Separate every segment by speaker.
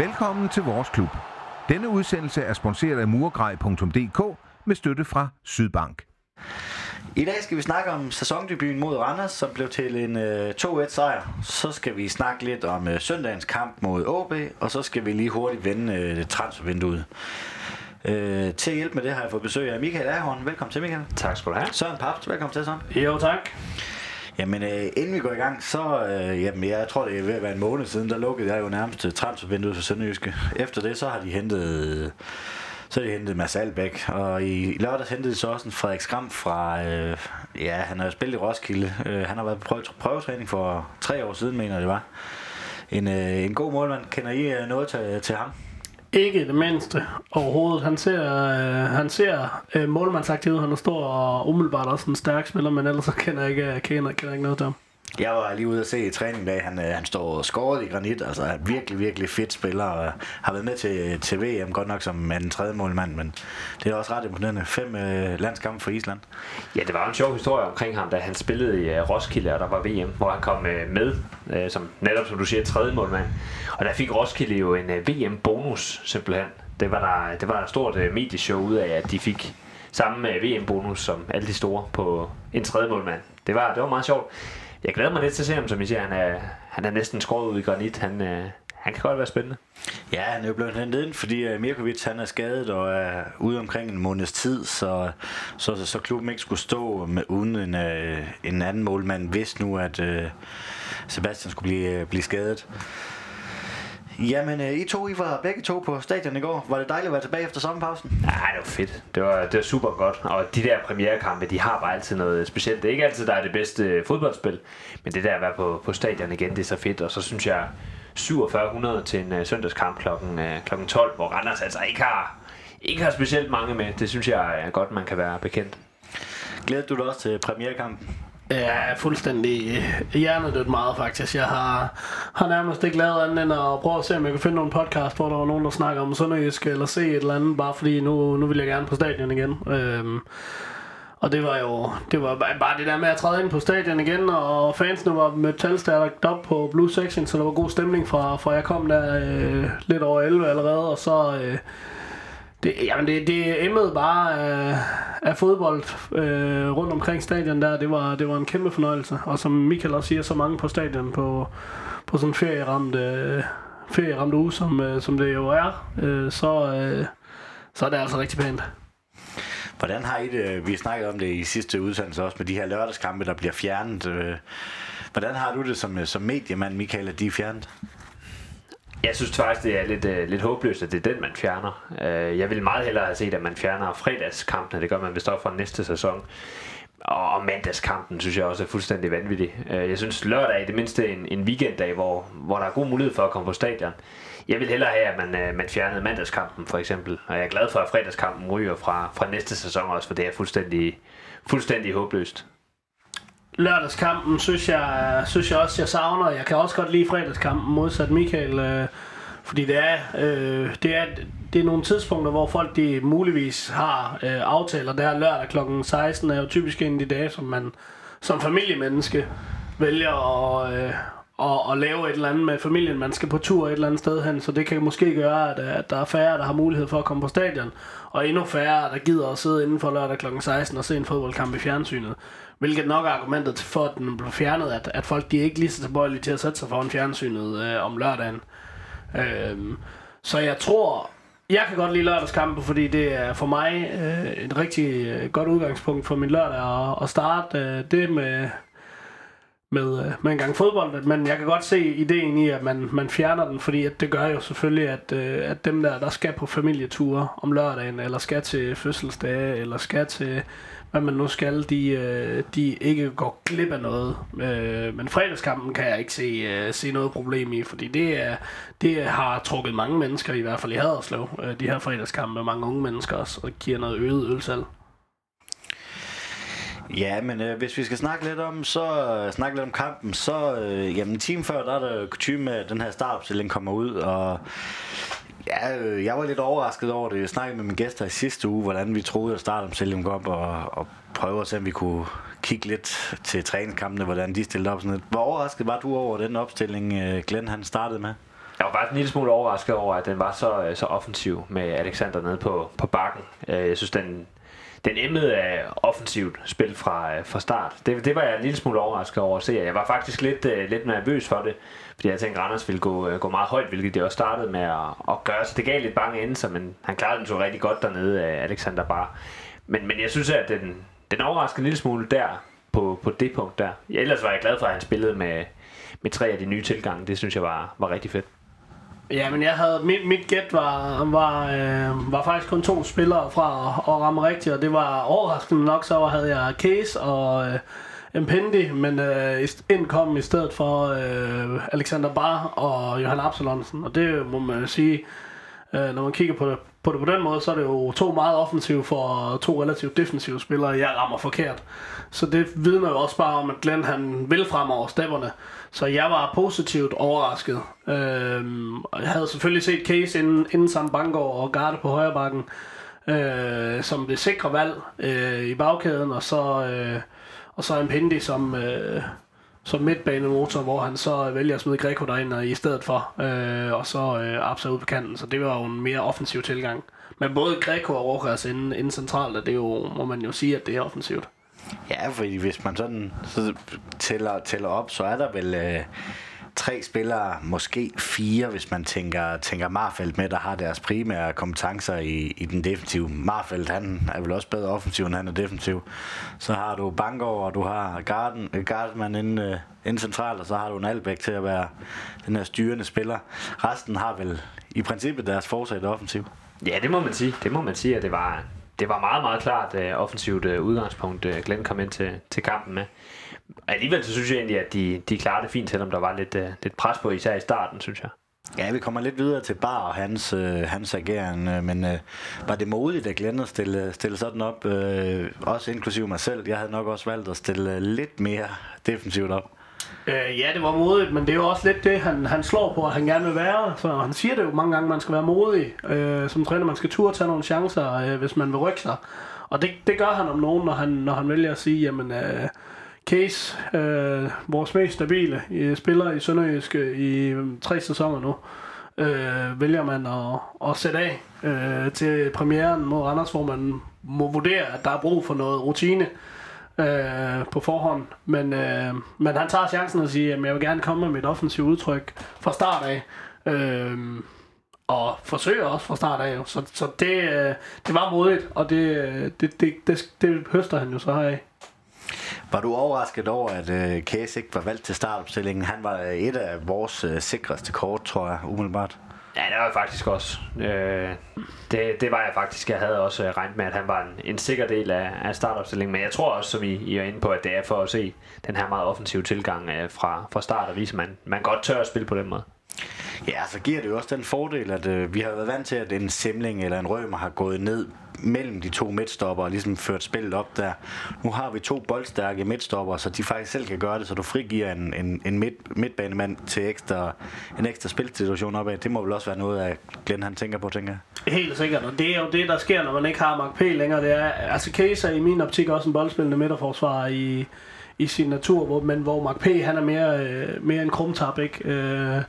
Speaker 1: Velkommen til vores klub. Denne udsendelse er sponsoreret af murgrej.dk med støtte fra Sydbank.
Speaker 2: I dag skal vi snakke om sæsondebuten mod Randers, som blev til en øh, 2-1 sejr. Så skal vi snakke lidt om øh, søndagens kamp mod OB, og så skal vi lige hurtigt vende øh, transfervinduet. Øh, til at hjælpe med det har jeg fået besøg af Michael Ahorn. Velkommen til, Michael.
Speaker 3: Tak skal du have.
Speaker 2: Søren Paps, velkommen til, Søren.
Speaker 4: Jo, tak.
Speaker 2: Jamen, øh, inden vi går i gang, så, øh, jamen, jeg tror, det er ved at være en måned siden, der lukkede jeg jo nærmest øh, transfervinduet for Sønderjyske. Efter det, så har de hentet, så har de hentet Mads Albæk, og i lørdags hentede de så også en Frederik Skram fra, øh, ja, han har jo spillet i Roskilde. Øh, han har været på prøv, prøvetræning for tre år siden, mener jeg, det var. En, øh, en god målmand. Kender I øh, noget til, til ham?
Speaker 4: Ikke det mindste overhovedet. Han ser, øh, han ser øh, målmandsaktiv. Han er stor og umiddelbart også en stærk spiller, men ellers så kender jeg ikke, kender, kender ikke noget til ham.
Speaker 2: Jeg var lige ude at se i træning dag. Han, øh, han står skåret i granit. Altså er virkelig, virkelig fedt spiller. Og øh, har været med til, til VM, godt nok som en tredje målmand, men det er også ret imponerende. Fem øh, landskampe for Island.
Speaker 3: Ja, det var en sjov historie omkring ham, da han spillede i øh, Roskilde, og der var VM, hvor han kom øh, med, øh, som netop som du siger, tredje målmand. Og der fik Roskilde jo en øh, VM-bonus, simpelthen. Det var der, det var der et stort øh, medieshow ud af, at de fik samme øh, VM-bonus som alle de store på en tredje målmand. Det var, det var meget sjovt. Jeg glæder mig lidt til at se ham, som I siger. Han er, han er næsten skåret ud i granit. Han, øh, han kan godt være spændende.
Speaker 2: Ja, han er jo blevet hentet ind, fordi øh, Mirkovic han er skadet og er ude omkring en måneds tid, så, så, så, så klubben ikke skulle stå med, uden en, øh, en anden målmand, hvis nu at øh, Sebastian skulle blive, øh, blive skadet. Jamen, I to, I var begge to på stadion i går. Var det dejligt at være tilbage efter sommerpausen?
Speaker 3: Nej, det var fedt. Det var, det var super godt. Og de der premierekampe, de har bare altid noget specielt. Det er ikke altid, der er det bedste fodboldspil. Men det der at være på, på stadion igen, det er så fedt. Og så synes jeg, 4700 til en uh, søndagskamp klokken, uh, klokken 12, hvor Randers altså ikke har, ikke har specielt mange med. Det synes jeg er godt, man kan være bekendt.
Speaker 2: Glæder du dig også til premierekampen?
Speaker 4: Ja, fuldstændig hjernedødt meget faktisk. Jeg har, har nærmest ikke lavet andet end at prøve at se, om jeg kan finde nogle podcast, hvor der var nogen, der snakker om Sønderjysk, eller se et eller andet, bare fordi nu, nu vil jeg gerne på stadion igen. Øhm, og det var jo det var bare det der med at træde ind på stadion igen, og fansene var med talstærkt op på Blue Section, så der var god stemning fra, fra jeg kom der øh, lidt over 11 allerede, og så... Øh, det, jamen det, det emmede bare af, af fodbold øh, rundt omkring stadion der. Det var, det var en kæmpe fornøjelse. Og som Michael også siger, så mange på stadion på, på sådan en ferieramt, øh, ferieramt uge, som, øh, som det jo er, øh, så, øh, så er det altså rigtig pænt.
Speaker 2: Hvordan har I det? Vi snakkede om det i sidste udsendelse også med de her lørdagskampe, der bliver fjernet. Øh, hvordan har du det som, øh, som mediemand, Michael, at de er fjernet?
Speaker 3: Jeg synes faktisk, det er lidt, øh, lidt håbløst, at det er den, man fjerner. Øh, jeg vil meget hellere have set, at man fjerner fredagskampene. Det gør man vist også fra næste sæson. Og, og mandagskampen synes jeg også er fuldstændig vanvittig. Uh, jeg synes lørdag er det mindste en, en weekenddag, hvor, hvor der er god mulighed for at komme på stadion. Jeg vil hellere have, at man, øh, man fjernede mandagskampen for eksempel. Og jeg er glad for, at fredagskampen ryger fra, fra næste sæson også, for det er fuldstændig, fuldstændig håbløst
Speaker 4: lørdagskampen synes jeg, synes jeg også, jeg savner. Jeg kan også godt lide fredagskampen, modsat Michael. Øh, fordi det er, øh, det, er, det er nogle tidspunkter, hvor folk de muligvis har øh, aftaler. Det er lørdag kl. 16 er jo typisk en af de dage, som man som familiemenneske vælger at, øh, at, at lave et eller andet med familien. Man skal på tur et eller andet sted hen, så det kan måske gøre, at, at der er færre, der har mulighed for at komme på stadion. Og endnu færre, der gider at sidde inden for lørdag kl. 16 og se en fodboldkamp i fjernsynet. Hvilket nok er argumentet for, at den blev fjernet, at, at folk de er ikke lige så tilbøjelige til at sætte sig foran fjernsynet øh, om lørdagen. Øh, så jeg tror, jeg kan godt lide lørdagskampe, fordi det er for mig øh, et rigtig øh, godt udgangspunkt for min lørdag at, at starte øh, det med, med, øh, med en gang fodbold. Men jeg kan godt se ideen i, at man, man fjerner den, fordi at det gør jo selvfølgelig, at, øh, at dem der, der skal på familieture om lørdagen, eller skal til fødselsdage, eller skal til hvad man nu skal, de, øh, de ikke går glip af noget. Øh, men fredagskampen kan jeg ikke se, øh, se noget problem i, fordi det, er, det har trukket mange mennesker, i hvert fald i Haderslev, de her fredagskampe, mange unge mennesker også, og giver noget øget ølsalg.
Speaker 2: Ja, men øh, hvis vi skal snakke lidt om, så øh, snakke lidt om kampen, så øh, jamen, en time før, der er der kutume med, at den her startopstilling kommer ud, og Ja, øh, jeg var lidt overrasket over det. Jeg snakkede med min gæster i sidste uge, hvordan vi troede at starte om Selling op og, og prøve at se, om vi kunne kigge lidt til træningskampene, hvordan de stillede op. Sådan lidt. Hvor overrasket var du over den opstilling, øh, Glenn han startede med?
Speaker 3: Jeg var faktisk en lille smule overrasket over, at den var så, øh, så offensiv med Alexander nede på, på bakken. Øh, Jeg synes, den, den emmede af offensivt spil fra, øh, fra start. Det, det var jeg en lille smule overrasket over at se. Jeg var faktisk lidt, øh, lidt nervøs for det, fordi jeg tænkte, at Randers ville gå, øh, gå meget højt, hvilket det også startede med at, at gøre. Så det gav lidt bange endelser, men han klarede den så rigtig godt dernede, af Alexander Bar. Men, men jeg synes, at den, den overraskede en lille smule der, på, på det punkt der. Ja, ellers var jeg glad for, at han spillede med, med tre af de nye tilgange. Det synes jeg var, var rigtig fedt.
Speaker 4: Ja, men jeg havde, mit, mit gæt var, var, øh, var faktisk kun to spillere fra at, at ramme rigtigt, og det var overraskende nok, så havde jeg Case og øh, Mpendi, men øh, ind kom i stedet for øh, Alexander Bar og Johan Absalonsen, og det må man sige, øh, når man kigger på det, på det på den måde, så er det jo to meget offensive for to relativt defensive spillere, jeg rammer forkert. Så det vidner jo også bare om, at Glenn han vil fremover stepperne. Så jeg var positivt overrasket. Øhm, og jeg havde selvfølgelig set Case inden, inden Sam Bangor og Garde på højre bakken, øh, som det sikre valg øh, i bagkæden, og så, øh, og så Mpendi som, øh, som midtbanemotor, hvor han så vælger at smide Greco derind og i stedet for, øh, og så øh, Absa ud på kanten. Så det var jo en mere offensiv tilgang. Men både Greco og Rokas inden, inden centralt, det er jo, må man jo sige, at det er offensivt.
Speaker 2: Ja, fordi hvis man sådan så tæller, tæller op, så er der vel øh, tre spillere, måske fire, hvis man tænker, tænker Marfeldt med, der har deres primære kompetencer i, i den defensive. Marfeldt, han er vel også bedre offensiv, end han er defensiv. Så har du Bangor, og du har Garden, Gardman inden, øh, inden øh, centralt, og så har du en Albæk til at være den her styrende spiller. Resten har vel i princippet deres forsæt offensiv.
Speaker 3: Ja, det må man sige. Det må man sige, at det var, det var meget, meget klart uh, offensivt uh, udgangspunkt, uh, Glenn kom ind til, til kampen med. Alligevel så synes jeg egentlig, at de, de klarede det fint, selvom der var lidt, uh, lidt pres på, især i starten, synes jeg.
Speaker 2: Ja, vi kommer lidt videre til Bar og hans, øh, hans ageren, øh, men øh, var det modigt at Glenn at stille, stille sådan op, øh, også inklusive mig selv. Jeg havde nok også valgt at stille øh, lidt mere defensivt op.
Speaker 4: Øh, ja, det var modigt, men det er jo også lidt det, han, han slår på, at han gerne vil være. Så han siger det jo mange gange, at man skal være modig øh, som træner. Man skal turde tage nogle chancer, øh, hvis man vil rykke sig. Og det, det gør han om nogen, når han, når han vælger at sige, jamen... Øh, Case, øh, vores mest stabile øh, spiller i Sønderjysk øh, i øh, tre sæsoner nu, øh, vælger man at, at sætte af øh, til premieren mod Randers, hvor man må vurdere, at der er brug for noget rutine øh, på forhånd. Men, øh, men han tager chancen og siger, at jeg vil gerne komme med mit offensive udtryk fra start af. Øh, og forsøger også fra start af. Så, så det, øh, det var modigt, og det, øh, det, det, det, det høster han jo så heraf.
Speaker 2: Var du overrasket over, at øh, Case ikke var valgt til startopstillingen? Han var et af vores øh, sikreste kort, tror jeg, umiddelbart.
Speaker 3: Ja, det var jeg faktisk også. Øh, det, det var jeg faktisk. Jeg havde også øh, regnet med, at han var en, en sikker del af, af startopstillingen. Men jeg tror også, som I, I er inde på, at det er for at se den her meget offensive tilgang øh, fra, fra start og vise, at man, man godt tør at spille på den måde.
Speaker 2: Ja, så giver det jo også den fordel, at øh, vi har været vant til, at en Simling eller en Rømer har gået ned mellem de to midtstopper og ligesom ført spillet op der. Nu har vi to boldstærke midtstopper, så de faktisk selv kan gøre det, så du frigiver en, en, en midt, midtbanemand til ekstra, en ekstra spilsituation opad. Det må vel også være noget at Glenn, han tænker på, tænker jeg.
Speaker 4: Helt sikkert, og det er jo det, der sker, når man ikke har Mark P. længere. Det er, altså Case er i min optik også en boldspillende midterforsvarer i, i sin natur, hvor, men hvor Mark P. han er mere, øh, mere en krumtap, ikke? Øh,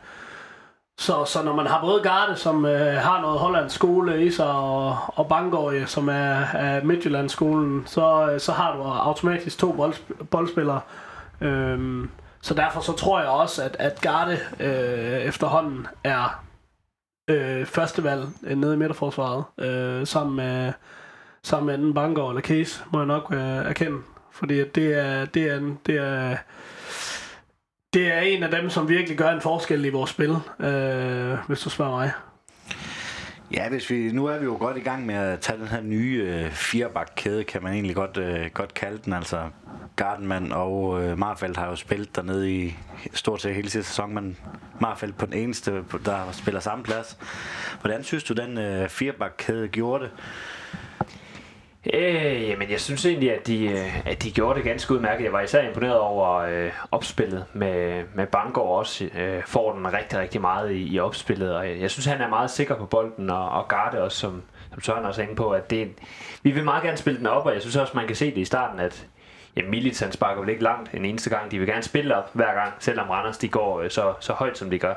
Speaker 4: så, så når man har både Garde, som øh, har noget hollandsk skole i sig, og, og Bangorje, øh, som er, er Midtjyllandsskolen, så, øh, så har du automatisk to bold, boldspillere. Øhm, så derfor så tror jeg også, at, at Garde øh, efterhånden er øh, førstevalg øh, nede i midterforsvaret, øh, sammen med, sammen med enten Bangor eller Case, må jeg nok øh, erkende. Fordi det er, det er, det er det er en af dem, som virkelig gør en forskel i vores spil, øh, hvis du spørger mig.
Speaker 2: Ja, hvis vi, nu er vi jo godt i gang med at tage den her nye øh, firebakkæde, kan man egentlig godt, øh, godt kalde den. Altså Gardenman og øh, Marfeldt har jo spillet dernede i stort set hele sidste sæson, men Marfeldt på den eneste, der spiller samme plads. Hvordan synes du, den øh, firebakkæde gjorde det?
Speaker 3: Øh, jamen, jeg synes egentlig, at de, øh, at de gjorde det ganske udmærket. Jeg var især imponeret over øh, opspillet med, med Bangor også. Øh, får den rigtig, rigtig meget i, i opspillet, og jeg, jeg synes, han er meget sikker på bolden, og, og Garde også, som, som Søren også er inde på, at det, vi vil meget gerne spille den op, og jeg synes også, man kan se det i starten, at ja, Militan sparker vel ikke langt en eneste gang. De vil gerne spille op hver gang, selvom Randers de går øh, så, så højt, som de gør.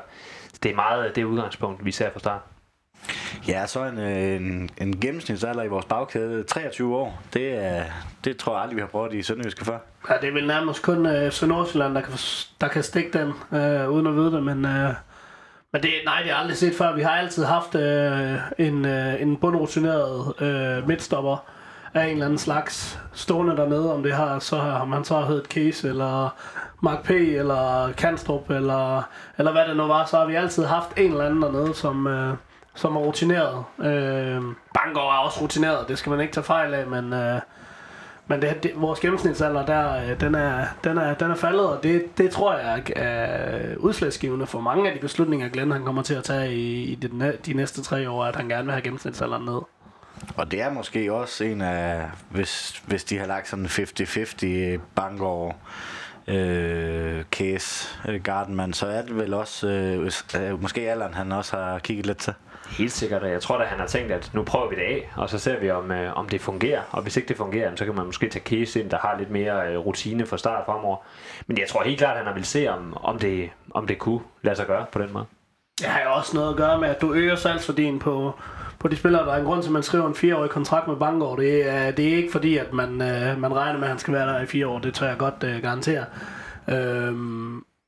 Speaker 3: det er meget det udgangspunkt, vi ser fra start.
Speaker 2: Ja, så en, øh, en, en gennemsnitsalder i vores bagkæde, 23 år. Det, er, det tror jeg aldrig, vi har prøvet i Sønderjyske før.
Speaker 4: Ja, det er vel nærmest kun øh, FC Nordsjælland, der kan, der kan stikke den, øh, uden at vide det, men... Øh, men det, nej, det har jeg aldrig set før. Vi har altid haft øh, en, øh, en bundrutineret øh, midtstopper af en eller anden slags stående dernede, om det har, så har man så heddet Case, eller Mark P, eller Kanstrup, eller, eller hvad det nu var, så har vi altid haft en eller anden dernede, som, øh, som er rutineret. Øh, Bangor er også rutineret, det skal man ikke tage fejl af, men, øh, men det, det, vores gennemsnitsalder, der, øh, den, er, den, er, den er faldet, og det, det tror jeg er, udslagsgivende for mange af de beslutninger, Glenn han kommer til at tage i, i de, de næste tre år, at han gerne vil have gennemsnitsalderen ned.
Speaker 2: Og det er måske også en af, hvis, hvis de har lagt sådan 50-50 Bangor øh, case, øh, Gardenman, så er det vel også, øh, øh, måske Allan han også har kigget lidt til.
Speaker 3: Helt sikkert, og jeg tror at han har tænkt, at nu prøver vi det af, og så ser vi, om, øh, om det fungerer. Og hvis ikke det fungerer, så kan man måske tage Case ind, der har lidt mere øh, rutine fra start fremover. Men jeg tror helt klart, at han vil se, om, om, det, om det kunne lade sig gøre på den måde.
Speaker 4: Det har jo også noget at gøre med, at du øger salgsværdien på, på de spillere. Der er en grund til, at man skriver en fireårig kontrakt med Bangor. Det er, det er ikke fordi, at man, øh, man regner med, at han skal være der i fire år. Det tør jeg godt øh, garantere. Øh,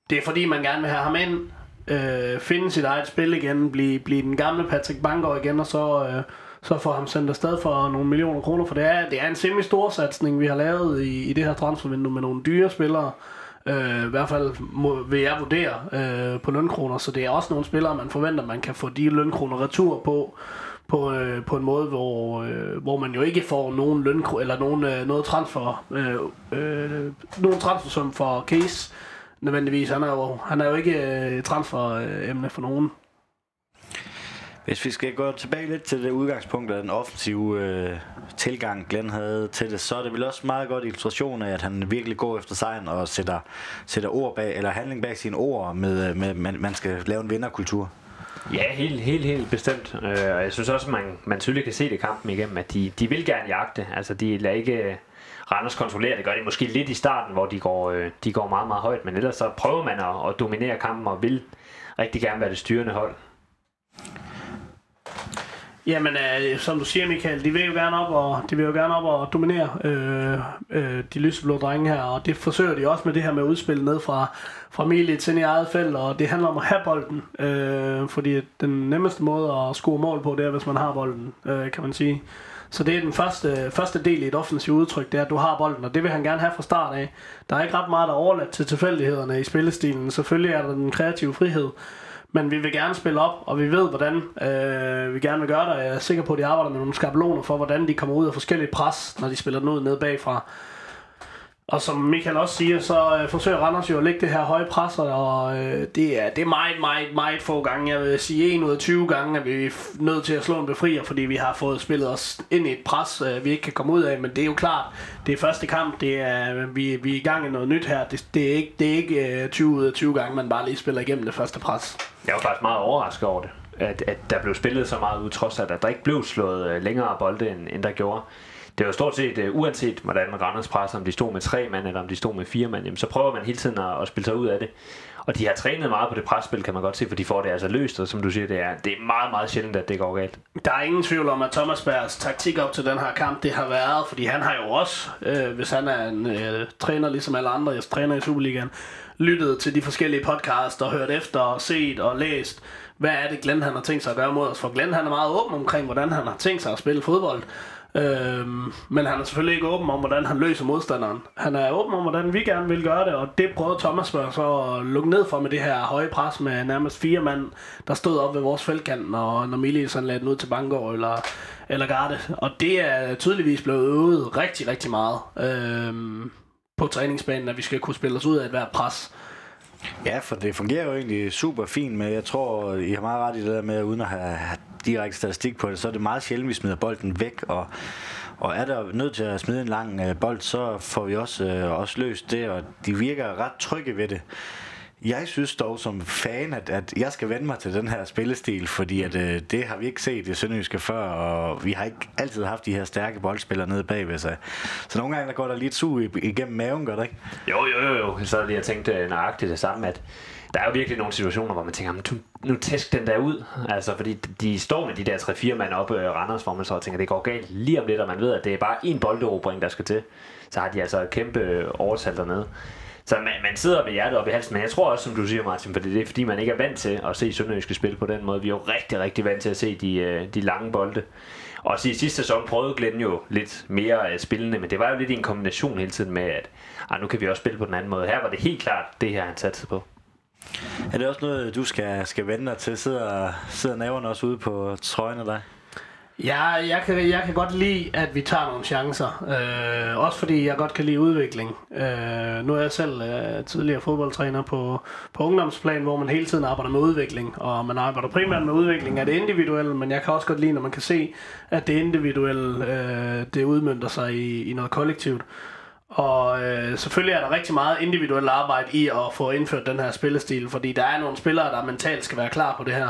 Speaker 4: det er fordi, man gerne vil have ham ind, øh, finde sit eget spil igen, blive, blive den gamle Patrick Bangor igen, og så, øh, så få ham sendt afsted for nogle millioner kroner. For det er, det er en semi-stor satsning, vi har lavet i, i det her transfervindue med nogle dyre spillere. Øh, I hvert fald må, vil jeg vurdere øh, på lønkroner, så det er også nogle spillere, man forventer, man kan få de lønkroner retur på, på, øh, på en måde, hvor, øh, hvor man jo ikke får nogen løn eller nogen, øh, noget transfer, øh, øh, nogen transfer som for case nødvendigvis. Han er jo, han er jo ikke øh, transferemne for nogen.
Speaker 2: Hvis vi skal gå tilbage lidt til det udgangspunkt af den offensive øh, tilgang, Glenn havde til det, så er det vel også meget godt illustration af, at han virkelig går efter sejren og sætter, sætter ord bag, eller handling bag sine ord, med, med man, man skal lave en vinderkultur.
Speaker 3: Ja, helt, helt, helt bestemt. Øh, og jeg synes også, man, man tydeligt kan se det kampen igennem, at de, de vil gerne jagte. Altså, de lader ikke Randers kontrollerer Det gør de måske lidt i starten, hvor de går, øh, de går meget, meget højt. Men ellers så prøver man at, at dominere kampen og vil rigtig gerne være det styrende hold.
Speaker 4: Jamen, øh, som du siger, Michael, de vil jo gerne op og, de vil jo gerne op og dominere øh, øh, de lyseblå drenge her, og det forsøger de også med det her med udspil ned fra, fra Milit til i eget felt, og det handler om at have bolden, øh, fordi den nemmeste måde at score mål på, det er, hvis man har bolden, øh, kan man sige. Så det er den første, første del i et offensivt udtryk, det er, at du har bolden, og det vil han gerne have fra start af. Der er ikke ret meget, der er overladt til tilfældighederne i spillestilen. Selvfølgelig er der den kreative frihed, men vi vil gerne spille op, og vi ved, hvordan øh, vi gerne vil gøre det. Jeg er sikker på, at de arbejder med nogle skabeloner for, hvordan de kommer ud af forskellige pres, når de spiller den ud ned bagfra. Og som Michael også siger, så øh, forsøger Randers jo at lægge det her høje pres, og øh, det, er, det er meget, meget, meget få gange. Jeg vil sige 1 ud af 20 gange, at vi er nødt til at slå en befrier, fordi vi har fået spillet os ind i et pres, øh, vi ikke kan komme ud af. Men det er jo klart, det er første kamp, det er, vi, vi er i gang i noget nyt her. Det, det er ikke, det er ikke øh, 20 ud af 20 gange, man bare lige spiller igennem det første pres.
Speaker 3: Jeg var faktisk meget overrasket over det, at, at der blev spillet så meget ud, trods at der ikke blev slået øh, længere bolde, end, end der gjorde det var stort set, uh, uanset hvordan Randers presser, om de stod med tre mand, eller om de stod med fire mand, jamen, så prøver man hele tiden at, at spille sig ud af det. Og de har trænet meget på det presspil, kan man godt se, for de får det altså løst, og som du siger, det er, det er meget, meget sjældent, at det går galt.
Speaker 4: Der er ingen tvivl om, at Thomas Bergs taktik op til den her kamp, det har været, fordi han har jo også, øh, hvis han er en øh, træner ligesom alle andre, jeg træner i Superligaen, lyttet til de forskellige podcasts og hørt efter og set og læst, hvad er det Glenn han har tænkt sig at gøre mod os. For Glenn han er meget åben omkring, hvordan han har tænkt sig at spille fodbold. Øhm, men han er selvfølgelig ikke åben om, hvordan han løser modstanderen. Han er åben om, hvordan vi gerne vil gøre det, og det prøvede Thomas så at lukke ned for med det her høje pres med nærmest fire mand, der stod op ved vores feltkant, og når Mili sådan lagde den ud til Bangor eller, eller Garde. Og det er tydeligvis blevet øvet rigtig, rigtig meget øhm, på træningsbanen, at vi skal kunne spille os ud af et hvert pres.
Speaker 2: Ja, for det fungerer jo egentlig super fint, men jeg tror, I har meget ret i det der med, uden at have, direkte statistik på det, så er det meget sjældent, vi smider bolden væk, og, og er der nødt til at smide en lang øh, bold, så får vi også, øh, også løst det, og de virker ret trygge ved det. Jeg synes dog som fan, at, at jeg skal vende mig til den her spillestil, fordi at, øh, det har vi ikke set i Sønderjyske før, og vi har ikke altid haft de her stærke boldspillere nede bagved sig. Så nogle gange der går der lidt sug igennem maven, gør det ikke?
Speaker 3: Jo, jo, jo, jo. Så lige jeg tænkt øh, nøjagtigt det samme, at der er jo virkelig nogle situationer, hvor man tænker, nu, nu tæsk den der ud. Altså, fordi de står med de der 3-4 mand op i øh, Randers, hvor man så tænker, det går galt lige om lidt, og man ved, at det er bare en bolderobring, der skal til. Så har de altså et kæmpe overtal dernede. Så man, man sidder med hjertet op i halsen, men jeg tror også, som du siger, Martin, fordi det er fordi, man ikke er vant til at se Sønderjyske spil på den måde. Vi er jo rigtig, rigtig vant til at se de, øh, de lange bolde. Og i sidste sæson prøvede Glenn jo lidt mere uh, spillende, men det var jo lidt i en kombination hele tiden med, at ah, nu kan vi også spille på den anden måde. Her var det helt klart det her, han satte på.
Speaker 2: Er det også noget, du skal, skal vende dig til? Sidder, sidder naverne også ude på trøjen af dig?
Speaker 4: Ja, jeg kan, jeg kan godt lide, at vi tager nogle chancer. Øh, også fordi jeg godt kan lide udvikling. Øh, nu er jeg selv øh, tidligere fodboldtræner på, på ungdomsplan, hvor man hele tiden arbejder med udvikling. Og man arbejder primært med udvikling af det individuelle, men jeg kan også godt lide, når man kan se, at det individuelle øh, det udmyndter sig i, i noget kollektivt. Og øh, selvfølgelig er der rigtig meget individuelt arbejde i at få indført den her spillestil, fordi der er nogle spillere, der mentalt skal være klar på det her.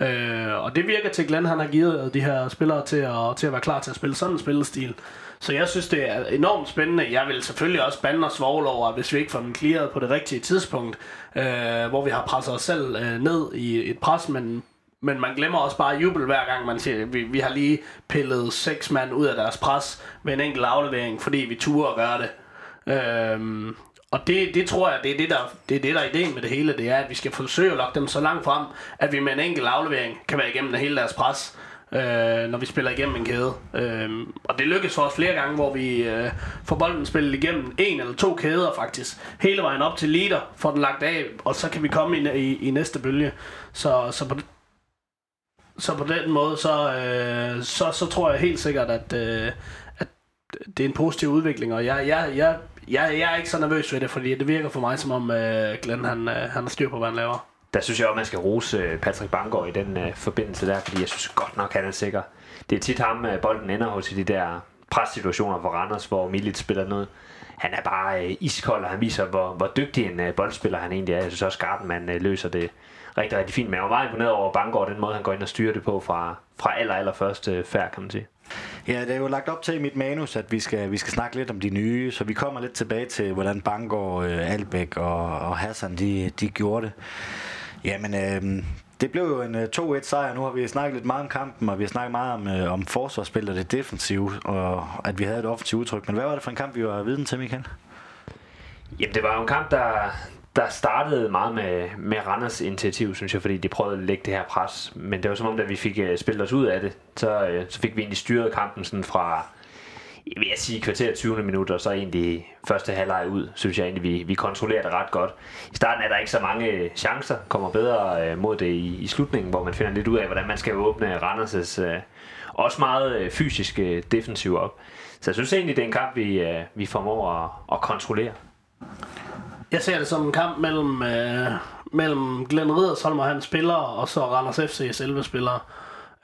Speaker 4: Øh, og det virker til, Glenn han har givet øh, de her spillere til at, til at være klar til at spille sådan en spillestil. Så jeg synes, det er enormt spændende. Jeg vil selvfølgelig også bande og svogle over, hvis vi ikke får den clearet på det rigtige tidspunkt, øh, hvor vi har presset os selv øh, ned i et pres, men men man glemmer også bare jubel hver gang man siger, vi, vi har lige pillet seks mand ud af deres pres med en enkelt aflevering, fordi vi turer at gøre det. Øhm, og det, det tror jeg, det er det, der, det er det, der er ideen med det hele. Det er, at vi skal forsøge at lokke dem så langt frem, at vi med en enkelt aflevering kan være igennem hele deres pres, øh, når vi spiller igennem en kæde. Øh, og det lykkes for os flere gange, hvor vi øh, får bolden spillet igennem en eller to kæder faktisk. Hele vejen op til leader, får den lagt af, og så kan vi komme i, i, i næste bølge. Så, så på, så på den måde, så, øh, så, så tror jeg helt sikkert, at, øh, at det er en positiv udvikling, og jeg, jeg, jeg jeg, jeg er ikke så nervøs ved det, fordi det virker for mig som om øh, Glenn han, øh, han har styr på, hvad han laver.
Speaker 3: Der synes jeg også, man skal rose øh, Patrick Bangor i den øh, forbindelse der, fordi jeg synes godt nok, han er sikker. Det er tit ham, uh, bolden ender hos i de der pressituationer for Randers, hvor Milit spiller noget. Han er bare øh, iskold, og han viser, hvor, hvor dygtig en øh, boldspiller han egentlig er. Jeg synes også, Gardenman øh, løser det rigtig, rigtig fint. Men jeg var meget imponeret over Bangor, den måde, han går ind og styrer det på fra, fra aller, aller første øh, færd, kan man sige.
Speaker 2: Ja, det er jo lagt op til i mit manus, at vi skal, vi skal snakke lidt om de nye, så vi kommer lidt tilbage til, hvordan Bangor, øh, Albæk og, og Hassan, de, de gjorde det. Jamen, øh, det blev jo en øh, 2-1 sejr. Nu har vi snakket lidt meget om kampen, og vi har snakket meget om, øh, om forsvarsspil og det defensive, og at vi havde et offensivt udtryk. Men hvad var det for en kamp, vi var viden til, Michael?
Speaker 3: Jamen, det var jo en kamp, der, der startede meget med, med Randers initiativ, synes jeg, fordi de prøvede at lægge det her pres. Men det var som om, da vi fik uh, spillet os ud af det, så, uh, så fik vi egentlig styret kampen sådan fra, jeg vil sige, kvarter 20 minutter, og så egentlig første halvleg ud, synes jeg egentlig, vi, vi kontrollerer det ret godt. I starten er der ikke så mange øh, chancer, kommer bedre uh, mod det i, i slutningen, hvor man finder lidt ud af, hvordan man skal åbne Randers' uh, også meget uh, fysiske defensiv op. Så jeg synes egentlig, det er en kamp, vi, uh, vi formår at, at kontrollere.
Speaker 4: Jeg ser det som en kamp mellem, øh, mellem Glenn Riddersholm og hans spillere, og så Randers FC selve spillere.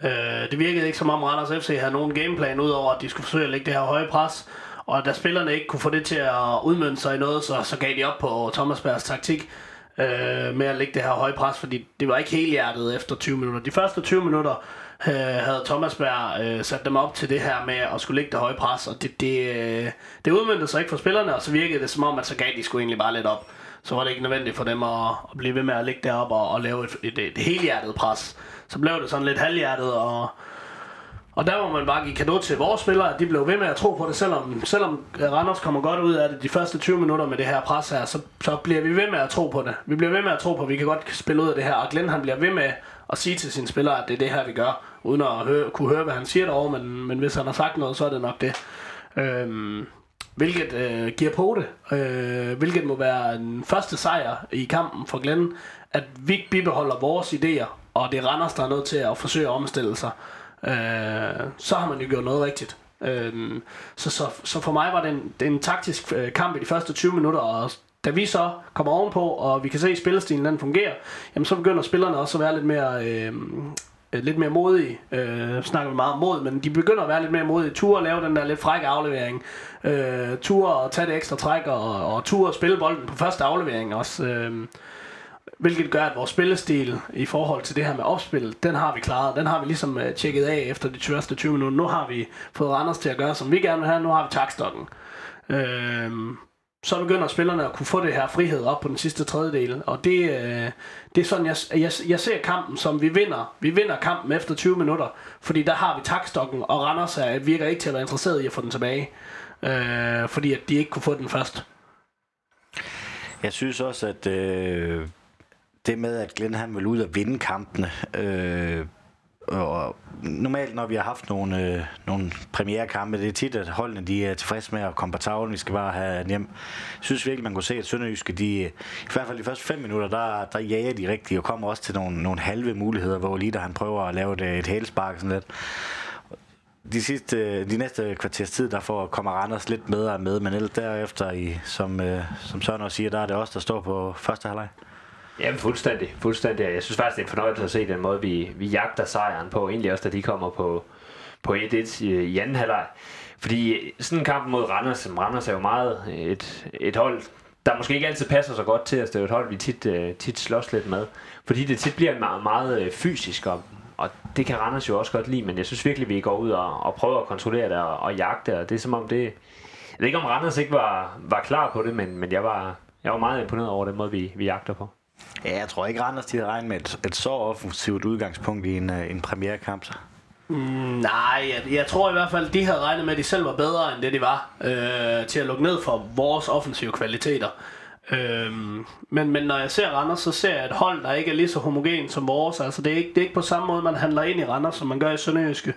Speaker 4: Øh, det virkede ikke som om Randers FC havde nogen gameplan, udover at de skulle forsøge at lægge det her høje pres. Og da spillerne ikke kunne få det til at udmønte sig i noget, så, så gav de op på Thomas Bergs taktik øh, med at lægge det her høje pres, fordi det var ikke helt hjertet efter 20 minutter. De første 20 minutter øh, havde Thomas Berg øh, sat dem op til det her med at skulle ligge det høje pres, og det, det, øh, det udmyndte sig ikke for spillerne, og så virkede det som om, at så gav de skulle egentlig bare lidt op. Så var det ikke nødvendigt for dem at, at blive ved med at ligge derop og, og lave et, et, et, et helhjertet pres. Så blev det sådan lidt halvhjertet, og, og der må man bare give kado til vores spillere, at de blev ved med at tro på det, selvom, selvom Randers kommer godt ud af det de første 20 minutter med det her pres her, så, så bliver vi ved med at tro på det. Vi bliver ved med at tro på, at vi kan godt spille ud af det her, og Glenn han bliver ved med at sige til sine spillere, at det er det her, vi gør, uden at høre, kunne høre, hvad han siger derovre, men, men hvis han har sagt noget, så er det nok det. Øhm, hvilket øh, giver på det, øh, hvilket må være en første sejr i kampen for Glenn, at vi bibeholder vores idéer, og det er Randers, der er nødt til at forsøge at omstille sig. Øh, så har man jo gjort noget rigtigt. Øh, så, så, så for mig var det en, det en taktisk øh, kamp i de første 20 minutter, og da vi så kommer ovenpå, og vi kan se, at spillestilen den fungerer, jamen så begynder spillerne også at være lidt mere, øh, Øh, lidt mere modige. Øh, snakker vi meget om mod, men de begynder at være lidt mere modige. Tur at lave den der lidt frække aflevering. Øh, tur at tage det ekstra træk, og, og tur at spille bolden på første aflevering også. Øh, hvilket gør, at vores spillestil i forhold til det her med opspil, den har vi klaret. Den har vi ligesom øh, tjekket af efter de første 20 minutter. Nu har vi fået Randers til at gøre, som vi gerne vil have. Nu har vi takstokken. Øh, så begynder spillerne at kunne få det her frihed op på den sidste tredjedel. Og det, øh, det er sådan, jeg, jeg, jeg ser kampen som, vi vinder. Vi vinder kampen efter 20 minutter, fordi der har vi takstokken, og Randers er, virker ikke til at være interesseret i at få den tilbage. Øh, fordi at de ikke kunne få den først.
Speaker 2: Jeg synes også, at øh, det med, at Glenn han vil ud og vinde kampene, øh, og normalt, når vi har haft nogle, øh, nogle premierekampe, det er tit, at holdene de er tilfredse med at komme på tavlen. Vi skal bare have hjem. Jeg synes virkelig, man kunne se, at Sønderjyske, de, i hvert fald de første fem minutter, der, der jager de rigtigt og kommer også til nogle, nogle halve muligheder, hvor Lita han prøver at lave et, et hælspark sådan lidt. De, sidste, øh, de næste kvarters tid, der får kommer Randers lidt bedre med, men ellers derefter, i, som, øh, som Søren også siger, der er det også der står på første halvleg.
Speaker 3: Ja, fuldstændig, fuldstændig. Jeg synes faktisk, det er en fornøjelse at se den måde, vi, vi jagter sejren på. Egentlig også, da de kommer på, på 1-1 i, anden halvleg. Fordi sådan en kamp mod Randers, som Randers er jo meget øh, et, et hold, der måske ikke altid passer så godt til os. Det er jo et hold, vi tit, øh, tit slås lidt med. Fordi det tit bliver meget, meget øh, fysisk, og, og det kan Randers jo også godt lide, men jeg synes virkelig, vi går ud og, og prøver at kontrollere det og, og jagte, og det er som om det... Jeg ved ikke, om Randers ikke var, var klar på det, men, men jeg, var, jeg var meget imponeret over den måde, vi, vi jagter på.
Speaker 2: Ja, jeg tror ikke, Randers de havde regnet med et, et så offensivt udgangspunkt i en, øh, en premierkamp. Så.
Speaker 4: Mm, nej, jeg, jeg tror i hvert fald, de havde regnet med, at de selv var bedre end det, de var, øh, til at lukke ned for vores offensive kvaliteter. Øhm, men, men når jeg ser Randers, så ser jeg et hold, der ikke er lige så homogen som vores. Altså, det er ikke, det er ikke på samme måde, man handler ind i Randers, som man gør i Sønderjyske.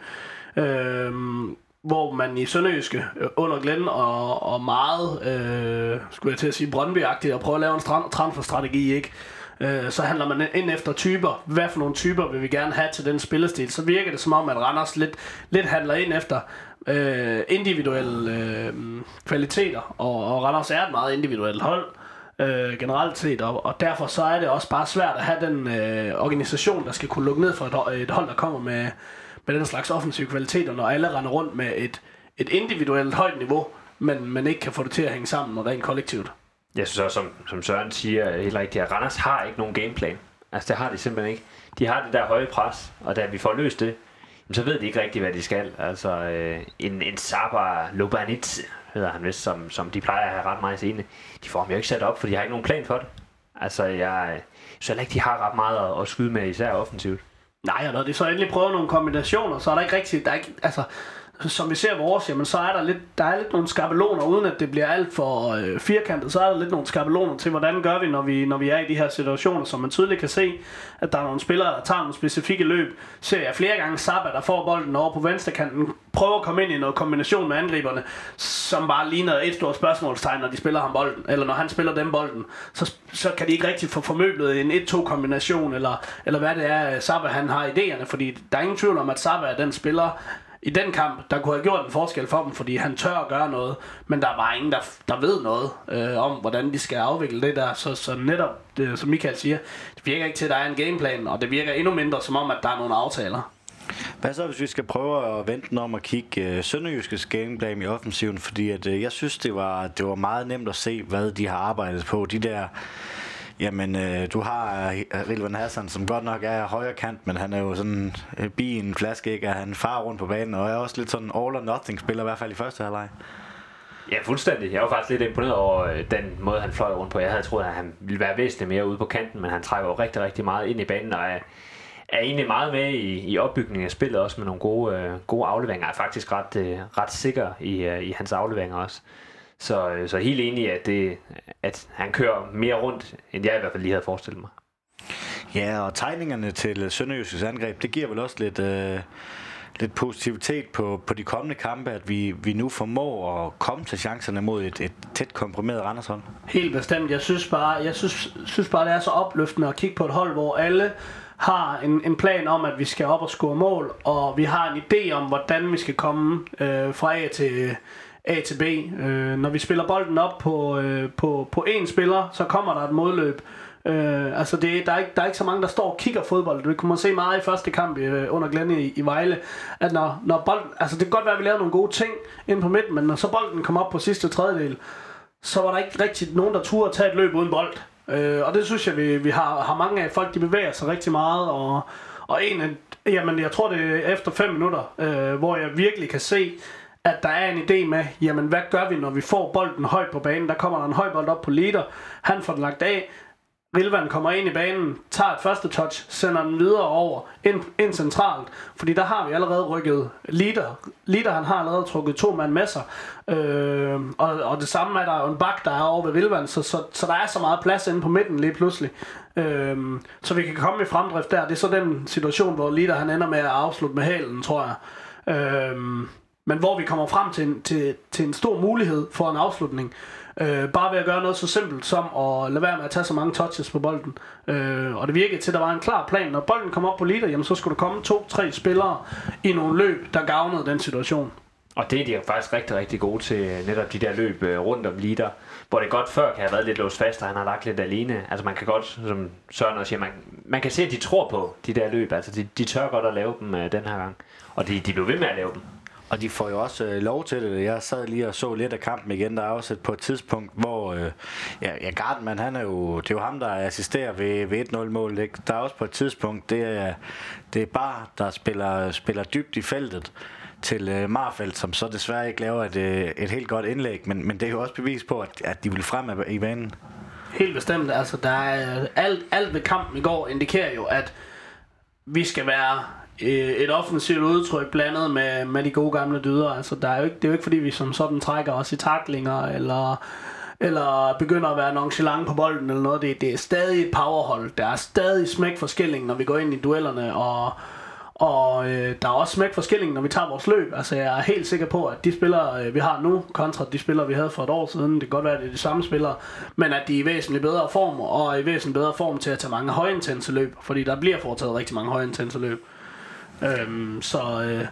Speaker 4: Øhm, hvor man i Sønderjyske øh, under Glenn og, og meget, øh, skulle jeg til at sige, Brøndby-agtigt, og prøve at lave en transferstrategi, ikke? Øh, så handler man ind efter typer. Hvad for nogle typer vil vi gerne have til den spillestil? Så virker det som om, at Randers lidt, lidt handler ind efter øh, individuelle øh, kvaliteter, og, og Randers er et meget individuelt hold øh, generelt set, og, og derfor så er det også bare svært at have den øh, organisation, der skal kunne lukke ned for et, et hold, der kommer med, med den slags offensive kvaliteter, når alle render rundt med et, et individuelt højt niveau, men man ikke kan få det til at hænge sammen rent kollektivt.
Speaker 3: Jeg synes også, som, som Søren siger helt rigtigt, at Randers har ikke nogen gameplan. Altså det har de simpelthen ikke. De har det der høje pres, og da vi får løst det, så ved de ikke rigtigt, hvad de skal. Altså øh, en, en Saba Lobanit, hedder han vist, som, som de plejer at have ret meget scene. De får ham jo ikke sat op, for de har ikke nogen plan for det. Altså jeg synes ikke, de har ret meget at, at skyde med, især offensivt.
Speaker 4: Nej, og når de så endelig prøver nogle kombinationer, så er der ikke rigtig, der er ikke, altså, som vi ser vores, jamen, så er der lidt, der er lidt nogle skabeloner, uden at det bliver alt for øh, firkantet, så er der lidt nogle skabeloner til, hvordan gør vi når, vi, når vi er i de her situationer, som man tydeligt kan se, at der er nogle spillere, der tager nogle specifikke løb. Ser jeg flere gange Sabba, der får bolden over på venstrekanten, prøver at komme ind i noget kombination med angriberne, som bare ligner et stort spørgsmålstegn, når de spiller ham bolden, eller når han spiller dem bolden, så, så kan de ikke rigtig få formøblet en 1-2 kombination, eller, eller hvad det er, Sabba han har idéerne, fordi der er ingen tvivl om, at Sabba er den spiller, i den kamp, der kunne have gjort en forskel for dem, fordi han tør at gøre noget, men der var ingen, der, der ved noget øh, om, hvordan de skal afvikle det der. Så, så netop, det, som Michael siger, det virker ikke til, at der er en gameplan, og det virker endnu mindre som om, at der er nogle aftaler.
Speaker 2: Hvad så, hvis vi skal prøve at vente om at kigge øh, Sønderjyskes gameplan i offensiven? Fordi at, øh, jeg synes, det var, det var meget nemt at se, hvad de har arbejdet på. De der Jamen, øh, du har øh, Rilvan Hassan, som godt nok er højre kant, men han er jo sådan øh, bi en flaske, ikke? Han far rundt på banen, og er også lidt sådan all or nothing spiller, i hvert fald i første halvleg.
Speaker 3: Ja, fuldstændig. Jeg var faktisk lidt imponeret over øh, den måde, han fløj rundt på. Jeg havde troet, at han ville være væsentligt mere ude på kanten, men han trækker jo rigtig, rigtig meget ind i banen, og er, er egentlig meget med i, i opbygningen af spillet, også med nogle gode, øh, gode afleveringer. Er faktisk ret, øh, ret sikker i, øh, i hans afleveringer også. Så, øh, så helt enig, at, det, at han kører mere rundt, end jeg i hvert fald lige havde forestillet mig.
Speaker 2: Ja, og tegningerne til Sønderjyskets angreb, det giver vel også lidt, øh, lidt positivitet på, på de kommende kampe, at vi, vi nu formår at komme til chancerne mod et, et tæt komprimeret Randershold.
Speaker 4: Helt bestemt. Jeg synes bare, jeg synes, synes bare, det er så opløftende at kigge på et hold, hvor alle har en, en plan om, at vi skal op og score mål, og vi har en idé om, hvordan vi skal komme øh, fra A til, A til B. Øh, når vi spiller bolden op på, øh, på, på én spiller, så kommer der et modløb. Øh, altså det, der, er ikke, der er ikke så mange, der står og kigger fodbold. Det kunne man se meget i første kamp øh, under Glenn i, i Vejle. At når, når bolden, altså det kan godt være, at vi lavede nogle gode ting ind på midten, men når så bolden kom op på sidste tredjedel, så var der ikke rigtig nogen, der turde at tage et løb uden bold. Øh, og det synes jeg, vi, vi har, har mange af folk, de bevæger sig rigtig meget. Og, og en af, jamen jeg tror det er efter 5 minutter, øh, hvor jeg virkelig kan se, at der er en idé med, jamen hvad gør vi, når vi får bolden højt på banen? Der kommer der en høj bold op på leader, han får den lagt af, Rilvan kommer ind i banen, tager et første touch, sender den videre over ind, ind centralt, fordi der har vi allerede rykket leader. Leader han har allerede trukket to mand med sig, øh, og, og det samme er der jo en bak, der er over ved Rilvan, så, så, så der er så meget plads inde på midten lige pludselig. Øh, så vi kan komme i fremdrift der. Det er så den situation, hvor leader han ender med at afslutte med halen, tror jeg. Øh, men hvor vi kommer frem til en, til, til en stor mulighed for en afslutning. Øh, bare ved at gøre noget så simpelt som at lade være med at tage så mange touches på bolden. Øh, og det virkede til, at der var en klar plan. Når bolden kom op på leader, jamen, så skulle der komme to-tre spillere i nogle løb, der gavnede den situation.
Speaker 3: Og det er de faktisk rigtig, rigtig gode til, øh, netop de der løb øh, rundt om leader, hvor det godt før kan have været lidt låst fast, og han har lagt lidt alene. Altså man kan godt, som Søren også siger, man, man kan se, at de tror på de der løb. Altså de, de tør godt at lave dem øh, den her gang. Og de, de blev ved med at lave dem.
Speaker 2: Og de får jo også øh, lov til det. Jeg sad lige og så lidt af kampen igen. Der er også et, på et tidspunkt, hvor øh, ja, ja, Gardman, han er jo, det er jo ham, der assisterer ved, ved 1-0-målet. Ikke? Der er også på et tidspunkt, det er, det er bare, der spiller, spiller dybt i feltet til øh, Marfeldt, som så desværre ikke laver et, øh, et helt godt indlæg. Men, men det er jo også bevis på, at, at de vil frem i banen.
Speaker 4: Helt bestemt. Altså, der er, alt, alt ved kampen i går indikerer jo, at vi skal være Øh, et offensivt udtryk blandet med, med de gode gamle dyder. Altså, der er jo ikke, det er jo ikke fordi, vi som sådan trækker os i taklinger, eller, eller begynder at være nonchalant på bolden, eller noget. Det, det er stadig et powerhold. Der er stadig smæk forskelling, når vi går ind i duellerne, og, og øh, der er også smæk forskelling, når vi tager vores løb. Altså, jeg er helt sikker på, at de spillere, øh, vi har nu, kontra de spillere, vi havde for et år siden, det kan godt være, at det er de samme spillere, men at de er i væsentligt bedre form, og er i væsentligt bedre form til at tage mange højintense løb, fordi der bliver foretaget rigtig mange højintense løb. Øhm, så, øh,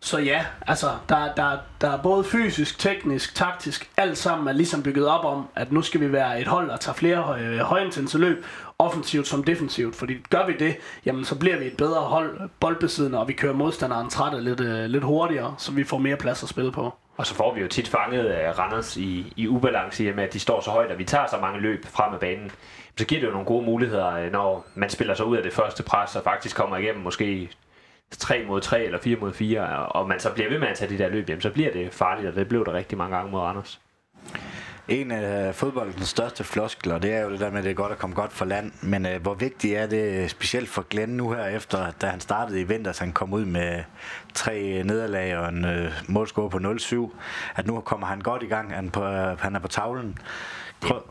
Speaker 4: så ja, altså, der, der, der er både fysisk, teknisk, taktisk, alt sammen er ligesom bygget op om, at nu skal vi være et hold, der tager flere høj, øh, højintense løb, offensivt som defensivt. Fordi gør vi det, jamen så bliver vi et bedre hold boldbesiddende, og vi kører modstanderen træt lidt, øh, lidt hurtigere, så vi får mere plads at spille på.
Speaker 3: Og så får vi jo tit fanget af Randers i, i ubalance i med, at de står så højt, og vi tager så mange løb frem af banen. Så giver det jo nogle gode muligheder, øh, når man spiller sig ud af det første pres, og faktisk kommer igennem måske 3 mod 3 eller 4 mod 4, og man så bliver ved med at tage de der løb hjem, så bliver det farligt, og det blev det rigtig mange gange mod Anders.
Speaker 2: En af fodboldens største floskler, det er jo det der med, at det er godt at komme godt for land. Men øh, hvor vigtigt er det specielt for Glenn nu her, efter da han startede i vinter, han kom ud med tre nederlag og en øh, målscore på 0-7, at nu kommer han godt i gang, han, på, øh, han er på tavlen.
Speaker 3: Prøv.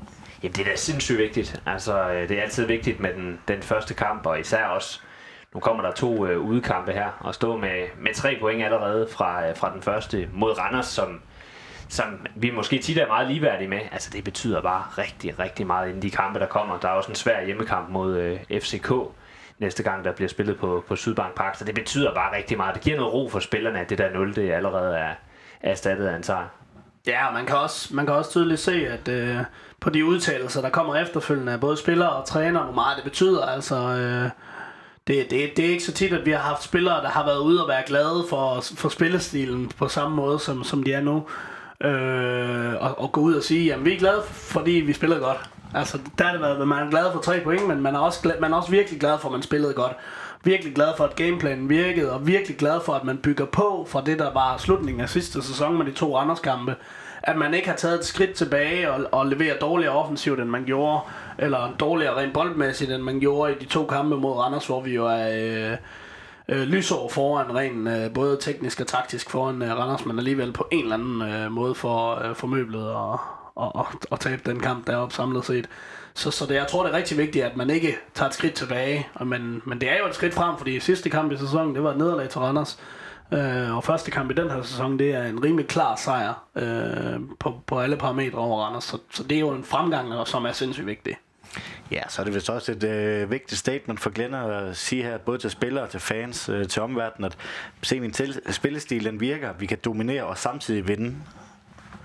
Speaker 3: Jamen, det er da sindssygt vigtigt. Altså, øh, det er altid vigtigt med den, den første kamp, og især også nu kommer der to øh, udkampe her, og stå med, med tre point allerede fra, øh, fra den første mod Randers, som, som vi måske tit er meget ligeværdige med. Altså det betyder bare rigtig, rigtig meget inden de kampe, der kommer. Der er også en svær hjemmekamp mod øh, FCK næste gang, der bliver spillet på, på Sydbank Park. Så det betyder bare rigtig meget. Det giver noget ro for spillerne, at det der 0, det allerede er, er erstattet af en sejr.
Speaker 4: Ja, man kan også, man kan også tydeligt se, at øh, på de udtalelser, der kommer efterfølgende af både spillere og træner, hvor meget det betyder. Altså, øh, det, det, det er ikke så tit, at vi har haft spillere, der har været ude og være glade for, for spillestilen på samme måde, som, som de er nu. Øh, og, og gå ud og sige, jamen vi er glade, fordi vi spillede godt. Altså, der er det været, man er glad for tre point, men man er, også glad, man er også virkelig glad for, at man spillede godt. Virkelig glad for, at gameplanen virkede, og virkelig glad for, at man bygger på fra det, der var slutningen af sidste sæson med de to andres kampe at man ikke har taget et skridt tilbage og, og leverer dårligere offensivt, end man gjorde, eller dårligere rent boldmæssigt, end man gjorde i de to kampe mod Randers, hvor vi jo er øh, øh, lysår foran, rent øh, både teknisk og taktisk foran øh, Randers, men alligevel på en eller anden øh, måde for, øh, for møblet og, og, og, og tabe den kamp deroppe samlet set. Så, så det, jeg tror, det er rigtig vigtigt, at man ikke tager et skridt tilbage. man men det er jo et skridt frem, fordi sidste kamp i sæsonen, det var et nederlag til Randers. Øh, og første kamp i den her sæson, det er en rimelig klar sejr øh, på, på alle parametre over Randers. Så, så det er jo en fremgang, som er sindssygt vigtig.
Speaker 2: Ja, så er det vist også et øh, vigtigt statement for Glenn at sige her, både til spillere, til fans, øh, til omverdenen, at se min til, spillestil, den virker, vi kan dominere og samtidig vinde.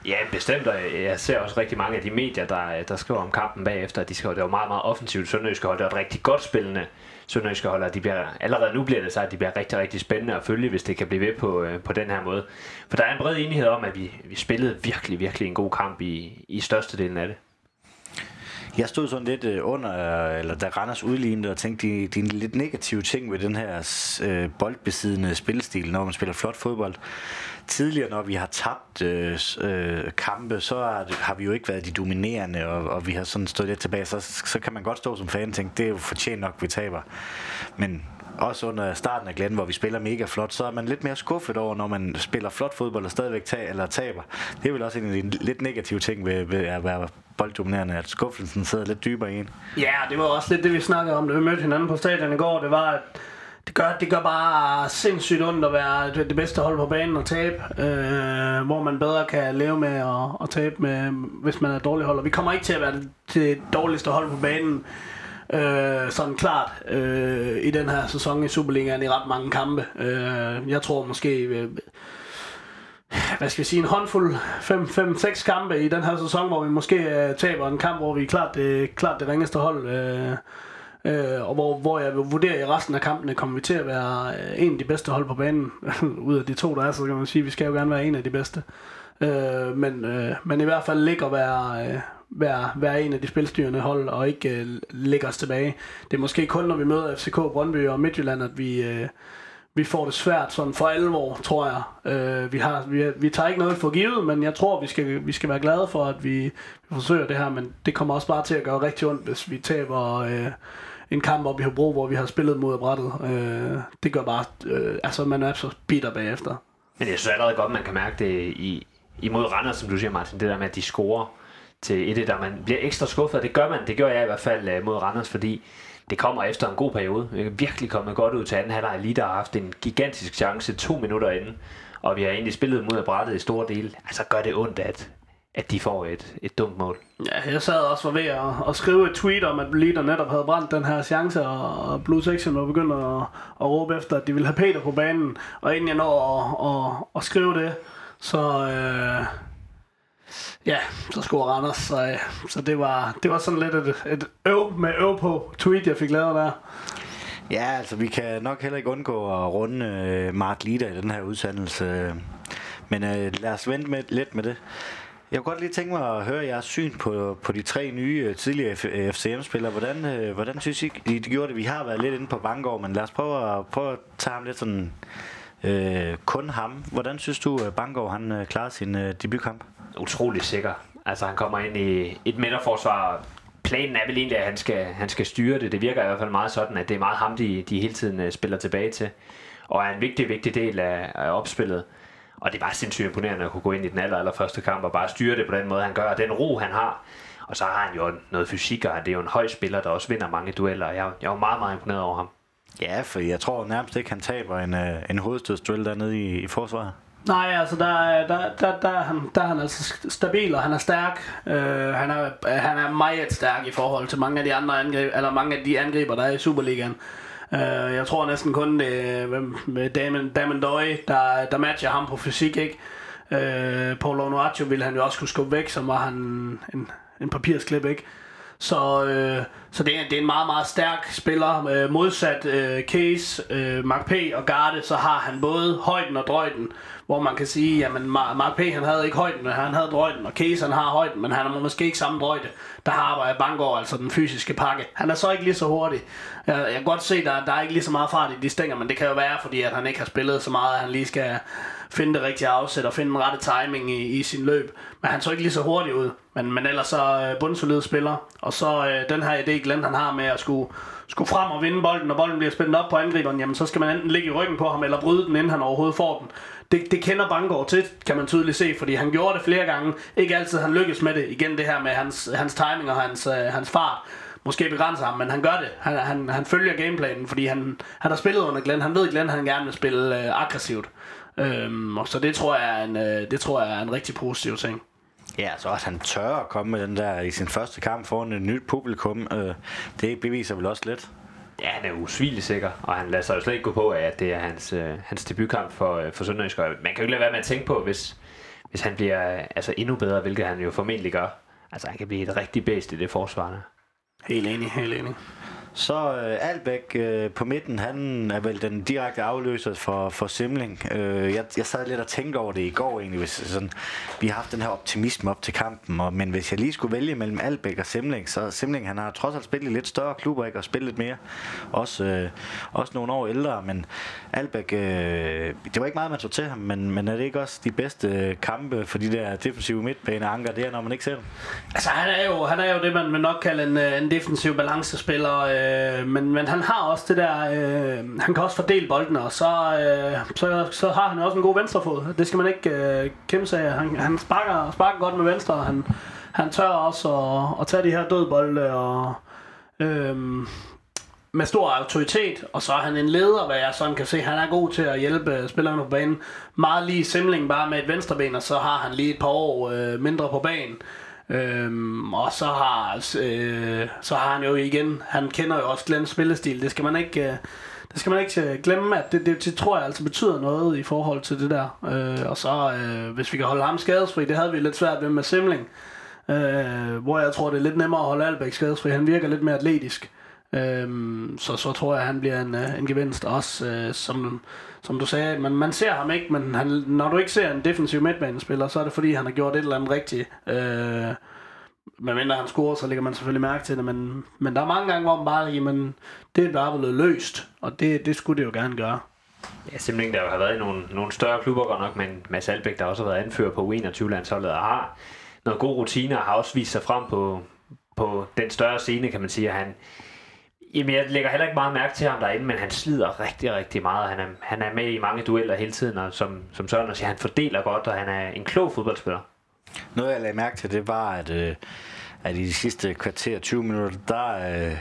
Speaker 3: Ja, bestemt, og jeg ser også rigtig mange af de medier, der, der skriver om kampen bagefter, at de skriver, at det var meget, meget offensivt Sønderjyske hold, det var et rigtig godt spillende Sønderjyske hold, og de bliver, allerede nu bliver det så, at de bliver rigtig, rigtig spændende at følge, hvis det kan blive ved på, øh, på den her måde. For der er en bred enighed om, at vi, vi spillede virkelig, virkelig en god kamp i, i størstedelen af det.
Speaker 2: Jeg stod sådan lidt øh, under, eller da Randers udlignede, og tænkte, de, de lidt negative ting ved den her øh, boldbesiddende spillestil, når man spiller flot fodbold. Tidligere, når vi har tabt øh, øh, kampe, så har, har vi jo ikke været de dominerende, og, og vi har sådan stået lidt tilbage. Så, så kan man godt stå som fan og tænke, det er jo fortjent nok, vi taber. Men også under starten af Glenn, hvor vi spiller mega flot, så er man lidt mere skuffet over, når man spiller flot fodbold og stadigvæk tager eller taber. Det er vel også en af de lidt negative ting ved, ved at være bolddominerende, at skuffelsen sidder lidt dybere i en.
Speaker 4: Ja, det var også lidt det, vi snakkede om, da vi mødte hinanden på stadion i går. Det var, at det gør, det gør bare sindssygt ondt at være det bedste hold på banen og tabe, øh, hvor man bedre kan leve med at, at tabe, med, hvis man er dårlig hold. Og vi kommer ikke til at være det, det dårligste hold på banen, øh, sådan klart, øh, i den her sæson i Superligaen i ret mange kampe. Øh, jeg tror måske... Øh, hvad skal vi sige, en håndfuld 5-6 kampe i den her sæson, hvor vi måske øh, taber en kamp, hvor vi er klart det, klart det ringeste hold. Øh, Øh, og hvor, hvor jeg vurderer i resten af kampene, kommer vi til at være øh, en af de bedste hold på banen. Ud af de to, der er, så kan man sige, at vi skal jo gerne være en af de bedste. Øh, men, øh, men i hvert fald ligge og være, øh, være, være en af de spilstyrende hold, og ikke øh, lægge os tilbage. Det er måske kun, når vi møder FCK, Brøndby og Midtjylland, at vi... Øh, vi får det svært sådan for alvor, tror jeg. Øh, vi, har, vi, vi tager ikke noget for givet, men jeg tror, vi skal, vi skal være glade for, at vi, vi forsøger det her, men det kommer også bare til at gøre rigtig ondt, hvis vi taber øh, en kamp op i Hobro, hvor vi har spillet mod brættet. Øh, det gør bare, øh, altså man er så bitter bagefter.
Speaker 3: Men jeg synes allerede godt, man kan mærke det i, imod Randers, som du siger, Martin, det der med, at de scorer til et, der man bliver ekstra skuffet, det gør man, det gør jeg i hvert fald øh, mod Randers, fordi det kommer efter en god periode. Vi er virkelig kommet godt ud til anden halvleg. Lige der har haft en gigantisk chance to minutter inden, og vi har egentlig spillet mod brættet i store dele. Altså gør det ondt, at, at de får et, et dumt mål.
Speaker 4: Ja, jeg sad også ved at, at skrive et tweet om, at Leader netop havde brændt den her chance, og Blue Section var begyndt at, at råbe efter, at de ville have Peter på banen. Og inden jeg når at, at, at skrive det, så, øh, Ja, så scorede Randers, så, så det, var, det var sådan lidt et, et øv med øv på tweet, jeg fik lavet der.
Speaker 2: Ja, altså vi kan nok heller ikke undgå at runde øh, Mark Lider i den her udsendelse. Men øh, lad os vente med, lidt med det. Jeg kunne godt lige tænke mig at høre jeres syn på, på de tre nye øh, tidligere FCM-spillere. Øh, hvordan, øh, hvordan synes I, I de gjorde det? Vi har været lidt inde på Bangor, men lad os prøve at, prøve at tage ham lidt sådan... Øh, kun ham. Hvordan synes du, øh, at Bangor han øh, klarede sin øh, debutkamp?
Speaker 3: utrolig sikker. Altså han kommer ind i et midterforsvar. Planen er vel egentlig, at han skal, han skal styre det. Det virker i hvert fald meget sådan, at det er meget ham, de, de hele tiden spiller tilbage til. Og er en vigtig, vigtig del af, af opspillet. Og det er bare sindssygt imponerende at kunne gå ind i den aller, aller første kamp og bare styre det på den måde, han gør. Og den ro, han har. Og så har han jo noget fysik, og det er jo en høj spiller, der også vinder mange dueller. Jeg, jeg er jo meget, meget imponeret over ham.
Speaker 2: Ja, for jeg tror nærmest ikke, han taber en, uh, en hovedstødsduel dernede i, i forsvaret.
Speaker 4: Nej, altså der, der, der, der, er han, der er han altså stabil, og han er stærk. Øh, han, er, han er meget stærk i forhold til mange af de andre angreb, eller mange af de angriber, der er i Superligaen. Øh, Øh, jeg tror næsten kun det med Damon, Damon Doy, der, der matcher ham på fysik, ikke? Øh, Paul Onuaccio ville han jo også kunne skubbe væk, som var han en, en papirsklip, ikke? Så, øh, så det, er, det er en meget, meget stærk spiller. Øh, modsat øh, Case, øh, Mark P. og Garde, så har han både højden og drøjden. Hvor man kan sige, at Mark P. han havde ikke højden, men han havde drøjden. Og Case han har højden, men han har måske ikke samme drøjde. Der har arbejdet Bangor, altså den fysiske pakke. Han er så ikke lige så hurtig. Jeg, jeg kan godt se, at der, der er ikke lige så meget fart i de stænger, men det kan jo være, fordi at han ikke har spillet så meget, at han lige skal finde det rigtige afsæt og finde den rette timing i, i sin løb. Men han så ikke lige så hurtigt ud. Men, men ellers så øh, bundsolid spiller. Og så øh, den her idé, Glenn han har med at skulle, skulle frem og vinde bolden, når bolden bliver spændt op på angriberen, jamen så skal man enten ligge i ryggen på ham, eller bryde den, inden han overhovedet får den. Det, det kender Bangor til, kan man tydeligt se, fordi han gjorde det flere gange. Ikke altid han lykkes med det. Igen det her med hans, hans timing og hans, øh, hans fart måske begrænser ham, men han gør det. Han, han, han følger gameplanen, fordi han, han har spillet under Glenn. Han ved, at Glenn han gerne vil spille øh, aggressivt. Øhm, og så det tror jeg er en, øh, det tror jeg er en rigtig positiv ting.
Speaker 2: Ja, så at han tør at komme med den der i sin første kamp foran et nyt publikum, øh, det beviser vel også lidt.
Speaker 3: Ja, han er usvigelig sikker, og han lader sig jo slet ikke gå på, at det er hans, øh, hans debutkamp for, øh, for Sønderjysk. Man kan jo ikke lade være med at tænke på, hvis, hvis han bliver øh, altså endnu bedre, hvilket han jo formentlig gør. Altså, han kan blive et rigtig bedst i det forsvar.
Speaker 4: Helt enig, helt enig.
Speaker 2: Så øh, Albæk øh, på midten, han er vel den direkte afløser for, for Simling. Øh, jeg, jeg sad lidt og tænkte over det i går egentlig, hvis sådan, vi har haft den her optimisme op til kampen, og, men hvis jeg lige skulle vælge mellem Albæk og Simling, så Simling, han har trods alt spillet i lidt større klubber, ikke, og spillet lidt mere. Også, øh, også nogle år ældre, men Albæk, øh, det var ikke meget, man så til ham, men, men er det ikke også de bedste øh, kampe for de der defensive midtbaneanker, det er, når man ikke ser dem?
Speaker 4: Altså, han er jo, han er jo det, man vil nok kalde en, øh, en defensiv balancespiller, øh, men, men han har også det der, øh, han kan også fordele bolden, og så, øh, så, så har han også en god venstrefod. Det skal man ikke øh, kæmpe sig Han, han sparker, sparker godt med venstre, og han, han tør også at, at tage de her dødbolde, og øh, med stor autoritet, og så er han en leder, hvad jeg sådan kan se. Han er god til at hjælpe spillerne på banen. Meget lige Simling, bare med et venstreben, og så har han lige et par år øh, mindre på banen. Øhm, og så har, øh, så har han jo igen, han kender jo også Glens spillestil. Det skal man ikke, øh, det skal man ikke øh, glemme, at det, det, det, tror jeg altså betyder noget i forhold til det der. Øh, og så, øh, hvis vi kan holde ham skadesfri, det havde vi lidt svært ved med Simling. Øh, hvor jeg tror, det er lidt nemmere at holde Albæk skadesfri. Han virker lidt mere atletisk. Øhm, så, så tror jeg, at han bliver en, øh, en gevinst også, øh, som, som du sagde. Man, man ser ham ikke, men han, når du ikke ser en defensiv midtbanespiller, så er det fordi, han har gjort et eller andet rigtigt. Øh, men mindre han scorer, så lægger man selvfølgelig mærke til det. Men, men der er mange gange, hvor man bare, jamen, det er bare blevet løst, og det, det skulle det jo gerne gøre.
Speaker 3: Ja, simpelthen der har været i nogle, nogle større klubber godt nok, men Mads Albæk, der også har været anfører på U21-landsholdet, og har noget god rutine, og har også vist sig frem på, på den større scene, kan man sige, at han, Jamen, jeg lægger heller ikke meget mærke til ham derinde, men han slider rigtig, rigtig meget. Han er, han er med i mange dueller hele tiden, og som, som Søren siger, han fordeler godt, og han er en klog fodboldspiller.
Speaker 2: Noget, jeg lagde mærke til, det var, at, øh, at i de sidste kvarter 20 minutter, der, øh,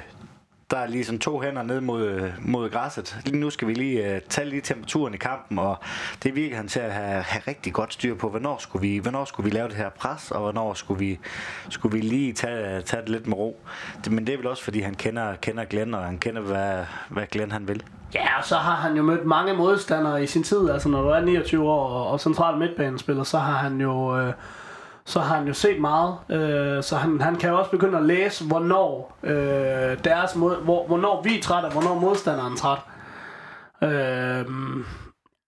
Speaker 2: der er lige to hænder ned mod, mod græsset. Lige nu skal vi lige uh, tage lige temperaturen i kampen, og det virker han til at have, have rigtig godt styr på, hvornår skulle, vi, hvornår skulle vi lave det her pres, og hvornår skulle vi, skulle vi lige tage, tage det lidt med ro. Det, men det er vel også, fordi han kender, kender Glenn, og han kender, hvad, hvad Glenn han vil.
Speaker 4: Ja, og så har han jo mødt mange modstandere i sin tid. Altså, når du er 29 år og, og central midtbanespiller, så har han jo... Øh, så har han jo set meget, øh, så han, han kan jo også begynde at læse, hvornår, øh, deres mod, hvor, hvornår vi er trætte, og hvornår modstanderen er træt. Øh,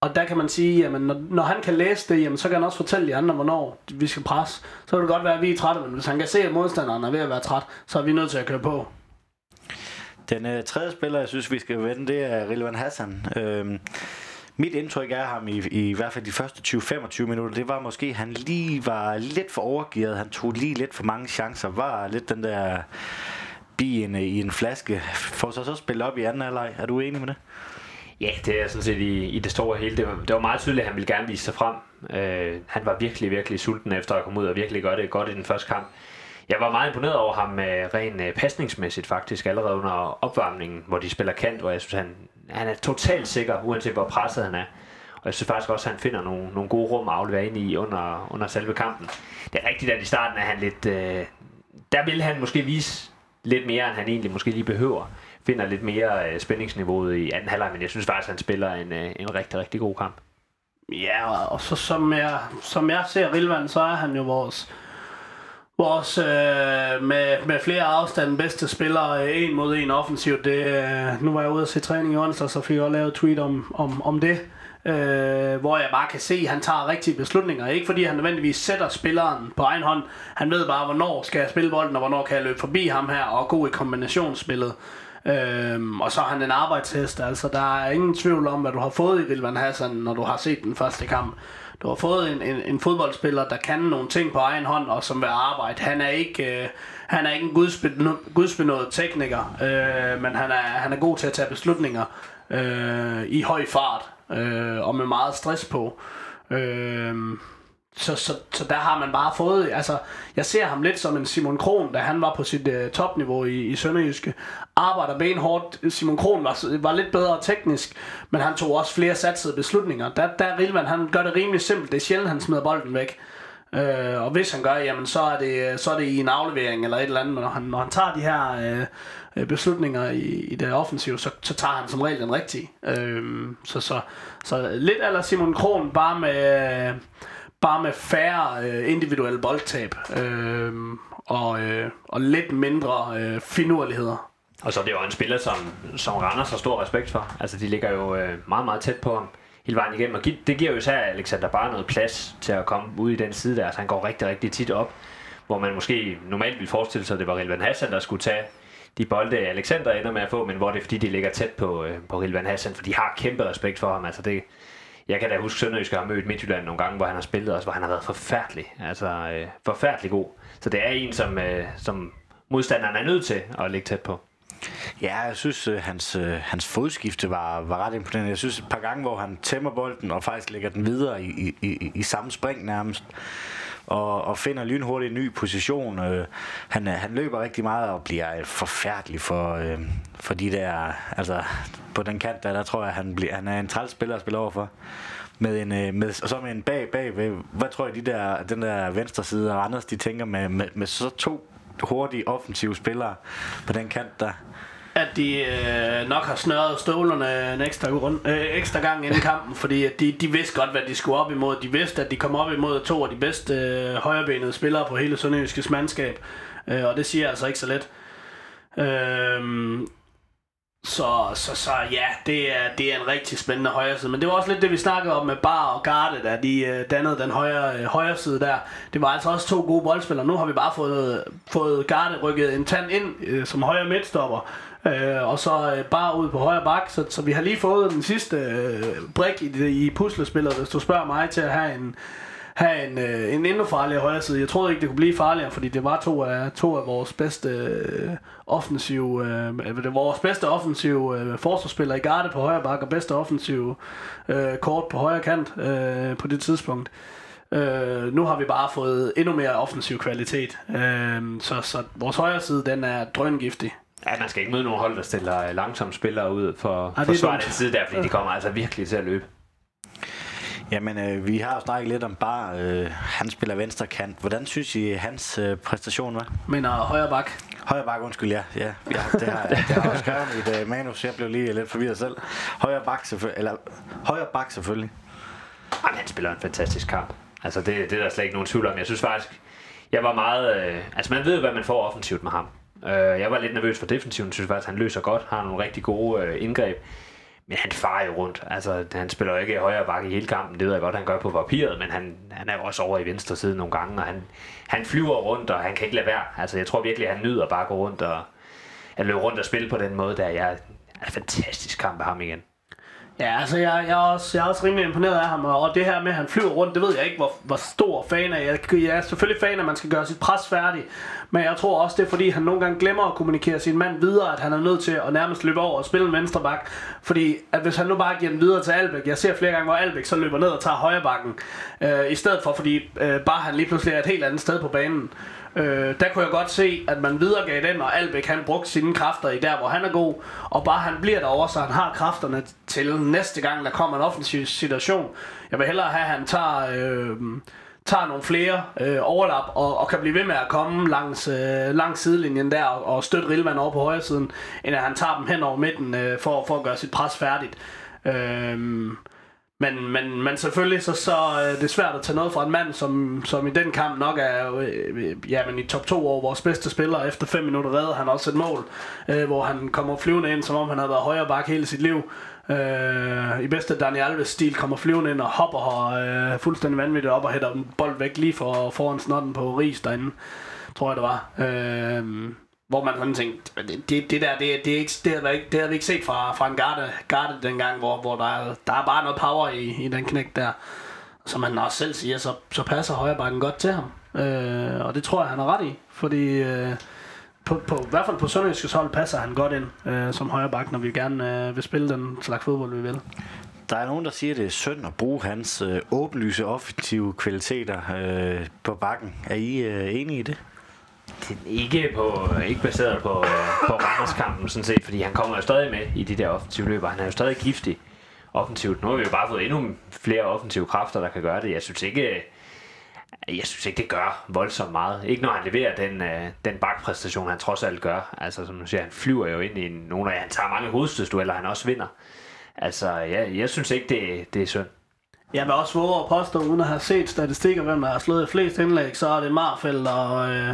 Speaker 4: og der kan man sige, at når, når han kan læse det, jamen, så kan han også fortælle de andre, hvornår vi skal presse. Så kan det godt være, at vi er trætte, men hvis han kan se, at modstanderen er ved at være træt, så er vi nødt til at køre på.
Speaker 2: Den øh, tredje spiller, jeg synes, vi skal vende, det er Rilvan Hassan. Øh, mit indtryk af ham i, i, hvert fald de første 20-25 minutter, det var måske, at han lige var lidt for overgivet. Han tog lige lidt for mange chancer. Var lidt den der bien i en flaske. Får så så spillet op i anden halvleg. Er du enig med det?
Speaker 3: Ja, det er sådan set i, i det store hele. Det var, det var meget tydeligt, at han ville gerne vise sig frem. Øh, han var virkelig, virkelig sulten efter at komme ud og virkelig gøre det godt i den første kamp. Jeg var meget imponeret over ham øh, rent øh, pasningsmæssigt faktisk, allerede under opvarmningen, hvor de spiller kant, hvor jeg synes, han, han er totalt sikker, uanset hvor presset han er. Og jeg synes faktisk også, at han finder nogle, nogle gode rum at aflevere ind i under, under selve kampen. Det er rigtigt, at i starten er han lidt... Øh, der vil han måske vise lidt mere, end han egentlig måske lige behøver. Finder lidt mere øh, spændingsniveauet i anden halvleg, men jeg synes faktisk, at han spiller en, øh, en rigtig, rigtig god kamp.
Speaker 4: Ja, og så som jeg, som jeg ser Rilvan, så er han jo vores vores øh, med, med flere afstande bedste spillere øh, en mod en offensivt. Det, øh, nu var jeg ude at se træning i onsdag, så fik jeg også lavet tweet om, om, om det. Øh, hvor jeg bare kan se, at han tager rigtige beslutninger. Ikke fordi han nødvendigvis sætter spilleren på egen hånd. Han ved bare, hvornår skal jeg spille bolden, og hvornår kan jeg løbe forbi ham her, og gå i kombinationsspillet. Øhm, og så er han en arbejdshest, altså der er ingen tvivl om, hvad du har fået i Rilvan Hassan, når du har set den første kamp. Du har fået en, en, en fodboldspiller, der kan nogle ting på egen hånd, og som vil arbejde. Han er ikke, øh, han er ikke en gudsbenået tekniker, øh, men han er, han er god til at tage beslutninger øh, i høj fart, øh, og med meget stress på. Øh, så, så, så der har man bare fået, altså, jeg ser ham lidt som en Simon Kron, da han var på sit øh, topniveau i, i Sønderjyske. Arbejder benhårdt. Simon Kron var, var lidt bedre teknisk, men han tog også flere satsede beslutninger. Der, der Rilvan, han gør det rimelig simpelt. Det er sjældent, han smider bolden væk. Øh, og hvis han gør, jamen, så er, det, så er det i en aflevering eller et eller andet. Når han, når han tager de her øh, beslutninger i, i det offensive, så, så tager han som regel den rigtige. Øh, så, så, så lidt eller Simon Kron, bare med... Øh, bare med færre øh, individuelle boldtab øh, og, øh, og lidt mindre øh, finurligheder.
Speaker 3: Og så er det jo en spiller, som, som Randers har stor respekt for. Altså, de ligger jo øh, meget, meget tæt på ham hele vejen igennem. Og det giver jo især Alexander bare noget plads til at komme ud i den side der. Så han går rigtig, rigtig tit op, hvor man måske normalt ville forestille sig, at det var Rilvan Hassan, der skulle tage de bolde, Alexander ender med at få, men hvor det er fordi, de ligger tæt på, øh, på Rilvan Hassan, for de har kæmpe respekt for ham. Altså det, jeg kan da huske, Sønderjysk har mødt Midtjylland nogle gange, hvor han har spillet også, hvor han har været forfærdelig. Altså øh, forfærdelig god. Så det er en, som, øh, som modstanderen er nødt til at ligge tæt på.
Speaker 2: Ja, jeg synes, øh, hans, øh, hans fodskifte var, var ret imponerende. Jeg synes et par gange, hvor han tæmmer bolden og faktisk lægger den videre i, i, i, i samme spring nærmest og, og finder lynhurtigt en ny position. Øh, han, øh, han løber rigtig meget og bliver forfærdelig for, øh, for de der... Altså, på den kant der, der tror jeg, han, bliver, han er en træls spiller at spille over for. Med en, øh, med, og så med en bag, bag, hvad tror jeg, de der, den der venstre side og Anders, de tænker med, med, med så to hurtige offensive spillere på den kant der
Speaker 4: at de øh, nok har snørret stålerne en ekstra, rund, øh, ekstra gang inden kampen, fordi at de, de vidste godt, hvad de skulle op imod. De vidste, at de kom op imod to af de bedste øh, højrebenede spillere på hele Sønderjyskes mandskab, øh, og det siger altså ikke så let. Øh, så, så, så ja, det er, det er en rigtig spændende højre side. Men det var også lidt det, vi snakkede om med Bar og Garde, da de øh, dannede den højre, øh, højre side der. Det var altså også to gode boldspillere. Nu har vi bare fået, fået Garde rykket en tand ind øh, som højre midtstopper. Øh, og så øh, bare ud på højre bak, så, så vi har lige fået den sidste øh, brik i, i puslespillet, hvis du spørger mig til at have en, have en, øh, en endnu farligere højre side. Jeg troede ikke, det kunne blive farligere, fordi det var to af, to af vores bedste øh, offensive, øh, det var vores bedste offensive øh, forsvarsspillere i garde på højre bak, og bedste offensive øh, kort på højre kant øh, på det tidspunkt. Øh, nu har vi bare fået endnu mere offensiv kvalitet, øh, så, så vores højre side, den er drøngiftig.
Speaker 3: Ja, man skal ikke møde nogen hold, der stiller langsomme spillere ud for at forsvare den side der, fordi de kommer altså virkelig til at løbe.
Speaker 2: Jamen, øh, vi har jo snakket lidt om Bar. Øh, han spiller venstre kant. Hvordan synes I, hans øh, præstation var?
Speaker 4: Men uh, højre bak.
Speaker 2: Højre bak, undskyld, ja. ja, ja det, har, det har jeg også skrevet i et uh, manus. Jeg blev lige lidt forvirret selv. Højre bak selvfølgelig. Eller, højre bak selvfølgelig.
Speaker 3: Jamen, han spiller en fantastisk kamp. Altså, det, det er der slet ikke nogen tvivl om. Jeg synes faktisk, jeg var meget... Øh, altså, man ved, hvad man får offensivt med ham. Øh, jeg var lidt nervøs for defensiven, synes faktisk, han løser godt, har nogle rigtig gode øh, indgreb. Men han farer jo rundt. Altså, han spiller jo ikke i højre bakke i hele kampen. Det ved jeg godt, han gør på papiret, men han, han er jo også over i venstre side nogle gange, og han, han flyver rundt, og han kan ikke lade være. Altså, jeg tror virkelig, at han nyder bare at gå rundt og at løbe rundt og spille på den måde, der jeg er en fantastisk kamp af ham igen.
Speaker 4: Ja, altså jeg, jeg, er også, jeg er også rimelig imponeret af ham, og det her med, at han flyver rundt, det ved jeg ikke, hvor, hvor stor fan af. Jeg, jeg er selvfølgelig fan af, at man skal gøre sit pres færdigt, men jeg tror også, det er fordi, han nogle gange glemmer at kommunikere sin mand videre, at han er nødt til at nærmest løbe over og spille en venstre bak. Fordi at hvis han nu bare giver den videre til Albæk, jeg ser flere gange, hvor Albæk så løber ned og tager højre bakken, øh, i stedet for, fordi øh, bare han lige pludselig er et helt andet sted på banen. Øh, der kunne jeg godt se, at man videregav den, og Albeck han brugte sine kræfter i der, hvor han er god, og bare han bliver derovre, så han har kræfterne til næste gang, der kommer en offensiv situation. Jeg vil hellere have, at han tager... Øh, tager nogle flere øh, overlap og, og kan blive ved med at komme langs, øh, langs sidelinjen der og, og støtte Rilvan over på højre siden, end at han tager dem hen over midten øh, for, for at gøre sit pres færdigt. Øh, men, men, men selvfølgelig så, så øh, er det svært at tage noget fra en mand, som, som i den kamp nok er øh, øh ja, men i top 2 over vores bedste spiller. Efter 5 minutter redder han også et mål, øh, hvor han kommer flyvende ind, som om han havde været højre bak hele sit liv. Øh, I bedste Daniel Alves stil kommer flyvende ind og hopper her, øh, fuldstændig vanvittigt op og hætter en bold væk lige for, foran snotten på Ries derinde, tror jeg det var. Øh, hvor man sådan tænkte, det, det, der, det, det, er ikke, det, havde ikke, det har vi ikke set fra, fra en garde, garde dengang, hvor, hvor der, er, der er bare noget power i, i den knæk der. Som han også selv siger, så, så passer højrebakken godt til ham. Øh, og det tror jeg, han har ret i, fordi øh, på, på, i hvert fald på Sønderjyskets hold passer han godt ind øh, som højreback, når vi gerne øh, vil spille den slags fodbold, vi vil.
Speaker 2: Der er nogen, der siger, at det er synd at bruge hans øh, åbenlyse offensive kvaliteter øh, på bakken. Er I øh, enige i det?
Speaker 3: Det er ikke, på, ikke baseret på, på Randerskampen sådan set, fordi han kommer jo stadig med i de der offensive løber. Han er jo stadig giftig offensivt. Nu har vi jo bare fået endnu flere offensive kræfter, der kan gøre det. Jeg synes ikke, jeg synes ikke, det gør voldsomt meget. Ikke når han leverer den, øh, den bakpræstation, han trods alt gør. Altså, som du siger, han flyver jo ind i nogle af, han tager mange hovedstødstueller, han også vinder. Altså, jeg, jeg synes ikke, det, det er synd.
Speaker 4: Jeg vil også våge at påstå, uden at have set statistikker, hvem der har slået flest indlæg, så er det Marfeldt og, øh,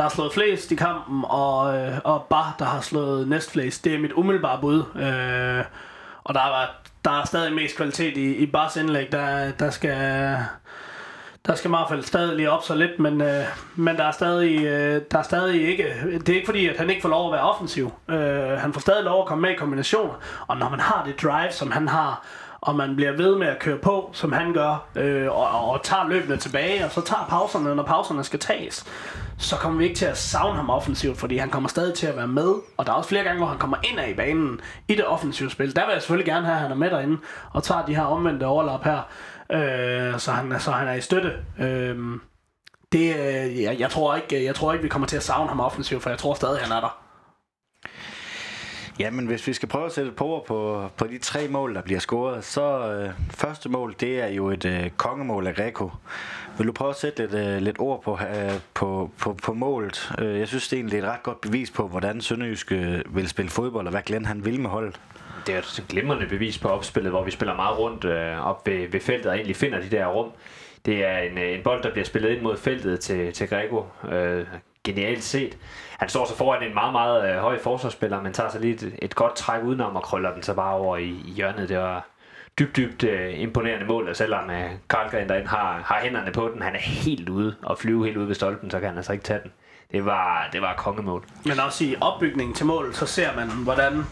Speaker 4: der har slået flest i kampen, og, øh, og Bar, der har slået næstflest. Det er mit umiddelbare bud. Øh, og der er, der er stadig mest kvalitet i, i Bars indlæg. Der, der skal... Der skal Marfald stadig lige op så lidt, men, øh, men der, er stadig, øh, der er stadig ikke... Det er ikke fordi, at han ikke får lov at være offensiv. Øh, han får stadig lov at komme med i kombinationer. Og når man har det drive, som han har, og man bliver ved med at køre på, som han gør, øh, og, og, og tager løbende tilbage, og så tager pauserne, når pauserne skal tages, så kommer vi ikke til at savne ham offensivt, fordi han kommer stadig til at være med, og der er også flere gange, hvor han kommer ind i banen i det offensive spil. Der vil jeg selvfølgelig gerne have, at han er med derinde, og tager de her omvendte overlap her, øh, så, han, så han er i støtte. Øhm, øh, det, jeg, jeg, tror ikke, jeg tror ikke, vi kommer til at savne ham offensivt, for jeg tror stadig, han er der.
Speaker 2: Ja, men hvis vi skal prøve at sætte på ord på, på de tre mål, der bliver scoret, så øh, første mål, det er jo et øh, kongemål af Greco. Vil du prøve at sætte lidt, øh, lidt ord på, øh, på, på, på målet? Øh, jeg synes det er egentlig et ret godt bevis på, hvordan Sønderjysk øh, vil spille fodbold, og hvad Glenn han vil med holdet.
Speaker 3: Det er et glimrende bevis på opspillet, hvor vi spiller meget rundt øh, op ved, ved feltet og egentlig finder de der rum. Det er en, øh, en bold, der bliver spillet ind mod feltet til, til Greco. Øh, genialt set. Han står så foran en meget, meget øh, høj forsvarsspiller, men tager sig lige et, et godt træk udenom og krøller den så bare over i, i hjørnet. Det var dybt, dybt øh, imponerende mål, og selvom øh, Karlgren derinde har, har hænderne på den, han er helt ude og flyve helt ude ved stolpen, så kan han altså ikke tage den. Det var, det var kongemål.
Speaker 4: Men også i opbygningen til målet, så ser man, hvordan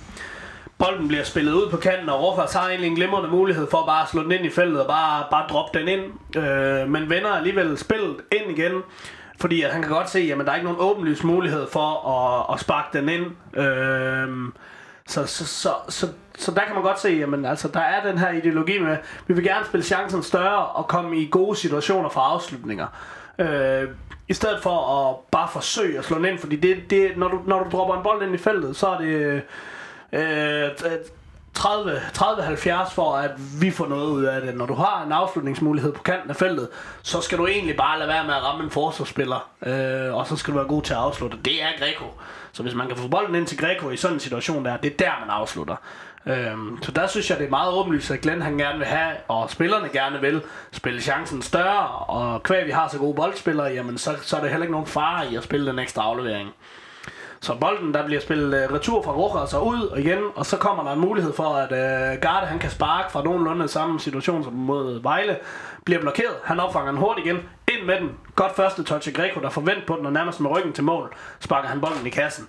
Speaker 4: bolden bliver spillet ud på kanten, og Rofas har egentlig en glimrende mulighed for bare at slå den ind i feltet og bare, bare droppe den ind. Øh, men vender alligevel spillet ind igen. Fordi at han kan godt se, at der er ikke nogen åbenlys mulighed for at, at sparke den ind. Øhm, så, så, så, så, så der kan man godt se, at altså, der er den her ideologi med, vi vil gerne spille chancen større og komme i gode situationer for afslutninger. Øh, I stedet for at bare forsøge at slå den ind, fordi det, det, når, du, når du dropper en bold ind i feltet, så er det øh, øh 30-70 for, at vi får noget ud af det. Når du har en afslutningsmulighed på kanten af feltet, så skal du egentlig bare lade være med at ramme en forsvarsspiller, øh, og så skal du være god til at afslutte. Det er Greco. Så hvis man kan få bolden ind til Greco i sådan en situation der, det er der, man afslutter. Øhm, så der synes jeg, det er meget åbenlyst, at Glenn han gerne vil have, og spillerne gerne vil spille chancen større, og kvæg vi har så gode boldspillere, jamen så, så er det heller ikke nogen fare i at spille den ekstra aflevering. Så bolden, der bliver spillet uh, retur fra Rocher og så ud og igen, og så kommer der en mulighed for, at uh, Garde han kan sparke fra nogenlunde samme situation som mod Vejle. Bliver blokeret, han opfanger den hurtigt igen, ind med den. Godt første touch af Greco, der forventer på den og nærmest med ryggen til mål, sparker han bolden i kassen.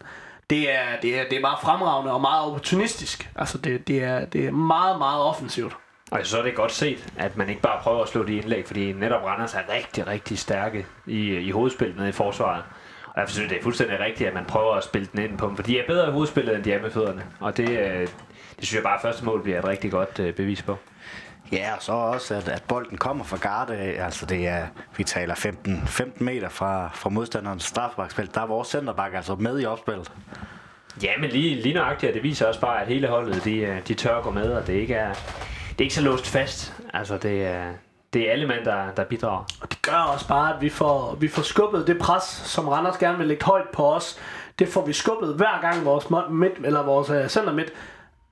Speaker 4: Det er, det er, det er meget fremragende og meget opportunistisk. Altså det, det, er, det er meget, meget offensivt.
Speaker 3: Og så er det godt set, at man ikke bare prøver at slå de indlæg, fordi netop Randers er rigtig, rigtig stærke i, i hovedspillet nede i forsvaret. Og jeg synes, det er fuldstændig rigtigt, at man prøver at spille den ind på dem, for de er bedre i hovedspillet, end de er med fødderne. Og det, øh, det synes jeg bare, at første mål bliver et rigtig godt øh, bevis på.
Speaker 2: Ja, og så også, at, at bolden kommer fra garde. Altså det er, vi taler 15, 15 meter fra, fra modstanderens strafbaksfelt. Der er vores centerback altså med i opspillet.
Speaker 3: Ja, men lige, lige nøjagtigt, det viser også bare, at hele holdet, de, øh, de tør at gå med, og det ikke er, det er ikke så låst fast. Altså det er, det er alle mand, der, der bidrager.
Speaker 4: Og det gør også bare, at vi får, vi får skubbet det pres, som Randers gerne vil lægge højt på os. Det får vi skubbet hver gang vores midt, eller vores uh, center midt,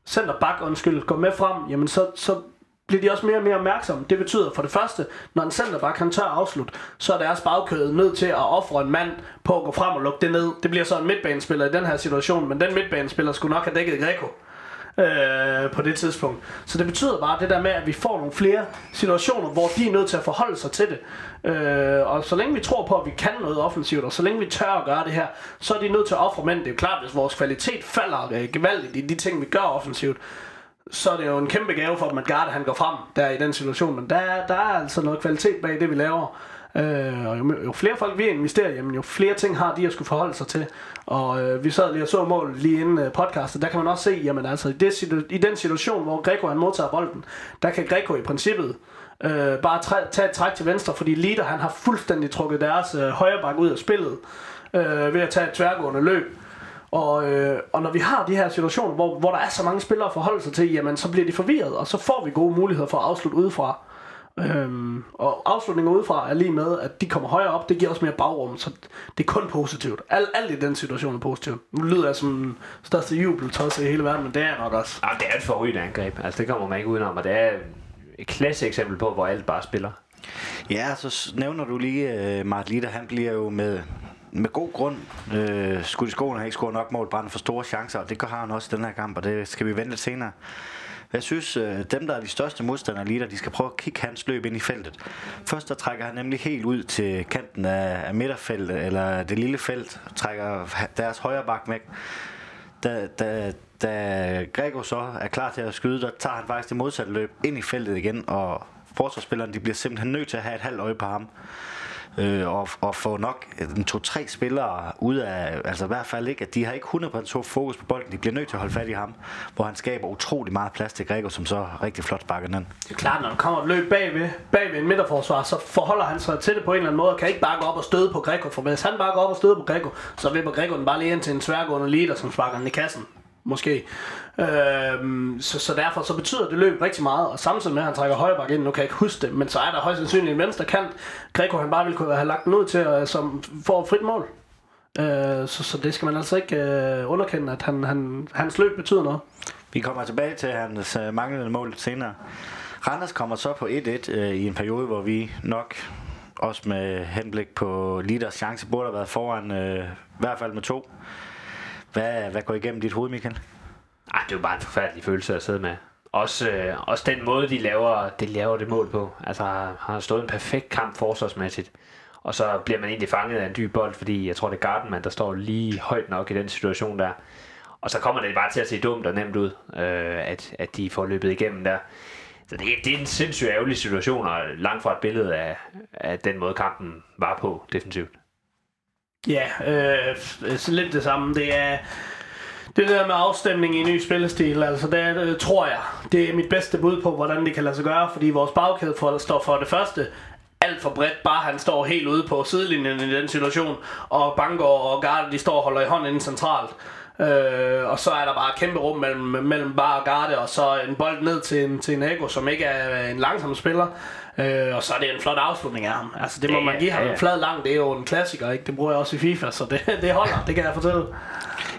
Speaker 4: centerback, undskyld, går med frem, jamen så, så bliver de også mere og mere opmærksomme. Det betyder for det første, når en centerback kan tør afslut, så er deres bagkøde nødt til at ofre en mand på at gå frem og lukke det ned. Det bliver så en midtbanespiller i den her situation, men den midtbanespiller skulle nok have dækket Greco øh, på det tidspunkt. Så det betyder bare det der med, at vi får nogle flere situationer, hvor de er nødt til at forholde sig til det. Øh, og så længe vi tror på, at vi kan noget offensivt, og så længe vi tør at gøre det her, så er de nødt til at ofre mænd. Det er jo klart, hvis vores kvalitet falder øh, gevaldigt i de ting, vi gør offensivt, så er det jo en kæmpe gave for dem, at Garde han går frem der i den situation. Men der, der er altså noget kvalitet bag det, vi laver. Øh, og jo, jo flere folk vi investerer, jamen, jo flere ting har de at skulle forholde sig til. Og øh, vi sad lige og så mål lige inden øh, podcastet, der kan man også se, jamen altså i, det, i den situation, hvor Greco han modtager bolden, der kan Greco i princippet øh, bare træ, tage et træk til venstre, fordi Lider han har fuldstændig trukket deres øh, højre bak ud af spillet øh, ved at tage et tværgående løb. Og, øh, og når vi har de her situationer, hvor, hvor der er så mange spillere at forholde sig til, jamen så bliver de forvirret, og så får vi gode muligheder for at afslutte udefra. Øhm, og afslutningen udefra er lige med, at de kommer højere op. Det giver også mere bagrum, så det er kun positivt. Alt, alt i den situation er positivt. Nu lyder jeg som den største jubeltosse i hele verden, men det er nok også.
Speaker 3: Ja, det er et forrygende angreb. Altså, det kommer man ikke udenom, og det er et klasse eksempel på, hvor alt bare spiller.
Speaker 2: Ja, så nævner du lige uh, Mart Litter, han bliver jo med med god grund øh, skulle de skoene have ikke scoret nok mål, brænde for store chancer, og det har han også i den her kamp, og det skal vi vente lidt senere. Jeg synes, øh, dem der er de største modstandere lige der, de skal prøve at kigge hans løb ind i feltet. Først der trækker han nemlig helt ud til kanten af, af midterfeltet, eller det lille felt, trækker deres højre bak væk. Da, da, da Gregor så er klar til at skyde, der tager han faktisk det modsatte løb ind i feltet igen, og forsvarsspillerne de bliver simpelthen nødt til at have et halvt øje på ham øh, og, og få nok en to-tre spillere ud af, altså i hvert fald ikke, at de har ikke 100% fokus på bolden, de bliver nødt til at holde fat i ham, hvor han skaber utrolig meget plads til Gregor, som så rigtig flot sparker den.
Speaker 4: Det er klart, når der kommer et løb bagved, bagved en midterforsvar, så forholder han sig til det på en eller anden måde, og kan ikke bare gå op og støde på Gregor, for hvis han bare går op og støder på Gregor, så vipper Gregor den bare lige ind til en tværgående leader, som sparker den i kassen måske. Øhm, så, så derfor så betyder det løb rigtig meget, og samtidig med, at han trækker højre bak ind, nu kan jeg ikke huske det, men så er der højst sandsynligt en venstre kant, Greco han bare ville kunne have lagt den ud til, uh, som får frit mål. Øh, så, så det skal man altså ikke øh, underkende, at han, han, hans løb betyder noget.
Speaker 2: Vi kommer tilbage til hans øh, manglende mål senere. Randers kommer så på 1-1 øh, i en periode, hvor vi nok også med henblik på Liders chance burde have været foran, øh, i hvert fald med to. Hvad, hvad går igennem dit hoved, Michael?
Speaker 3: Ej, det er jo bare en forfærdelig følelse at sidde med. Også, øh, også den måde, de laver, de laver det mål på. Altså, har, har stået en perfekt kamp forsvarsmæssigt. Og så bliver man egentlig fanget af en dyb bold, fordi jeg tror, det er Gardenman, der står lige højt nok i den situation der. Og så kommer det bare til at se dumt og nemt ud, øh, at, at de får løbet igennem der. Så det, det er en sindssygt ærgerlig situation, og langt fra et billede af, af den måde, kampen var på defensivt.
Speaker 4: Ja, øh, øh, så lidt det samme. Det er det der med afstemning i en ny spillestil, altså det, det øh, tror jeg, det er mit bedste bud på, hvordan det kan lade sig gøre, fordi vores bagkæde for, står for det første alt for bredt, bare han står helt ude på sidelinjen i den situation, og Bangor og Garde, de står og holder i hånden inden centralt. Øh, og så er der bare kæmpe rum mellem, mellem bare Garde og så en bold ned til en, til en Ego, som ikke er en langsom spiller. Øh, og så er det en flot afslutning af ham. Altså det må man give ham. Ja, ja. Flad lang, det er jo en klassiker, ikke? Det bruger jeg også i FIFA, så det, det holder, det kan jeg fortælle.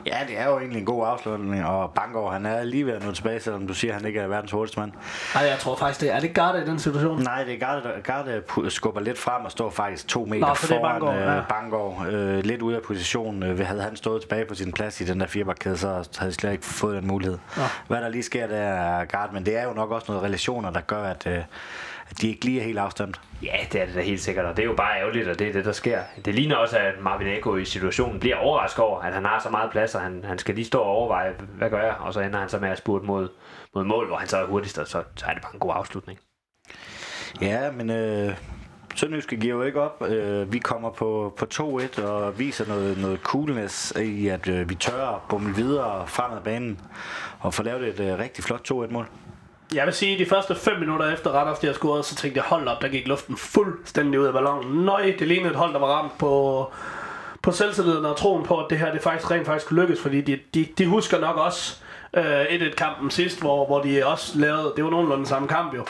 Speaker 2: Ja, det er jo egentlig en god afslutning, og Bangor, han er lige ved at nå tilbage, selvom du siger, at han ikke er verdens hurtigste mand.
Speaker 4: Nej, jeg tror faktisk, det er, det Garde i den situation?
Speaker 2: Nej, det er Garde, der Garde skubber lidt frem og står faktisk to meter Nå, foran Bangor, øh, ja. Bangor øh, lidt ude af position. Øh, havde han stået tilbage på sin plads i den der firebakkæde, så havde jeg slet ikke fået den mulighed. Nå. Hvad der lige sker, det er Garde, men det er jo nok også noget relationer, der gør, at, øh, at de ikke lige er helt afstemt.
Speaker 3: Ja, det er det da helt sikkert, og det er jo bare ærgerligt, og det er det, der sker. Det ligner også, at Marvin Eko i situationen bliver overrasket over, at han har så meget plads, og han, han skal lige stå og overveje, hvad gør jeg? Og så ender han så med at spurte mod, mod mål, hvor han så er hurtigst, og så, så er det bare en god afslutning.
Speaker 2: Ja, men øh, Sønderjyske giver jo ikke op. Øh, vi kommer på, på 2-1 og viser noget, noget coolness i, at øh, vi tør at bumme videre fremad banen og få lavet et øh, rigtig flot 2-1-mål.
Speaker 4: Jeg vil sige, at de første 5 minutter efter Randers de har scoret, så tænkte jeg, hold op, der gik luften fuldstændig ud af ballonen. Nøj, det lignede et hold, der var ramt på, på selvtilliden og troen på, at det her det faktisk rent faktisk kunne lykkes, fordi de, de, de husker nok også øh, 1-1-kampen sidst, hvor, hvor de også lavede, det var nogenlunde samme kamp jo,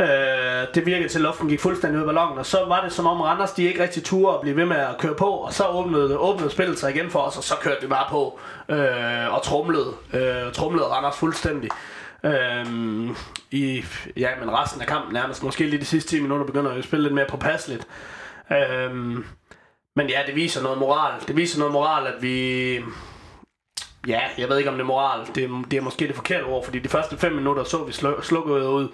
Speaker 4: Øh, det virkede til, at luften gik fuldstændig ud af ballonen, og så var det som om Randers de ikke rigtig turde at blive ved med at køre på, og så åbnede, åbnede spillet sig igen for os, og så kørte vi bare på øh, og trumlede, øh, trumlede Randers fuldstændig. Øhm, i, ja, men resten af kampen nærmest. Måske lige de sidste 10 minutter begynder at spille lidt mere påpasseligt. Øhm, men ja, det viser noget moral. Det viser noget moral, at vi... Ja, jeg ved ikke om det er moral. Det, det er måske det forkerte ord, fordi de første 5 minutter så vi sluk, slukket ud.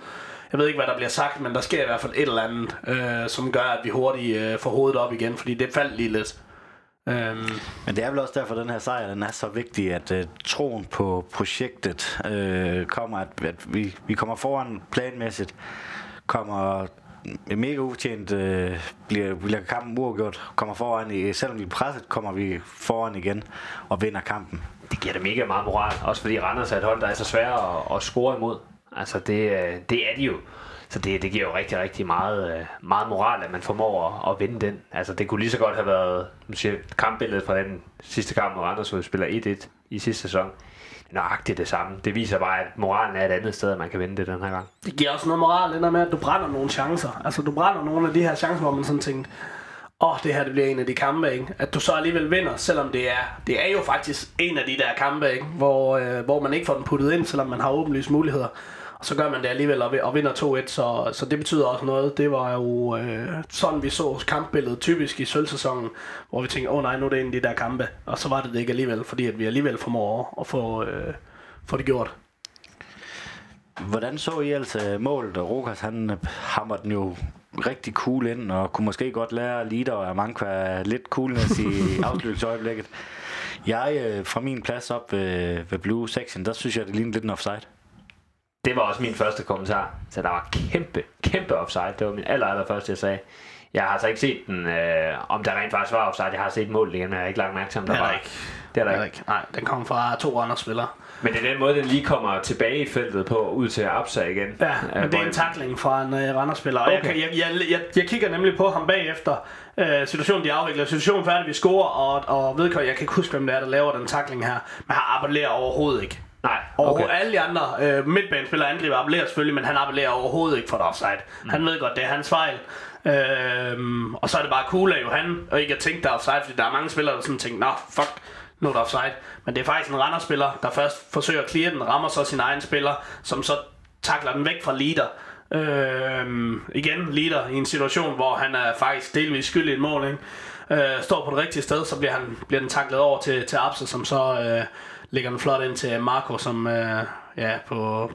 Speaker 4: Jeg ved ikke, hvad der bliver sagt, men der sker i hvert fald et eller andet, øh, som gør, at vi hurtigt øh, får hovedet op igen, fordi det faldt lige lidt.
Speaker 2: Øhm. Men det er vel også derfor, at den her sejr den er så vigtig, at uh, troen på projektet uh, kommer, at, at vi, vi kommer foran planmæssigt, kommer mega utjent, uh, bliver, bliver kampen uafgjort, kommer foran, i, selvom vi er presset, kommer vi foran igen og vinder kampen.
Speaker 3: Det giver det mega meget moral, også fordi Randers er et hold, der er så svært at, at score imod. Altså det, det er de jo. Så det, det giver jo rigtig, rigtig meget, øh, meget moral, at man formår at, at vinde den. Altså det kunne lige så godt have været nu siger, kampbilledet fra den sidste kamp, hvor Randers spiller 1-1 i sidste sæson. Nøjagtigt det samme. Det viser bare, at moralen er et andet sted, at man kan vinde det den her gang.
Speaker 4: Det giver også noget moral, det der med, at du brænder nogle chancer. Altså du brænder nogle af de her chancer, hvor man sådan tænkte, åh, oh, det her det bliver en af de kampe, ikke? At du så alligevel vinder, selvom det er, det er jo faktisk en af de der kampe, ikke? Hvor, øh, hvor man ikke får den puttet ind, selvom man har åbenlyse muligheder så gør man det alligevel og, og vinder 2-1, så, så det betyder også noget. Det var jo øh, sådan, vi så kampbilledet typisk i sølvsæsonen, hvor vi tænkte, åh oh, nej, nu er det en af de der kampe. Og så var det det ikke alligevel, fordi at vi alligevel formår at få, øh, få det gjort.
Speaker 2: Hvordan så I altså målet? Rokas, han hammer den jo rigtig cool ind, og kunne måske godt lære Lider og Amankwa lidt coolness i afslutningsøjeblikket. Jeg, øh, fra min plads op ved, ved Blue Section, der synes jeg, det lignede lidt en offside.
Speaker 3: Det var også min første kommentar. Så der var kæmpe, kæmpe offside. Det var min aller, aller første, jeg sagde. Jeg har altså ikke set den, øh, om der rent faktisk var offside. Jeg har set målet igen, men jeg har ikke lagt mærke til, om der
Speaker 4: Det
Speaker 3: var.
Speaker 4: ikke.
Speaker 3: Det er der
Speaker 4: Det er
Speaker 3: ikke.
Speaker 4: ikke. Nej, den kom fra to andre spillere.
Speaker 3: Men det er den måde, den lige kommer tilbage i feltet på, ud til Absa igen.
Speaker 4: Ja,
Speaker 3: Øh,
Speaker 4: men det
Speaker 3: hvor-
Speaker 4: er en takling fra en uh, Randers-spiller. Og
Speaker 3: Okay.
Speaker 4: jeg, jeg, jeg, jeg, jeg kigger nemlig på ham bagefter. Uh, situationen, de afvikler. Situationen færdig, vi scorer, og, og vedkommende, jeg kan ikke huske, hvem det er, der laver den takling her. Men han appellerer overhovedet ikke.
Speaker 3: Nej,
Speaker 4: Og
Speaker 3: okay.
Speaker 4: alle de andre øh, midtbanespillere angriber appellerer selvfølgelig, men han appellerer overhovedet ikke for et offside. Mm. Han ved godt, det er hans fejl. Øhm, og så er det bare cool af Johan, og ikke at tænke, der er offside, fordi der er mange spillere, der sådan tænker, nå, fuck, nu er der offside. Men det er faktisk en Randers-spiller, der først forsøger at clear den, rammer så sin egen spiller, som så takler den væk fra leader. Øhm, igen, leader i en situation, hvor han er faktisk delvis skyld i et mål, ikke? Øh, står på det rigtige sted, så bliver, han, bliver den taklet over til, til Abse, som så øh, lægger den flot ind til Marco, som øh, ja, på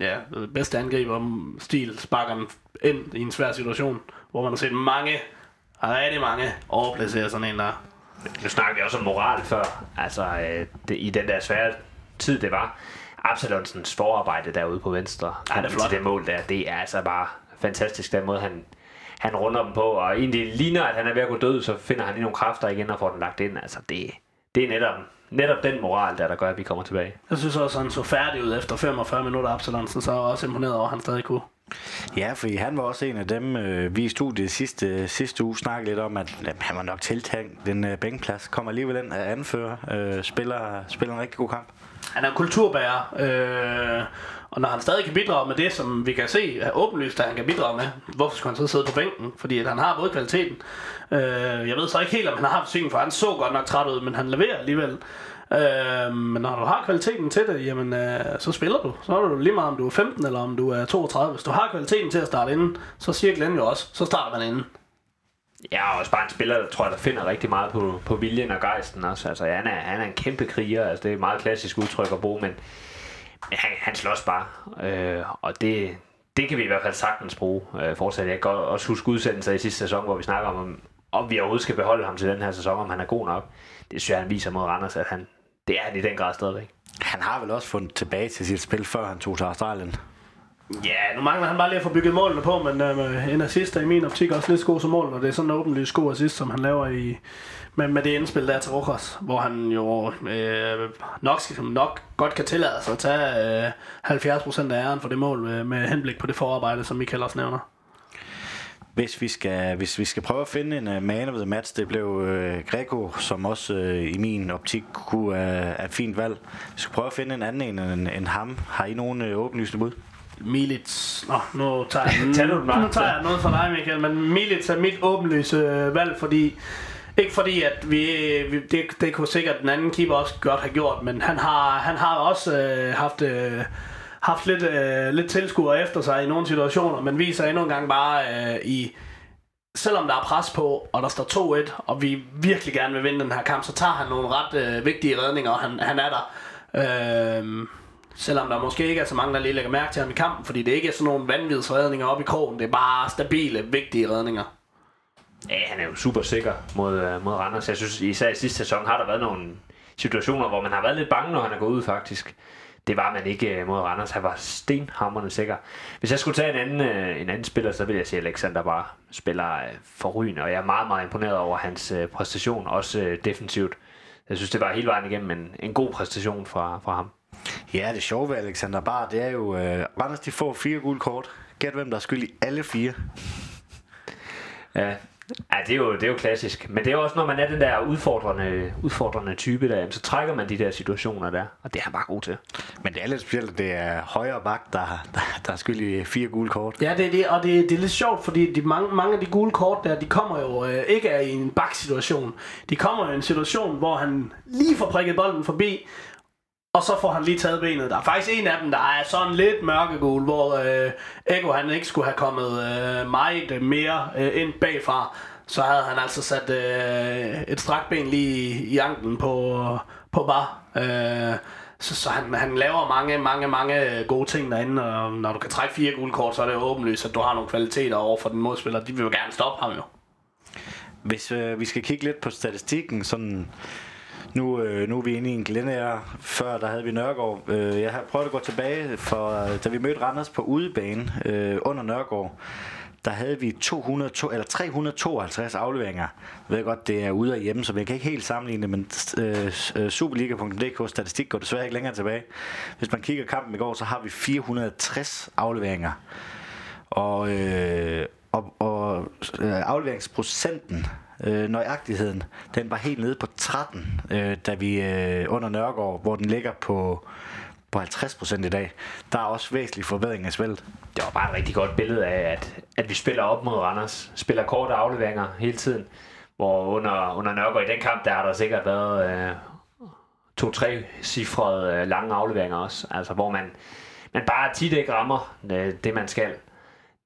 Speaker 4: ja, bedste angriber stil sparker den ind i en svær situation, hvor man har set mange, rigtig mange overplacere sådan en der.
Speaker 3: Nu snakker vi også om moral før. Altså, øh, det, i den der svære tid, det var. Absalonsens forarbejde derude på venstre.
Speaker 4: Ja, det er flot.
Speaker 3: Til det mål der, det er altså bare fantastisk, den måde han, han runder dem på. Og egentlig ligner, at han er ved at gå død, så finder han lige nogle kræfter igen og får den lagt ind. Altså, det, det er netop, netop den moral, der, der gør, at vi kommer tilbage.
Speaker 4: Jeg synes også, at han så færdig ud efter 45 minutter Absalonsen, så er jeg også imponeret over, at han stadig kunne.
Speaker 2: Ja, for han var også en af dem, øh, vi i studiet sidste, sidste uge snakkede lidt om, at øh, han var nok tiltænkt den øh, bænkplads. Kommer alligevel ind at anføre, øh, spiller, spiller en rigtig god kamp.
Speaker 4: Han er kulturbærer, øh, og når han stadig kan bidrage med det, som vi kan se er åbenlyst, at han kan bidrage med, hvorfor skulle han så sidde på bænken? Fordi at han har både kvaliteten. Øh, jeg ved så ikke helt, om han har fysikken, for han så godt nok træt ud, men han leverer alligevel. Øh, men når du har kvaliteten til det, jamen, øh, så spiller du. Så er du lige meget, om du er 15 eller om du er 32. Hvis du har kvaliteten til at starte inden, så siger Glenn jo også, så starter man inden.
Speaker 3: Ja, og også bare en spiller, der tror jeg, der finder rigtig meget på, på viljen og gejsten også. Altså, han er, han er en kæmpe kriger. Altså, det er et meget klassisk udtryk at bruge, men, men han, han slås bare. Øh, og det, det kan vi i hvert fald sagtens bruge øh, fortsat. Jeg kan også huske udsendelser i sidste sæson, hvor vi snakker om, om, om vi overhovedet skal beholde ham til den her sæson, om han er god nok. Det synes jeg, han viser mod Randers, at han, det er han i den grad stadigvæk.
Speaker 2: Han har vel også fundet tilbage til sit spil, før han tog til Australien.
Speaker 4: Ja, nu mangler han bare lige at få bygget målene på, men øh, en assist er i min optik også lidt god som mål, og det er sådan en åbenlyst god assist, som han laver i, med, med det indspil der til Rokos, hvor han jo øh, nok, skal, nok godt kan tillade sig at tage øh, 70% af æren for det mål med, med henblik på det forarbejde, som Michael også nævner.
Speaker 2: Hvis vi skal, hvis vi skal prøve at finde en uh, man of the match, det blev uh, Greco, som også uh, i min optik kunne uh, er et fint valg. Vi skal prøve at finde en anden en end, end ham. Har I nogen uh, åbenlysende bud?
Speaker 4: Milits. Nå, nu tager jeg,
Speaker 3: nu
Speaker 4: nu tager jeg noget fra dig, Michael, men Milits er mit åbenlyse valg, fordi ikke fordi, at vi, vi det, det kunne sikkert den anden keeper også godt have gjort, men han har, han har også øh, haft, øh, haft lidt, øh, lidt tilskuer efter sig i nogle situationer, men viser endnu en gang bare øh, i, selvom der er pres på, og der står 2-1, og vi virkelig gerne vil vinde den her kamp, så tager han nogle ret øh, vigtige redninger, og han, han er der. Øh, selvom der måske ikke er så mange, der lige lægger mærke til ham i kampen, fordi det ikke er sådan nogle vanvidsredninger op i krogen, det er bare stabile, vigtige redninger.
Speaker 3: Ja, han er jo super sikker mod, øh, mod Randers. Jeg synes, især i sidste sæson har der været nogle situationer, hvor man har været lidt bange, når han er gået ud faktisk. Det var man ikke øh, mod Randers. Han var stenhammerende sikker. Hvis jeg skulle tage en anden, øh, en anden spiller, så vil jeg sige, at Alexander bare spiller øh, forrygende. Og jeg er meget, meget imponeret over hans øh, præstation, også øh, defensivt. Jeg synes, det var hele vejen igennem en, en god præstation fra, fra ham.
Speaker 2: Ja, det sjove ved Alexander Bar, det er jo, uh, Randers de får fire gule kort. Gæt hvem der er skyld i alle fire.
Speaker 3: Ja, ja det, er jo, det er jo klassisk. Men det er også, når man er den der udfordrende, udfordrende type der, så trækker man de der situationer der. Og det er han bare god til.
Speaker 2: Men det er lidt specielt, at det er højre bak, der, der, der er skyld i fire gule kort.
Speaker 4: Ja, det er det, og det, det er lidt sjovt, fordi de, mange, mange af de gule kort der, de kommer jo øh, ikke af i en baksituation. De kommer jo i en situation, hvor han lige får prikket bolden forbi, og så får han lige taget benet. Der er faktisk en af dem, der er sådan lidt mørkegul, hvor øh, Ego han ikke skulle have kommet øh, meget mere øh, ind bagfra. Så havde han altså sat øh, et strakt ben lige i, anklen på, på bar. Øh, så, så han, han laver mange, mange, mange gode ting derinde, og når du kan trække fire gule kort, så er det åbenlyst, at du har nogle kvaliteter over for den modspiller. De vil jo gerne stoppe ham jo.
Speaker 2: Hvis øh, vi skal kigge lidt på statistikken, sådan nu, øh, nu er vi inde i en glænære. Før der havde vi Nørregård. Øh, jeg har prøvet at gå tilbage, for da vi mødte Randers på udebane øh, under Nørregård, der havde vi 200, eller 352 afleveringer. Jeg ved godt, det er ude af hjemme, så vi kan ikke helt sammenligne det, men øh, øh Superliga.dk statistik går desværre ikke længere tilbage. Hvis man kigger kampen i går, så har vi 460 afleveringer. Og, øh, og, og øh, afleveringsprocenten, øh, nøjagtigheden, den var helt nede på 13, øh, da vi øh, under Nørregård, hvor den ligger på på 50% i dag. Der er også væsentlig forbedring af spillet.
Speaker 3: Det var bare et rigtig godt billede af, at, at vi spiller op mod Randers. Spiller korte afleveringer hele tiden. Hvor under, under Nørgaard i den kamp, der har der sikkert været øh, to-tre cifrede øh, lange afleveringer også. Altså hvor man, man bare tit ikke rammer øh, det, man skal.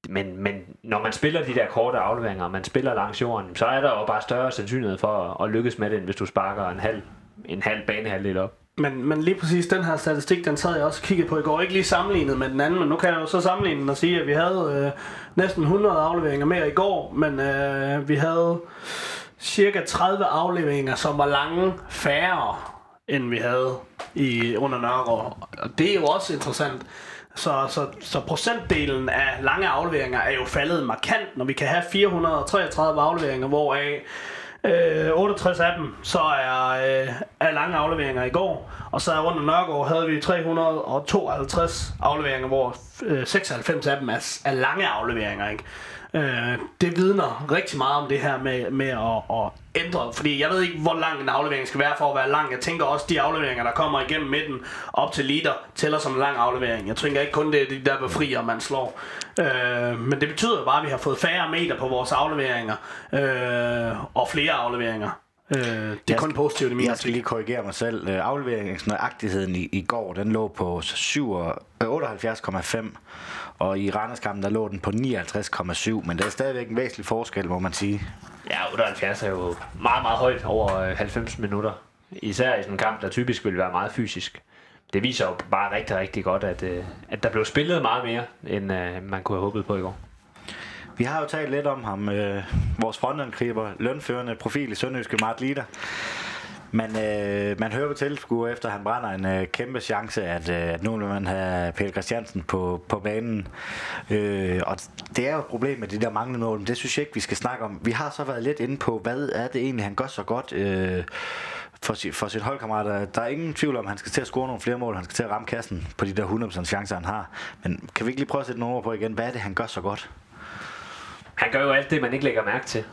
Speaker 3: Men, men når man spiller de der korte afleveringer, og man spiller langs jorden, så er der jo bare større sandsynlighed for at, at lykkes med det, end hvis du sparker en halv, en halv banehalvdel op.
Speaker 4: Men, men lige præcis den her statistik, den sad jeg også og kiggede på i går. Ikke lige sammenlignet med den anden, men nu kan jeg jo så sammenligne den og sige, at vi havde øh, næsten 100 afleveringer mere i går, men øh, vi havde cirka 30 afleveringer, som var lange færre, end vi havde i under Nørgaard. Og det er jo også interessant. Så, så, så procentdelen af lange afleveringer er jo faldet markant, når vi kan have 433 afleveringer, hvoraf Øh, 68 af dem, så er, øh, er lange afleveringer i går. Og så under Nørgaard havde vi 352 afleveringer, hvor øh, 96 af dem er, er lange afleveringer. Ikke? Øh, det vidner rigtig meget om det her med, med at, at ændre. Fordi jeg ved ikke, hvor lang en aflevering skal være for at være lang. Jeg tænker også, de afleveringer, der kommer igennem midten op til liter, tæller som en lang aflevering. Jeg tænker ikke kun, det er de der befrier, man slår. Øh, men det betyder jo bare, at vi har fået færre meter på vores afleveringer. Øh, og flere afleveringer. Øh, det er kun positivt i min
Speaker 2: Jeg skal lige korrigere mig selv. Øh, afleveringsnøjagtigheden i, i går, den lå på 78,5 og i Randerskampen, der lå den på 59,7, men der er stadigvæk en væsentlig forskel, må man sige.
Speaker 3: Ja, 78 er jo meget, meget højt over 90 øh, minutter. Især i sådan en kamp, der typisk vil være meget fysisk. Det viser jo bare rigtig, rigtig godt, at, øh, at der blev spillet meget mere, end øh, man kunne have håbet på i går.
Speaker 2: Vi har jo talt lidt om ham, øh, vores frontangriber, lønførende profil i Sønderjyske Mart Lider. Man, øh, man hører på tilskuer efter han brænder en øh, kæmpe chance, at, øh, at nu vil man have Peter Christiansen på, på banen. Øh, og det er jo et problem med de der manglende mål, men det synes jeg ikke, vi skal snakke om. Vi har så været lidt inde på, hvad er det egentlig, han gør så godt øh, for, for sit holdkammerater. Der er ingen tvivl om, at han skal til at score nogle flere mål. Han skal til at ramme kassen på de der 100% chancer, han har. Men kan vi ikke lige prøve at sætte nogle ord på igen? Hvad er det, han gør så godt?
Speaker 3: Han gør jo alt det, man ikke lægger mærke til.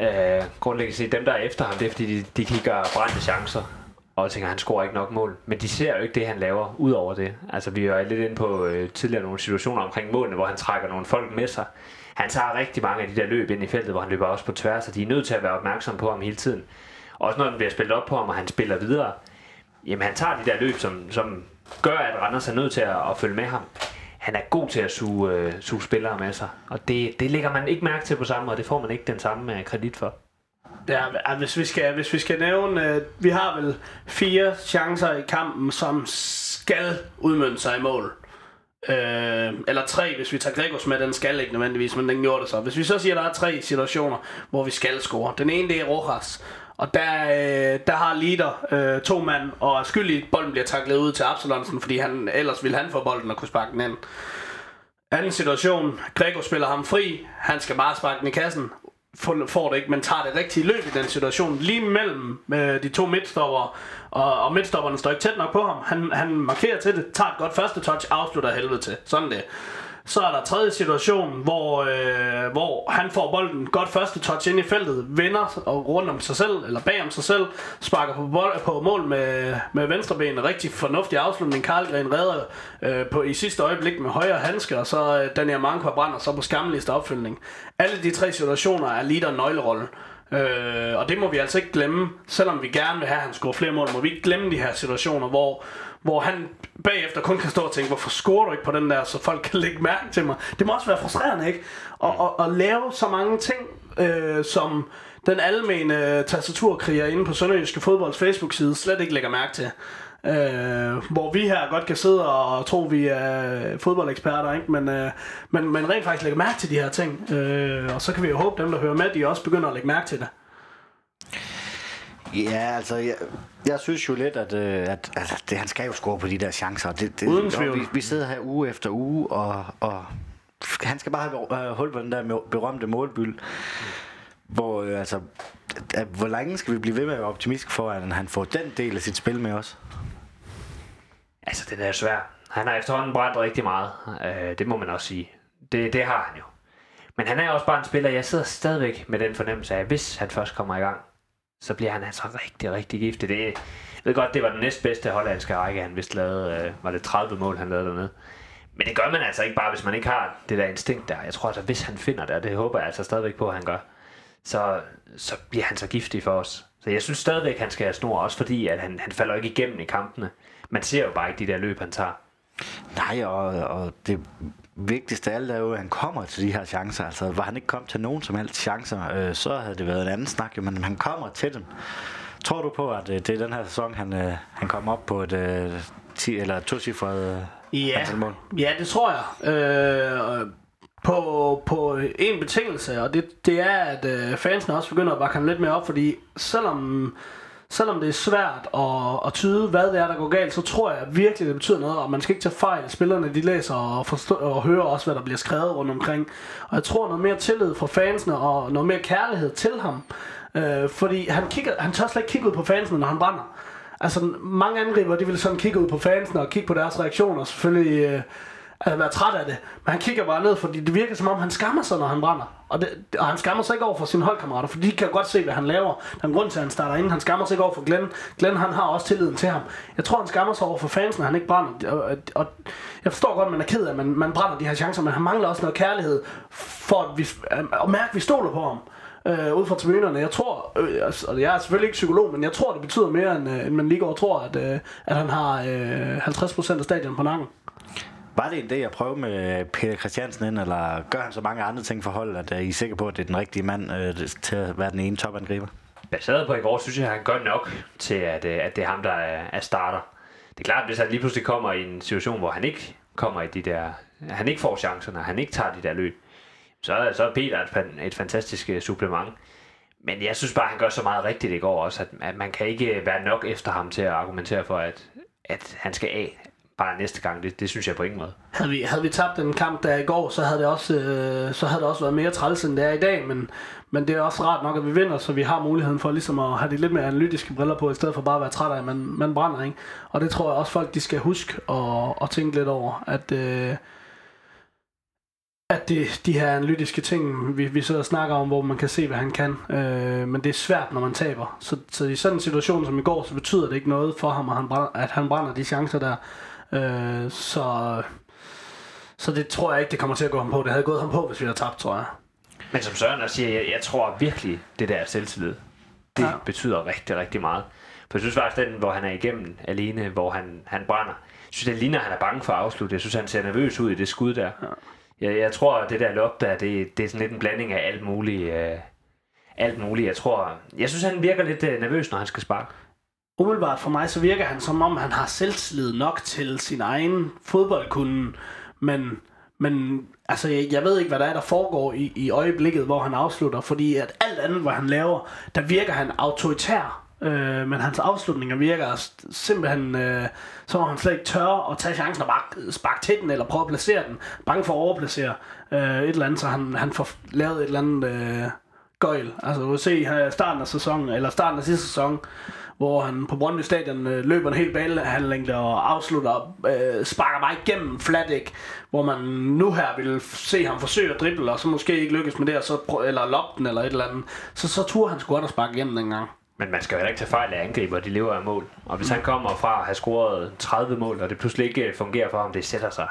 Speaker 3: Øh, grundlæggende set, dem der er efter ham, det er fordi, de, de kigger brændte chancer og tænker, han scorer ikke nok mål. Men de ser jo ikke det, han laver, ud over det. Altså, vi er lidt inde på øh, tidligere nogle situationer omkring målene, hvor han trækker nogle folk med sig. Han tager rigtig mange af de der løb ind i feltet, hvor han løber også på tværs, og de er nødt til at være opmærksom på ham hele tiden. Også når den bliver spillet op på ham, og han spiller videre, jamen han tager de der løb, som, som gør, at Randers er nødt til at, at følge med ham han er god til at suge, øh, suge spillere med sig. Og det, det lægger man ikke mærke til på samme måde. Det får man ikke den samme øh, kredit for.
Speaker 4: Ja, hvis vi skal, hvis vi skal nævne, øh, vi har vel fire chancer i kampen, som skal udmønte sig i mål. Øh, eller tre, hvis vi tager Gregos med, den skal ikke nødvendigvis, men den gjorde det så. Hvis vi så siger, at der er tre situationer, hvor vi skal score. Den ene, det er Rojas, og der, øh, der har Leder øh, to mand, og er skyldig, bolden bliver taklet ud til Absalonsen, fordi han, ellers ville han få bolden og kunne sparke den ind. Anden situation, Gregor spiller ham fri, han skal bare sparke den i kassen, får det ikke, men tager det rigtige løb i den situation, lige mellem øh, de to midtstopper, og, og midtstopperne står ikke tæt nok på ham. Han, han markerer til det, tager et godt første touch, afslutter helvede til. Sådan det. Så er der tredje situation, hvor, øh, hvor han får bolden godt første touch ind i feltet, vender og rundt om sig selv, eller bag om sig selv, sparker på, bold, på mål med, med venstre ben. Rigtig fornuftig afslutning. Karlgren redder øh, på, i sidste øjeblik med højre handske, og så øh, Daniel Manko brænder så på skamligste opfølgning. Alle de tre situationer er lige der nøglerollen. Øh, og det må vi altså ikke glemme, selvom vi gerne vil have, at han scorer flere mål, må vi ikke glemme de her situationer, hvor, hvor han bagefter kun kan stå og tænke, hvorfor scorer du ikke på den der, så folk kan lægge mærke til mig. Det må også være frustrerende, ikke? Og, og, og lave så mange ting, øh, som den almene tastaturkriger inde på Sønderjyske Fodbolds Facebook-side slet ikke lægger mærke til. Øh, hvor vi her godt kan sidde og tro, vi er fodboldeksperter, ikke? Men, øh, men, men rent faktisk lægger mærke til de her ting. Øh, og så kan vi jo håbe, dem der hører med, de også begynder at lægge mærke til det.
Speaker 2: Ja, altså, jeg, jeg synes jo lidt, at, øh, at, at det, han skal jo score på de der chancer. Det, det,
Speaker 4: Uden tvivl.
Speaker 2: Vi, vi sidder her uge efter uge, og, og han skal bare have øh, hul på den der berømte målbyld. Hvor, øh, altså, at, hvor længe skal vi blive ved med at være optimistiske for, at han får den del af sit spil med os?
Speaker 3: Altså, det er svær. Han har efterhånden brændt rigtig meget. Øh, det må man også sige. Det, det har han jo. Men han er også bare en spiller, jeg sidder stadigvæk med den fornemmelse af, at hvis han først kommer i gang, så bliver han altså rigtig, rigtig giftig. Det, jeg ved godt, det var den næstbedste hollandske række, han vist lavede. Øh, var det 30 mål, han lavede dernede. Men det gør man altså ikke bare, hvis man ikke har det der instinkt der. Jeg tror altså, hvis han finder det, og det håber jeg altså stadigvæk på, at han gør, så, så bliver han så giftig for os. Så jeg synes stadigvæk, han skal have snor, også fordi at han, han falder ikke igennem i kampene. Man ser jo bare ikke de der løb, han tager.
Speaker 2: Nej, og, og det vigtigste af alt er jo, at han kommer til de her chancer. Altså, var han ikke kommet til nogen som helst chancer, øh, så havde det været en anden snak, jo, men han kommer til dem. Tror du på, at øh, det er den her sæson, han, øh, han kommer op på et øh, 10 eller tocifret øh,
Speaker 4: Ja,
Speaker 2: antal mål?
Speaker 4: ja det tror jeg. Øh, på, på en betingelse, og det, det er, at øh, fansene også begynder at bakke ham lidt mere op, fordi selvom, selvom det er svært at, at tyde, hvad det er, der går galt, så tror jeg virkelig, det betyder noget, og man skal ikke tage fejl. Spillerne, de læser og, forstå, og hører også, hvad der bliver skrevet rundt omkring. Og jeg tror noget mere tillid fra fansene, og noget mere kærlighed til ham. Øh, fordi han, kigger, han tør slet ikke kigge ud på fansene, når han brænder. Altså, mange angriber, de vil sådan kigge ud på fansene og kigge på deres reaktioner. Selvfølgelig øh, altså, er træt af det. Men han kigger bare ned, fordi det virker som om, han skammer sig, når han brænder. Og, det, og han skammer sig ikke over for sine holdkammerater, for de kan godt se, hvad han laver. Den grund til, at han starter ind. Han skammer sig ikke over for Glenn. Glenn, han har også tilliden til ham. Jeg tror, han skammer sig over for fansen, når han ikke brænder. Og, og, og jeg forstår godt, at man er ked af, at man, man brænder de her chancer, men han mangler også noget kærlighed for at, vi, øh, at mærke, at vi stoler på ham øh, ud fra tribunerne. Jeg tror, øh, altså, og jeg er selvfølgelig ikke psykolog, men jeg tror, det betyder mere, end, øh, end man lige går og tror, at, øh, at han har øh, 50% af stadion på nakken.
Speaker 2: Var det en idé at prøve med Peter Christiansen ind, eller gør han så mange andre ting for holdet, at øh, I er sikre på, at det er den rigtige mand øh, til at være den ene topangriber?
Speaker 3: Baseret på i går, synes jeg, at han gør nok til, at, øh, at det er ham, der er, er starter. Det er klart, at hvis han lige pludselig kommer i en situation, hvor han ikke kommer i de der... Han ikke får chancerne, han ikke tager de der løb, så, så er Peter et, et fantastisk øh, supplement. Men jeg synes bare, at han gør så meget rigtigt i går også, at, at man kan ikke være nok efter ham til at argumentere for, at, at han skal af bare næste gang. Det, det synes jeg på ingen måde.
Speaker 4: Havde vi, havde vi tabt den kamp der i går, så havde det også, øh, så havde det også været mere træls, end det er i dag. Men, men det er også rart nok, at vi vinder, så vi har muligheden for ligesom at have de lidt mere analytiske briller på, i stedet for bare at være træt af, at man, man brænder. Ikke? Og det tror jeg også, folk de skal huske og, og tænke lidt over, at, øh, at det, de her analytiske ting, vi, vi sidder og snakker om, hvor man kan se, hvad han kan. Øh, men det er svært, når man taber. Så, så i sådan en situation som i går, så betyder det ikke noget for ham, at han brænder, at han brænder de chancer der. Øh, så, så det tror jeg ikke, det kommer til at gå ham på. Det havde gået ham på, hvis vi havde tabt, tror jeg.
Speaker 3: Men som Søren også siger, jeg, jeg tror virkelig, det der selvtillid, det
Speaker 4: Ja.
Speaker 3: betyder rigtig, rigtig meget. For jeg synes faktisk, den, hvor han er igennem alene, hvor han, han brænder, jeg synes, det ligner, at han er bange for at afslutte. Jeg synes, han ser nervøs ud i det skud der. Ja. Jeg, jeg tror, at det der lop der, det, det er sådan lidt en blanding af alt muligt. Øh, alt muligt. Jeg tror, jeg synes, han virker lidt øh, nervøs, når han skal sparke.
Speaker 4: Umiddelbart for mig, så virker han som om, han har selvtillid nok til sin egen fodboldkunde. Men, men altså, jeg, jeg ved ikke, hvad der er, der foregår i, i øjeblikket, hvor han afslutter. Fordi at alt andet, hvad han laver, der virker han autoritær. Øh, men hans afslutninger virker simpelthen, øh, så om han slet ikke tør at tage chancen og bare sparke til den, eller prøve at placere den. Bange for at overplacere øh, et eller andet, så han, han får lavet et eller andet øh, gøjl. Altså, du kan se her i starten af sæsonen, eller starten af sidste sæson, hvor han på Brøndby Stadion øh, løber en hel banehandlængde og afslutter, øh, sparker bare igennem Fladæk, hvor man nu her vil se ham forsøge at drible, og så måske ikke lykkes med det, og så prø- eller lopten eller et eller andet. Så, så turde han sgu godt at sparke igennem dengang.
Speaker 3: Men man skal jo heller ikke tage fejl af angriber, de lever af mål. Og hvis han kommer fra at have scoret 30 mål, og det pludselig ikke øh, fungerer for ham, det sætter sig.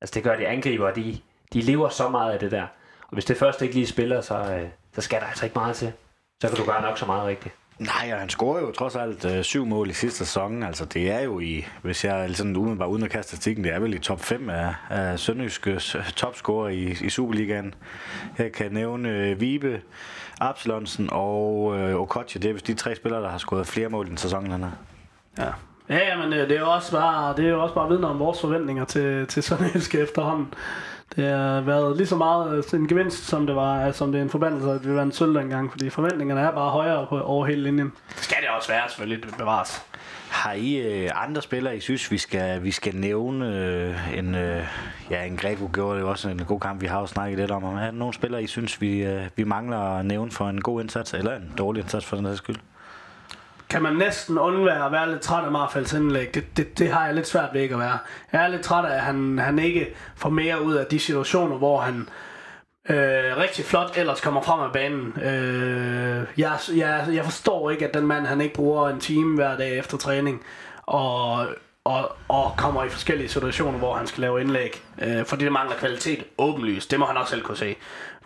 Speaker 3: Altså det gør de angriber, de, de lever så meget af det der. Og hvis det først ikke lige spiller, så, øh, så skal der altså ikke meget til. Så kan du gøre nok så meget rigtigt.
Speaker 2: Nej, og han scorer jo trods alt øh, syv mål i sidste sæson. Altså, det er jo i, hvis jeg er sådan umiddelbart uden at kaste statistikken, det er vel i top 5 af, af Sønderjyskes topscorer i, i Superligaen. Jeg kan nævne øh, Vibe, Absalonsen og øh, Okocha. Det er vist de tre spillere, der har scoret flere mål i den sæson, han har.
Speaker 4: Ja. Ja, men øh, det er jo også bare, det er jo også bare vidner om vores forventninger til, til Sønderjyske efterhånden. Det har været lige så meget øh, en gevinst, som det var, som det er en forbandelse, at vi vandt sølv dengang, fordi forventningerne er bare højere på, over hele linjen. Det skal det også være, selvfølgelig, det bevares.
Speaker 2: Har I øh, andre spillere, I synes, vi skal, vi skal nævne? Øh, en, øh, ja, en Grego gjorde det jo også en god kamp, vi har jo snakket lidt om. Er der nogle spillere, I synes, vi, øh, vi mangler at nævne for en god indsats, eller en dårlig indsats for den her skyld?
Speaker 4: Kan man næsten undvære at være lidt træt af Marfals indlæg. Det, det, det har jeg lidt svært ved ikke at være. Jeg er lidt træt af, at han, han ikke får mere ud af de situationer, hvor han øh, rigtig flot ellers kommer frem af banen. Øh, jeg, jeg, jeg forstår ikke, at den mand han ikke bruger en time hver dag efter træning. Og og, og kommer i forskellige situationer, hvor han skal lave indlæg. Øh, fordi det mangler kvalitet åbenlyst. Det må han også selv kunne se.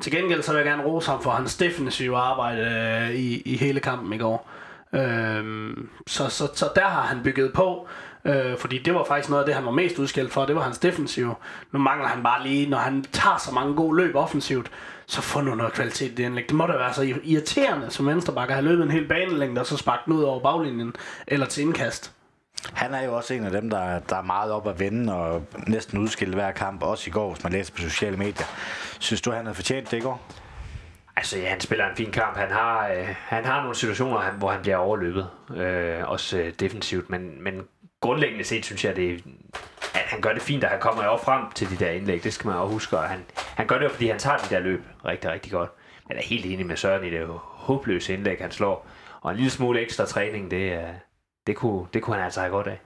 Speaker 4: Til gengæld så vil jeg gerne rose ham for hans defensive arbejde øh, i, i hele kampen i går. Øhm, så, så, så der har han bygget på, øh, fordi det var faktisk noget af det, han var mest udskilt for, det var hans defensiv. Nu mangler han bare lige, når han tager så mange gode løb offensivt, så får nu noget kvalitet i det indlæg. Det må da være så irriterende som venstreback at have løbet en hel banelængde, og så sparket den ud over baglinjen, eller til indkast.
Speaker 2: Han er jo også en af dem, der, der er meget op at vende og næsten udskilt hver kamp, også i går, hvis man læser på sociale medier. Synes du, han havde fortjent det i går?
Speaker 3: Altså ja, han spiller en fin kamp. Han har, øh, han har nogle situationer, hvor han bliver overløbet. Øh, også øh, defensivt. Men, men grundlæggende set synes jeg, det, at han gør det fint, at han kommer jo frem til de der indlæg. Det skal man også huske. Og han, han gør det jo, fordi han tager de der løb rigtig, rigtig godt. Men jeg er helt enig med Søren i det jo håbløse indlæg, han slår. Og en lille smule ekstra træning, det, det, kunne, det kunne han altså have godt af.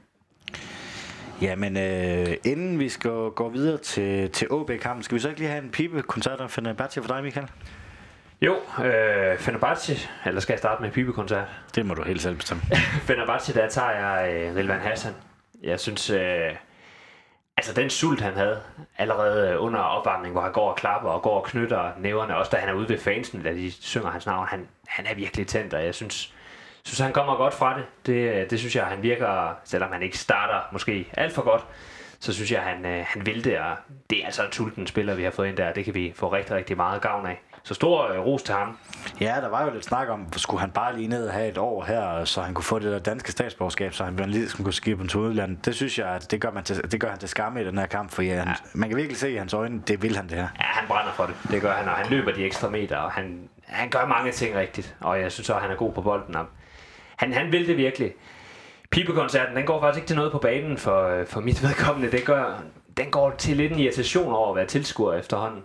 Speaker 2: Jamen, øh, inden vi skal gå videre til, til OB-kampen, skal vi så ikke lige have en pibe-koncert af Fenerbahce for dig, Michael?
Speaker 3: Jo, øh, Fenerbahce, eller skal jeg starte med pibekoncert?
Speaker 2: Det må du helt selv bestemme.
Speaker 3: Fenerbahce, der tager jeg øh, Rilvan Hassan. Jeg synes, øh, altså den sult han havde allerede under opvarmning, hvor han går og klapper og går og knytter næverne, også da han er ude ved fansen, da de synger hans navn, han, han er virkelig tændt, og jeg synes, synes han kommer godt fra det. det. Det synes jeg, han virker, selvom han ikke starter måske alt for godt, så synes jeg, han, øh, han vil det, og det er altså en sulten spiller, vi har fået ind der, det kan vi få rigtig, rigtig meget gavn af. Så stor øh, ros til ham.
Speaker 2: Ja, der var jo lidt snak om, skulle han bare lige ned og have et år her, så han kunne få det der danske statsborgerskab, så han lige kunne skibe på til udlandet. Det synes jeg, at det gør, man til, det gør han til skamme i den her kamp, for ja, ja. man kan virkelig se i hans øjne, det vil han det her.
Speaker 3: Ja, han brænder for det. Det gør han, og han løber de ekstra meter, og han, han gør mange ting rigtigt, og jeg synes også, at han er god på bolden. Han, han vil det virkelig. Pibekoncerten, den går faktisk ikke til noget på banen for, øh, for mit vedkommende. Det gør, den går til lidt en irritation over at være tilskuer efterhånden.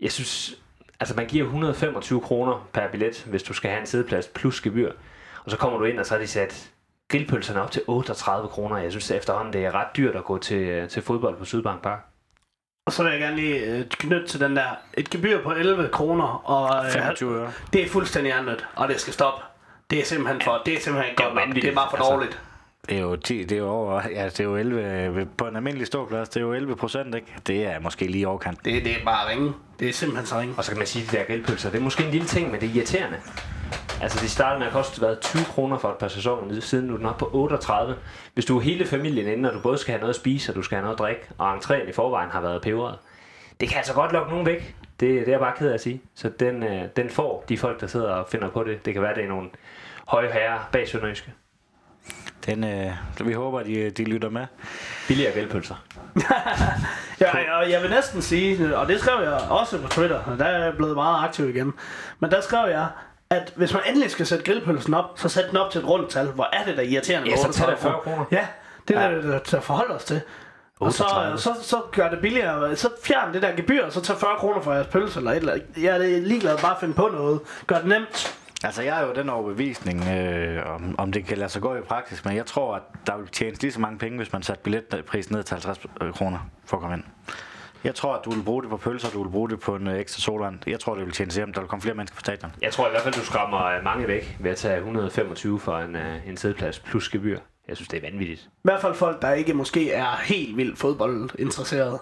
Speaker 3: Jeg synes, altså man giver 125 kroner per billet, hvis du skal have en sædeplads plus gebyr. Og så kommer du ind, og så har de sat grillpølserne op til 38 kroner. Jeg synes efterhånden, det er ret dyrt at gå til, øh, til fodbold på Sydbank Park.
Speaker 4: Og så vil jeg gerne lige øh, knytte til den der. Et gebyr på 11 kroner, og
Speaker 2: 25 øre.
Speaker 4: det er fuldstændig andet, og det skal stoppe. Det er simpelthen for, det er simpelthen godt nok. Det er bare for altså, dårligt.
Speaker 2: Det er jo 10, det er jo over, ja, det er jo 11, på en almindelig ståplads, det er jo 11 procent, ikke? Det er måske lige overkant.
Speaker 4: Det, det er bare ringe. Det er simpelthen så ringe.
Speaker 3: Og så kan man sige, at de der grillpølser, det er måske en lille ting, men det er irriterende. Altså, de startede med at koste været 20 kroner for et par sæsoner, siden nu er den op på 38. Hvis du er hele familien inde, og du både skal have noget at spise, og du skal have noget at drikke, og entréen i forvejen har været peberet, det kan altså godt lokke nogen væk. Det, det er jeg bare ked af at sige. Så den, øh, den får de folk, der sidder og finder på det. Det kan være, det er nogle høje herrer bag Sønderjyske.
Speaker 2: Den, øh, vi håber, de, de lytter med.
Speaker 3: Billigere grillpølser.
Speaker 4: ja, jeg, jeg vil næsten sige, og det skrev jeg også på Twitter, og der er jeg blevet meget aktiv igen. Men der skrev jeg, at hvis man endelig skal sætte grillpølsen op, så sæt den op til et rundt tal. Hvor er det der irriterende?
Speaker 3: Ja, så tager det 40 kroner.
Speaker 4: Ja, det er ja. det, der forholde os til. Og så, så, så gør det billigere. Så fjern det der gebyr, og så tag 40 kroner for jeres pølse eller et eller andet. Jeg er ligeglad bare at finde på noget. Gør det nemt.
Speaker 2: Altså, jeg er jo den overbevisning, øh, om, om det kan lade sig gå i praksis, men jeg tror, at der vil tjenes lige så mange penge, hvis man satte billetprisen ned til 50 øh, kroner for at komme ind. Jeg tror, at du vil bruge det på pølser, du vil bruge det på en øh, ekstra solvand. Jeg tror, det vil tjene hjem, der vil komme flere mennesker på stadion.
Speaker 3: Jeg tror i hvert fald, du skræmmer øh, mange væk ved at tage 125 for en, en sædeplads plus gebyr. Jeg synes, det er vanvittigt. I
Speaker 4: hvert fald folk, der ikke måske er helt vildt fodboldinteresserede.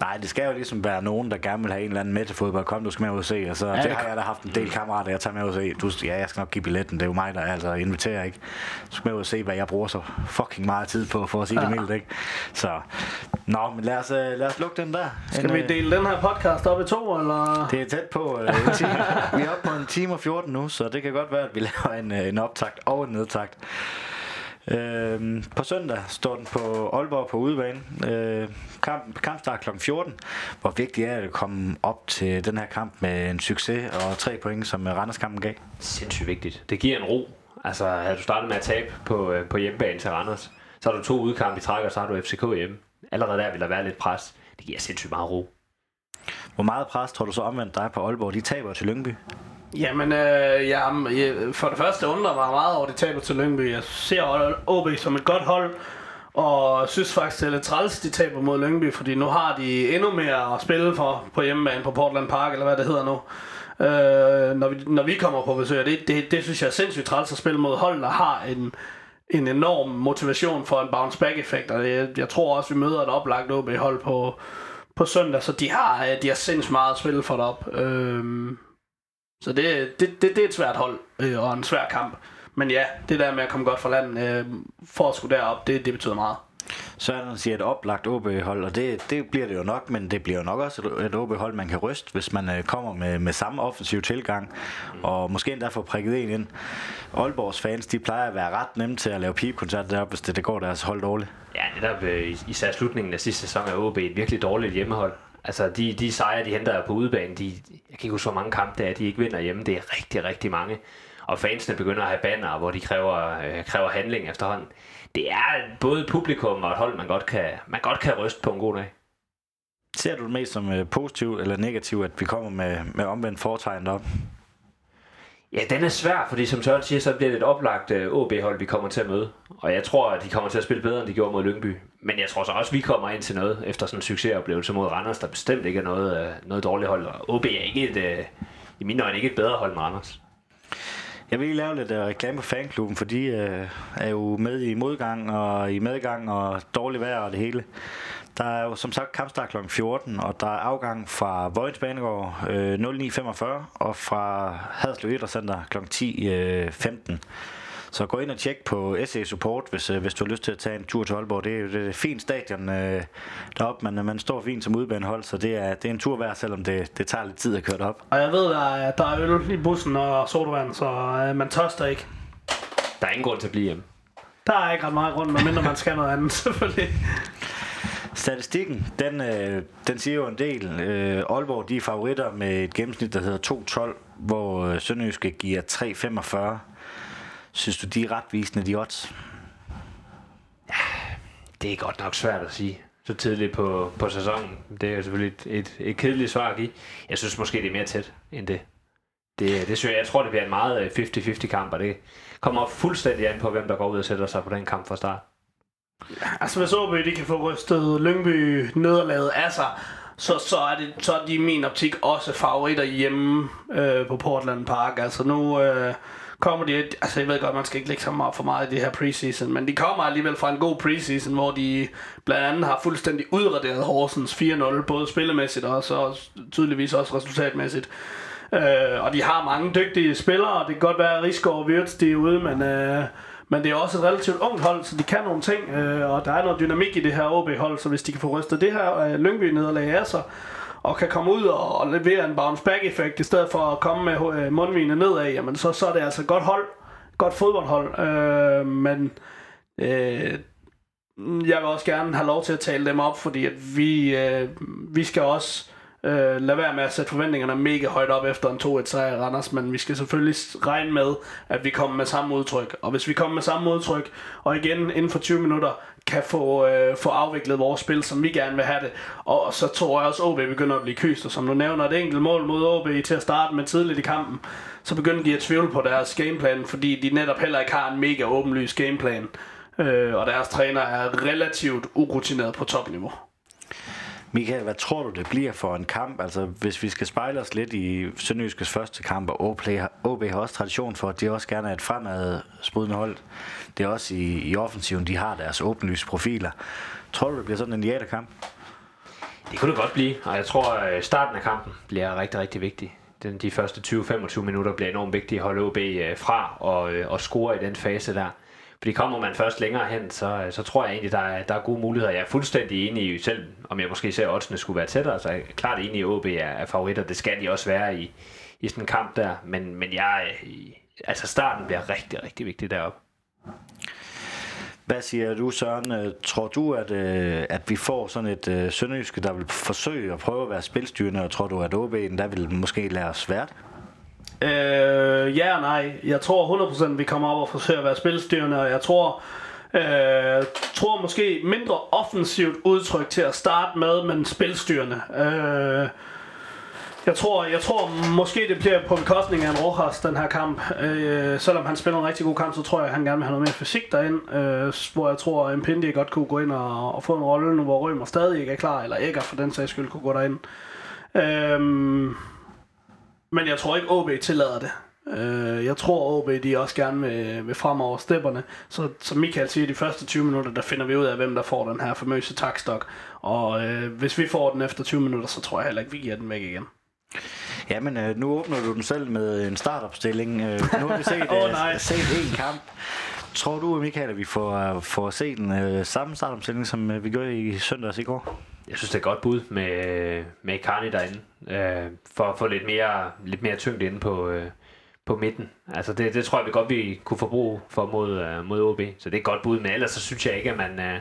Speaker 2: Nej, det skal jo ligesom være nogen, der gerne vil have en eller anden med til fodbold. Kom, du skal med ud og se. Og så, ja, det, det har jeg da haft en del kammerater, jeg tager med ud og se. Du, ja, jeg skal nok give billetten. Det er jo mig, der altså inviterer, ikke? Du skal med ud og se, hvad jeg bruger så fucking meget tid på, for at sige ja. det mildt, ikke? Så, nå, men lad os, uh, lad os lukke den der.
Speaker 4: Skal en, vi øh, dele den her podcast op i to, eller?
Speaker 2: Det er tæt på uh, en time. Vi er oppe på en time og 14 nu, så det kan godt være, at vi laver en, en optakt og en nedtakt. Øh, på søndag står den på Aalborg på udebane. Øh, kamp, kampstart kl. 14. Hvor vigtigt er det at komme op til den her kamp med en succes og tre point, som Randers-kampen gav?
Speaker 3: Sindssygt vigtigt. Det giver en ro. Altså, havde du startet med at tabe på, øh, på hjemmebane til Randers, så har du to udkampe i træk, og så har du FCK hjemme. Allerede der vil der være lidt pres. Det giver sindssygt meget ro.
Speaker 2: Hvor meget pres tror du så omvendt dig på Aalborg? De taber til Lyngby.
Speaker 4: Jamen, øh, ja, for det første undrer mig meget over, det taber til Lyngby. Jeg ser OB som et godt hold, og synes faktisk, det er lidt træls, de taber mod Lyngby, fordi nu har de endnu mere at spille for på hjemmebane på Portland Park, eller hvad det hedder nu. Øh, når, vi, når vi kommer på besøg, det, det, det synes jeg er sindssygt træls at spille mod hold, der har en, en enorm motivation for en bounce back effekt, og jeg, jeg tror også, vi møder et oplagt OB hold på, på søndag, så de har, øh, de har sindssygt meget at spille for derop. Øh, så det, det, det, det er et svært hold øh, og en svær kamp. Men ja, det der med at komme godt fra land øh, for at skulle derop, det, det betyder meget.
Speaker 2: Søren siger et oplagt OB-hold, og det, det bliver det jo nok, men det bliver jo nok også et, et OB-hold, man kan ryste, hvis man øh, kommer med, med samme offensiv tilgang, og måske endda få prikket en ind. Aalborgs fans, de plejer at være ret nemme til at lave pigekoncerter deroppe, hvis det, det går deres hold dårligt.
Speaker 3: Ja, netop øh, især slutningen af sidste sæson er OB et virkelig dårligt hjemmehold. Altså, de, de sejre, de henter på udebane, de, jeg kan ikke huske, hvor mange kampe det er, de ikke vinder hjemme. Det er rigtig, rigtig mange. Og fansene begynder at have banner, hvor de kræver, øh, kræver handling efterhånden. Det er både publikum og et hold, man godt kan, man godt kan ryste på en god dag.
Speaker 2: Ser du det mest som øh, positivt eller negativt, at vi kommer med, med omvendt foretegn op?
Speaker 3: Ja, den er svær, fordi som Søren siger, så bliver det et oplagt øh, ab OB-hold, vi kommer til at møde. Og jeg tror, at de kommer til at spille bedre, end de gjorde mod Lyngby. Men jeg tror så også, at vi kommer ind til noget efter sådan en succesoplevelse mod Randers, der bestemt ikke er noget, øh, noget dårligt hold. Og OB er ikke et, øh, i mine øjne ikke et bedre hold end Randers.
Speaker 2: Jeg vil lige lave lidt reklame på fanklubben, for de øh, er jo med i modgang og i medgang og dårlig vejr og det hele. Der er jo som sagt kampstart kl. 14, og der er afgang fra Vojens Banegård øh, 09.45 og fra Haderslev Idrætscenter kl. 10.15. Øh, så gå ind og tjek på SE Support, hvis, øh, hvis du har lyst til at tage en tur til Aalborg. Det er jo et fint stadion øh, deroppe, men man står fint som udbanehold, så det er, det er en tur værd, selvom det, det tager lidt tid at køre op.
Speaker 4: Og jeg ved, der er, der er øl i bussen og sodavand, så øh, man tørster ikke.
Speaker 3: Der er ingen grund til at blive hjemme.
Speaker 4: Der er ikke ret meget grund, medmindre man skal noget andet, selvfølgelig.
Speaker 2: Statistikken, den, øh, den siger jo en del. Øh, Aalborg, de er favoritter med et gennemsnit, der hedder 2-12, hvor øh, Sønderjyske giver 3-45. Synes du, de er retvisende, de odds?
Speaker 3: Ja, det er godt nok svært at sige så tidligt på, på sæsonen. Det er selvfølgelig et, et, et kedeligt svar at give. Jeg synes måske, det er mere tæt end det. Det, det synes jeg, jeg tror, det bliver en meget øh, 50-50 kamp, og det kommer fuldstændig an på, hvem der går ud og sætter sig på den kamp fra start.
Speaker 4: Altså hvis OB de kan få rystet Lyngby nederlaget af sig, så, så, er det, så er de i min optik også favoritter hjemme øh, på Portland Park. Altså nu øh, kommer de, altså jeg ved godt, man skal ikke lægge så meget for meget i det her preseason, men de kommer alligevel fra en god preseason, hvor de blandt andet har fuldstændig udraderet Horsens 4-0, både spillemæssigt og så tydeligvis også resultatmæssigt. Øh, og de har mange dygtige spillere, det kan godt være, at Rigsgaard og Wirtz de er ude, men... Øh, men det er også et relativt ungt hold, så de kan nogle ting, øh, og der er noget dynamik i det her OB-hold, så hvis de kan få rystet det her øh, Lyngby-nederlag af sig, og kan komme ud og, levere en bounce-back-effekt, i stedet for at komme med øh, nedad, jamen så, så er det altså et godt hold, godt fodboldhold, øh, men øh, jeg vil også gerne have lov til at tale dem op, fordi at vi, øh, vi skal også Øh, lad være med at sætte forventningerne mega højt op efter en 2-1 sejr i Randers, men vi skal selvfølgelig regne med, at vi kommer med samme udtryk. Og hvis vi kommer med samme udtryk, og igen inden for 20 minutter, kan få, øh, få afviklet vores spil, som vi gerne vil have det. Og så tror jeg også, at OB begynder at blive kyst, og som du nævner, et enkelt mål mod OB til at starte med tidligt i kampen, så begynder de at tvivle på deres gameplan, fordi de netop heller ikke har en mega åbenlys gameplan. Øh, og deres træner er relativt urutineret på topniveau.
Speaker 2: Michael, hvad tror du, det bliver for en kamp? Altså, hvis vi skal spejle os lidt i Sønderjyskes første kamp, og OB har, OB har også tradition for, at de også gerne er et fremadspudende hold. Det er også i, i offensiven, de har deres åbenlyse profiler. Tror du, det bliver sådan en jætterkamp?
Speaker 3: Det kunne det godt blive, og jeg tror, at starten af kampen bliver rigtig, rigtig vigtig. Den, de første 20-25 minutter bliver enormt vigtige at holde OB øh, fra og, øh, og score i den fase der. Fordi kommer man først længere hen, så, øh, så tror jeg egentlig, der er, der er gode muligheder. Jeg er fuldstændig enig i, selv om jeg måske ser, at oddsene skulle være tættere, så er jeg klart enig i, at OB er, er favoritter. Det skal de også være i, i sådan en kamp der. Men, men jeg, øh, altså starten bliver rigtig, rigtig vigtig deroppe.
Speaker 2: Hvad siger du, Søren? Øh, tror du, at, at vi får sådan et øh, sønderjyske, der vil forsøge at prøve at være spilstyrende, og tror du, at OB der vil måske lære svært?
Speaker 4: Øh, ja og nej. Jeg tror 100% vi kommer op og forsøger at være spilstyrende, og jeg tror, øh, tror måske mindre offensivt udtryk til at starte med, men spilstyrende. Øh, jeg tror, jeg tror måske det bliver på bekostning af en Rojas, den her kamp. Øh, selvom han spiller en rigtig god kamp, så tror jeg, at han gerne vil have noget mere fysik derind. Øh, hvor jeg tror, at Impindi godt kunne gå ind og, og få en rolle nu, hvor Rømer stadig ikke er klar, eller ikke for den sags skyld kunne gå derind. Øh, men jeg tror ikke, OB tillader det. Øh, jeg tror, OB de også gerne vil, vil frem over stepperne. Så som Michael siger, de første 20 minutter, der finder vi ud af, hvem der får den her famøse takstok. Og øh, hvis vi får den efter 20 minutter, så tror jeg heller ikke, vi giver den væk igen.
Speaker 2: Jamen, øh, nu åbner du den selv med en startopstilling. Øh, nu har vi set, oh,
Speaker 4: nej.
Speaker 2: set en kamp. Tror du, Michael, at vi får, uh, får set den samme startopstilling, som vi gjorde i søndags i går?
Speaker 3: Jeg synes, det er et godt bud med, med Carney derinde, øh, for at få lidt mere, lidt mere tyngde inde på, øh, på midten. Altså det, det tror jeg vi godt, vi kunne få brug for mod, øh, mod OB. Så det er et godt bud, men ellers så synes jeg ikke, at man, øh,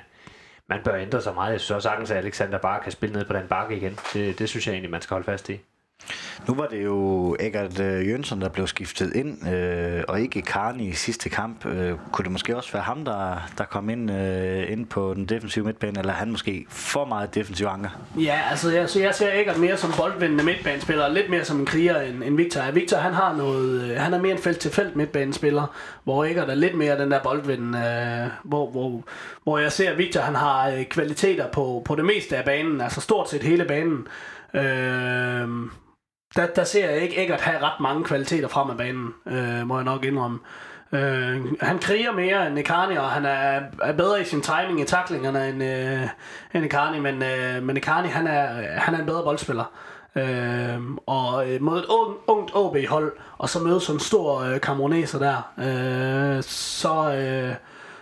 Speaker 3: man bør ændre så meget. Jeg synes også sagtens, at Alexander bare kan spille ned på den bakke igen. Det, det synes jeg egentlig, man skal holde fast i.
Speaker 2: Nu var det jo Egert øh, Jønsson, der blev skiftet ind, øh, og ikke Karni i sidste kamp. Øh, kunne det måske også være ham, der, der kom ind, øh, ind på den defensive midtbane, eller han måske for meget defensiv anker?
Speaker 4: Ja, altså jeg, så jeg ser Egert mere som boldvindende midtbanespiller, og lidt mere som en kriger end, end Victor. Ja, Victor han har noget, øh, han er mere en felt til felt midtbanespiller, hvor Egert er lidt mere den der boldvindende, øh, hvor, hvor, hvor jeg ser Victor han har øh, kvaliteter på, på det meste af banen, altså stort set hele banen. Øh, der, der ser jeg ikke Eggert have ret mange kvaliteter frem af banen, øh, må jeg nok indrømme. Øh, han kriger mere end Nekani, og han er, er bedre i sin timing i taklingerne end, øh, end Nekani, men, øh, men Nekani, han er, han er en bedre boldspiller. Øh, og øh, mod et un, ungt OB-hold, og så møde sådan en stor øh, kameruneser der, øh, så, øh,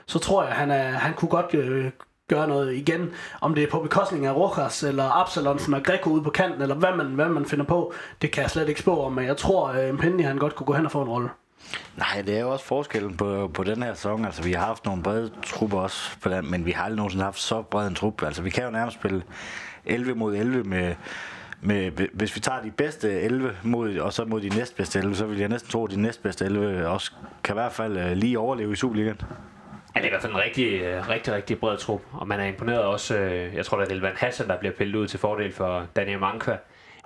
Speaker 4: så tror jeg, han, er, han kunne godt øh, gøre noget igen. Om det er på bekostning af Rojas eller Absalonsen og Greco ude på kanten, eller hvad man, hvad man finder på, det kan jeg slet ikke spå om, men jeg tror, øh, at Impendi han godt kunne gå hen og få en rolle.
Speaker 2: Nej, det er jo også forskellen på, på den her sæson. Altså, vi har haft nogle brede trupper også, på den, men vi har aldrig nogensinde haft så bred en trup. Altså, vi kan jo nærmest spille 11 mod 11 med, med, hvis vi tager de bedste 11 mod, og så mod de næstbedste 11, så vil jeg næsten tro, at de næstbedste 11 også kan i hvert fald øh, lige overleve i Superligaen.
Speaker 3: Ja, det er i hvert fald en rigtig, øh, rigtig, rigtig bred trup, og man er imponeret også, øh, jeg tror, det er Elvan Hassan, der bliver pillet ud til fordel for Daniel Manka.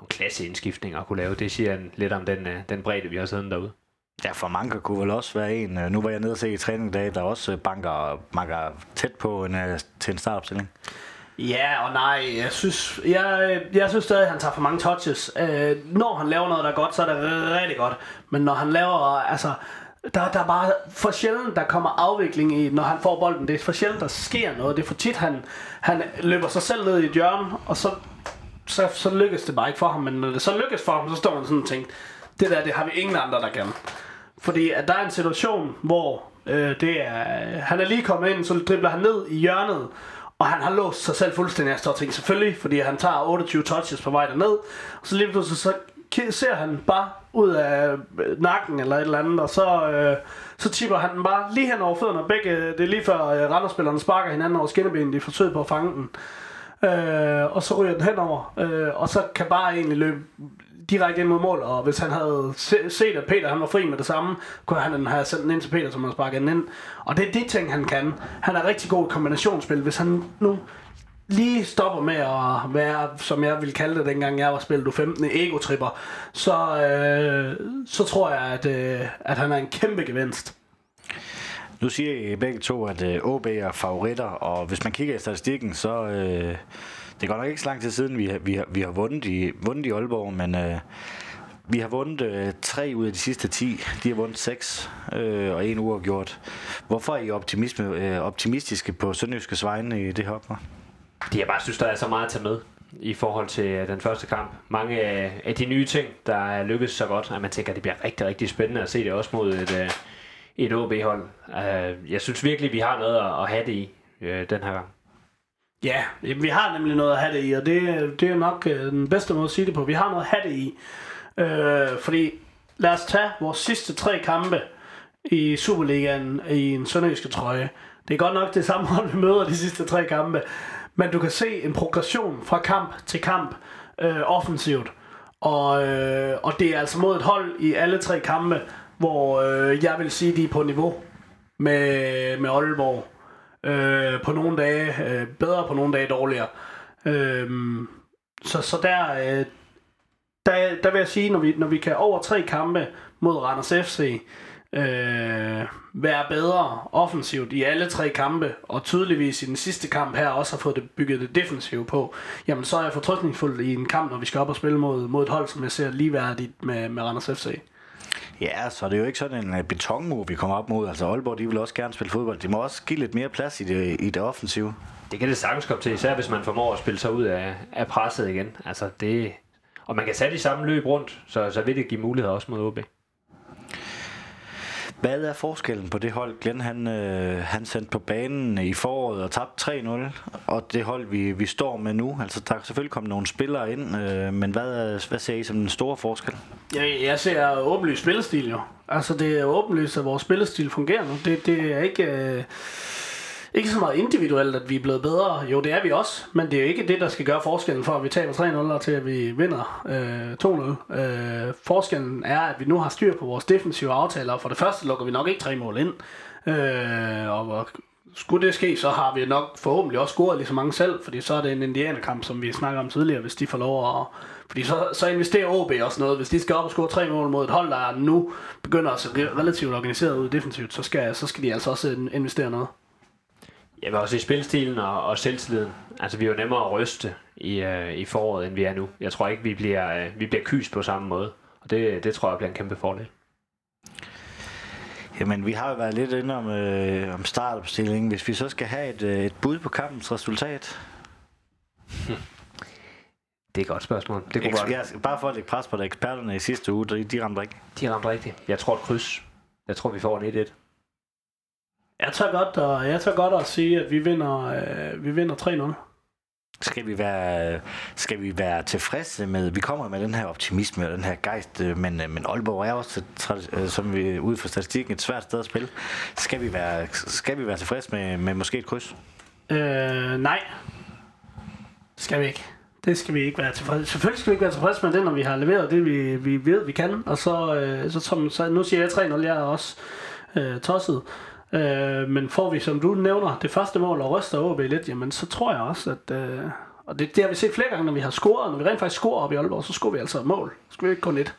Speaker 3: En klasse indskiftning at kunne lave, det siger en, lidt om den, den bredde, vi har siddet derude.
Speaker 2: Ja, for Manka kunne vel også være en. Nu var jeg nede og se i træningsdag, der også banker, banker tæt på en, til en startopstilling.
Speaker 4: Ja og nej, jeg synes, jeg, jeg synes stadig, at han tager for mange touches. Øh, når han laver noget, der er godt, så er det rigtig godt. Men når han laver, altså, der, der er bare for sjældent, der kommer afvikling i, når han får bolden. Det er for sjældent, der sker noget. Det er for tit, han, han løber sig selv ned i et hjørne, og så, så, så lykkes det bare ikke for ham. Men når det så lykkes for ham, så står man sådan og tænker, det der, det har vi ingen andre, der kan. Fordi at der er en situation, hvor øh, det er, han er lige kommet ind, så dribler han ned i hjørnet, og han har låst sig selv fuldstændig. Jeg står og tænker, selvfølgelig, fordi han tager 28 touches på vej derned. Og så lige pludselig så ser han bare ud af øh, nakken eller et eller andet, og så, øh, så tipper han den bare lige hen over fødderne. Begge, det er lige før øh, renderspillerne sparker hinanden over skinnebenet i forsøg på at fange den. Øh, og så ryger den henover, øh, og så kan bare egentlig løbe direkte ind mod mål, og hvis han havde set, at Peter han var fri med det samme, kunne han have sendt den ind til Peter, som han sparket den ind. Og det er det ting, han kan. Han er rigtig god i kombinationsspil. Hvis han nu lige stopper med at være, som jeg ville kalde det, dengang jeg var spillet du 15. egotripper, så, øh, så tror jeg, at, øh, at han er en kæmpe gevinst.
Speaker 2: Nu siger I begge to, at øh, OB er favoritter, og hvis man kigger i statistikken, så... Øh, det går nok ikke så lang tid siden, vi vi har, vi har vundet, i, vundet i Aalborg, men øh, vi har vundet øh, tre ud af de sidste 10. De har vundet seks, øh, og en uafgjort. Hvorfor er I optimisme, øh, optimistiske på Sønderjyskes vegne i det her opmærk?
Speaker 3: Det jeg bare synes, der er så meget at tage med. i forhold til øh, den første kamp. Mange af, de nye ting, der er lykkedes så godt, at man tænker, at det bliver rigtig, rigtig spændende at se det også mod et, øh, et OB-hold. Øh, jeg synes virkelig, vi har noget at, have det i den her gang.
Speaker 4: Ja, jamen, vi har nemlig noget at have det i, og det, det er nok den bedste måde at sige det på. Vi har noget at have det i. Øh, fordi lad os tage vores sidste tre kampe i Superligaen i en sønderjyske trøje. Det er godt nok det samme hold, vi møder de sidste tre kampe. Men du kan se en progression fra kamp til kamp øh, offensivt. Og, øh, og det er altså mod et hold i alle tre kampe, hvor øh, jeg vil sige, de er på niveau med, med Aalborg. Øh, på nogle dage øh, bedre, på nogle dage dårligere. Øh, så, så der, øh, der, der vil jeg sige, når vi, når vi kan over tre kampe mod Randers FC, øh, være bedre offensivt i alle tre kampe, og tydeligvis i den sidste kamp her også har fået det bygget det defensive på, jamen så er jeg fortrystningsfuld i en kamp, når vi skal op og spille mod, mod et hold, som jeg ser ligeværdigt med, med Randers FC.
Speaker 2: Ja, så det er jo ikke sådan en uh, betonmur, vi kommer op mod. Altså Aalborg, de vil også gerne spille fodbold. De må også give lidt mere plads i det, i det offensive.
Speaker 3: Det kan det sagtens komme til, især hvis man formår at spille sig ud af, af presset igen. Altså det, og man kan sætte de samme løb rundt, så, så vil det give muligheder også mod OB.
Speaker 2: Hvad er forskellen på det hold, Glenn han, øh, han sendte på banen i foråret og tabte 3-0, og det hold, vi, vi står med nu? Altså, der er selvfølgelig kommet nogle spillere ind, øh, men hvad, hvad ser I som den store forskel?
Speaker 4: Jeg, jeg ser åbenlyst spillestil jo. Altså, det er åbenlyst, at vores spillestil fungerer nu. Det, det er ikke... Øh ikke så meget individuelt, at vi er blevet bedre. Jo, det er vi også, men det er jo ikke det, der skal gøre forskellen for, at vi taber 3-0 til, at vi vinder øh, 2-0. Øh, forskellen er, at vi nu har styr på vores defensive aftaler, og for det første lukker vi nok ikke tre mål ind. Øh, og, og skulle det ske, så har vi nok forhåbentlig også scoret lige så mange selv, fordi så er det en indianerkamp, som vi snakker om tidligere, hvis de får lov at... Fordi så, så investerer OB også noget. Hvis de skal op og score tre mål mod et hold, der nu begynder at se relativt organiseret ud defensivt, så skal, så skal de altså også investere noget.
Speaker 3: Jeg vil også i spilstilen og, og selvtilliden. Altså, vi er jo nemmere at ryste i, uh, i foråret, end vi er nu. Jeg tror ikke, vi bliver, uh, vi bliver kys på samme måde. Og det, det tror jeg bliver en kæmpe fordel.
Speaker 2: Jamen, vi har jo været lidt inde om, øh, om startopstillingen. Hvis vi så skal have et, øh, et bud på kampens resultat?
Speaker 3: Det er et godt spørgsmål. Det
Speaker 2: kunne godt. Ja, bare for at lægge pres på det. Eksperterne i sidste uge, de, de ramte ikke.
Speaker 3: De ramte rigtigt. Jeg tror et kryds. Jeg tror, vi får en 1-1.
Speaker 4: Jeg tager godt, og jeg tager godt at sige, at vi vinder, øh, vi vinder 3-0.
Speaker 2: Skal vi, være, skal vi være tilfredse med, vi kommer med den her optimisme og den her gejst, øh, men, øh, men Aalborg er også, øh, som vi ud fra statistikken, et svært sted at spille. Skal vi være, skal vi være tilfredse med, med måske et kryds?
Speaker 4: Øh, nej. Skal vi ikke. Det skal vi ikke være tilfredse Selvfølgelig skal vi ikke være tilfredse med det, når vi har leveret det, vi, vi ved, vi kan. Og så, øh, så, som, så nu siger jeg 3-0, jeg er også øh, tosset. Øh, men får vi, som du nævner, det første mål og ryster OB lidt, jamen så tror jeg også, at... Øh, og det, det har vi set flere gange, når vi har scoret. Når vi rent faktisk scorer op i Aalborg, så scorer vi altså et mål. Så skal vi ikke kun et.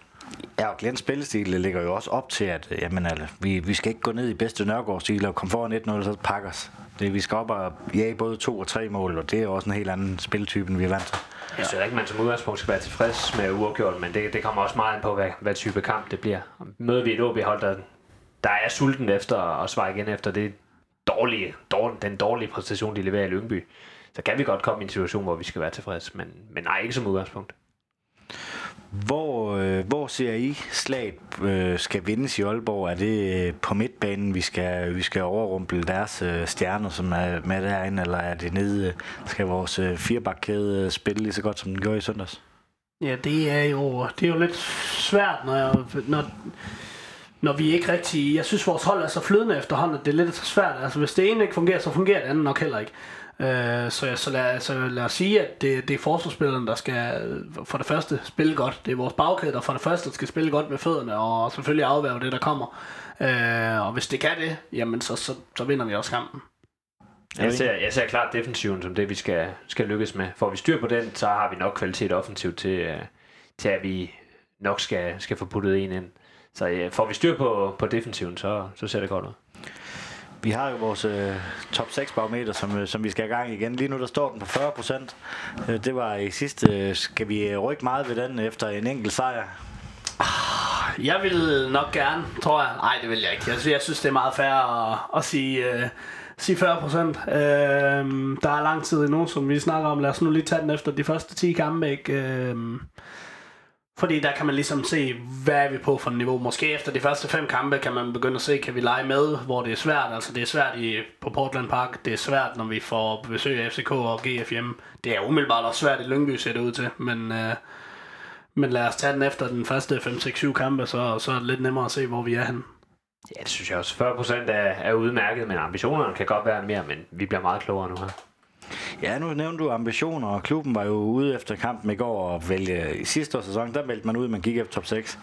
Speaker 2: Ja, og Glens spillestil ligger jo også op til, at jamen, altså, vi, vi skal ikke gå ned i bedste Nørgaard-stil og komme foran 1-0 og så pakke os. Det, vi skal op og jage både to og tre mål, og det er også en helt anden spiltype, end vi er vant til.
Speaker 3: Jeg synes ikke, man som udgangspunkt skal være tilfreds med uafgjort, men det, det kommer også meget ind på, hvad, hvad type kamp det bliver. Møder vi et OB-hold, der der er sulten efter at svare igen efter det dårlige, dårlige, den dårlige præstation, de leverer i Lyngby, så kan vi godt komme i en situation, hvor vi skal være tilfredse, men, men nej, ikke som udgangspunkt.
Speaker 2: Hvor, øh, hvor ser I slaget øh, skal vindes i Aalborg? Er det øh, på midtbanen, vi skal, vi skal overrumple deres øh, stjerner, som er med derinde, eller er det nede, øh, skal vores øh, firebakkæde øh, spille lige så godt, som den gjorde i søndags?
Speaker 4: Ja, det er jo, det er jo lidt svært, når, jeg, når når vi ikke rigtig... Jeg synes, vores hold er så flydende efterhånden, at det er lidt svært. Altså, hvis det ene ikke fungerer, så fungerer det andet nok heller ikke. Øh, så, så, lad, så lad os sige, at det, det er forsvarsspillerne, der skal øh, for det første spille godt. Det er vores bagkæde, der for det første skal spille godt med fødderne, og selvfølgelig afværge det, der kommer. Øh, og hvis det kan det, jamen så, så, så vinder vi også kampen.
Speaker 3: Jeg ser, jeg ser klart defensiven som det, vi skal, skal lykkes med. Får vi styr på den, så har vi nok kvalitet offensivt til, øh, til at vi nok skal, skal få puttet en ind. Så ja, får vi styr på, på defensiven, så, så ser det godt ud.
Speaker 2: Vi har jo vores øh, top 6 barometer, som, øh, som vi skal i gang igen. Lige nu der står den på 40 procent. Øh, det var i sidste. Øh, skal vi rykke meget ved den efter en enkelt sejr?
Speaker 4: Ah, jeg vil nok gerne, tror jeg. Nej, det vil jeg ikke. Jeg synes, jeg synes det er meget fair at, at sige, øh, sige 40 procent. Øh, der er lang tid endnu, som vi snakker om. Lad os nu lige tage den efter de første 10 kampe. Ikke? Øh, fordi der kan man ligesom se, hvad er vi på for niveau. Måske efter de første fem kampe kan man begynde at se, kan vi lege med, hvor det er svært. Altså det er svært i, på Portland Park. Det er svært, når vi får besøg af FCK og GF hjemme. Det er umiddelbart også svært i Lyngby, ser det ud til. Men, øh, men lad os tage den efter den første 5, 6, 7 kampe, så, så er det lidt nemmere at se, hvor vi er henne.
Speaker 3: Ja, det synes jeg også. 40 procent er, er udmærket, men ambitionerne kan godt være mere, men vi bliver meget klogere nu her.
Speaker 2: Ja, nu nævnte du ambitioner, og klubben var jo ude efter kampen i går og vælge, i sidste års sæson, der meldte man ud, man gik efter top 6.